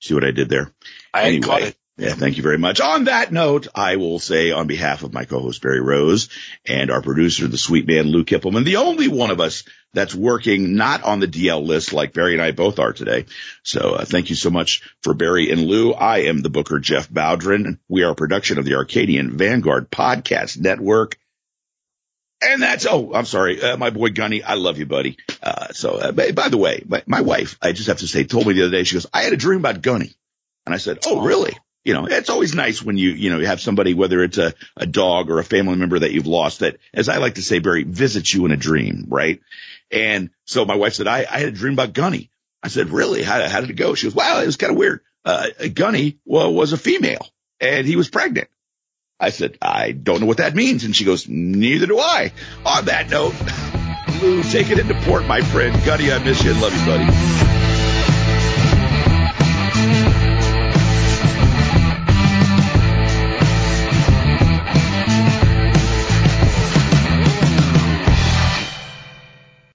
S1: See what I did there?
S2: I anyway, caught it.
S1: Yeah, thank you very much. On that note, I will say on behalf of my co-host Barry Rose and our producer, the sweet man Lou Kipilman, the only one of us that's working not on the DL list like Barry and I both are today. So uh, thank you so much for Barry and Lou. I am the booker Jeff Bowdren. We are a production of the Arcadian Vanguard Podcast Network. And that's, oh, I'm sorry, uh, my boy Gunny, I love you, buddy. Uh, so, uh, by, by, the way, my, my, wife, I just have to say, told me the other day, she goes, I had a dream about Gunny. And I said, oh, really? You know, it's always nice when you, you know, you have somebody, whether it's a, a dog or a family member that you've lost that, as I like to say, Barry, visits you in a dream, right? And so my wife said, I, I had a dream about Gunny. I said, really? How, how did it go? She goes, wow, it was kind of weird. Uh, Gunny well, was a female and he was pregnant. I said, I don't know what that means. And she goes, neither do I. On that note, Lou, take it into port, my friend. Gunny, I miss you love you, buddy.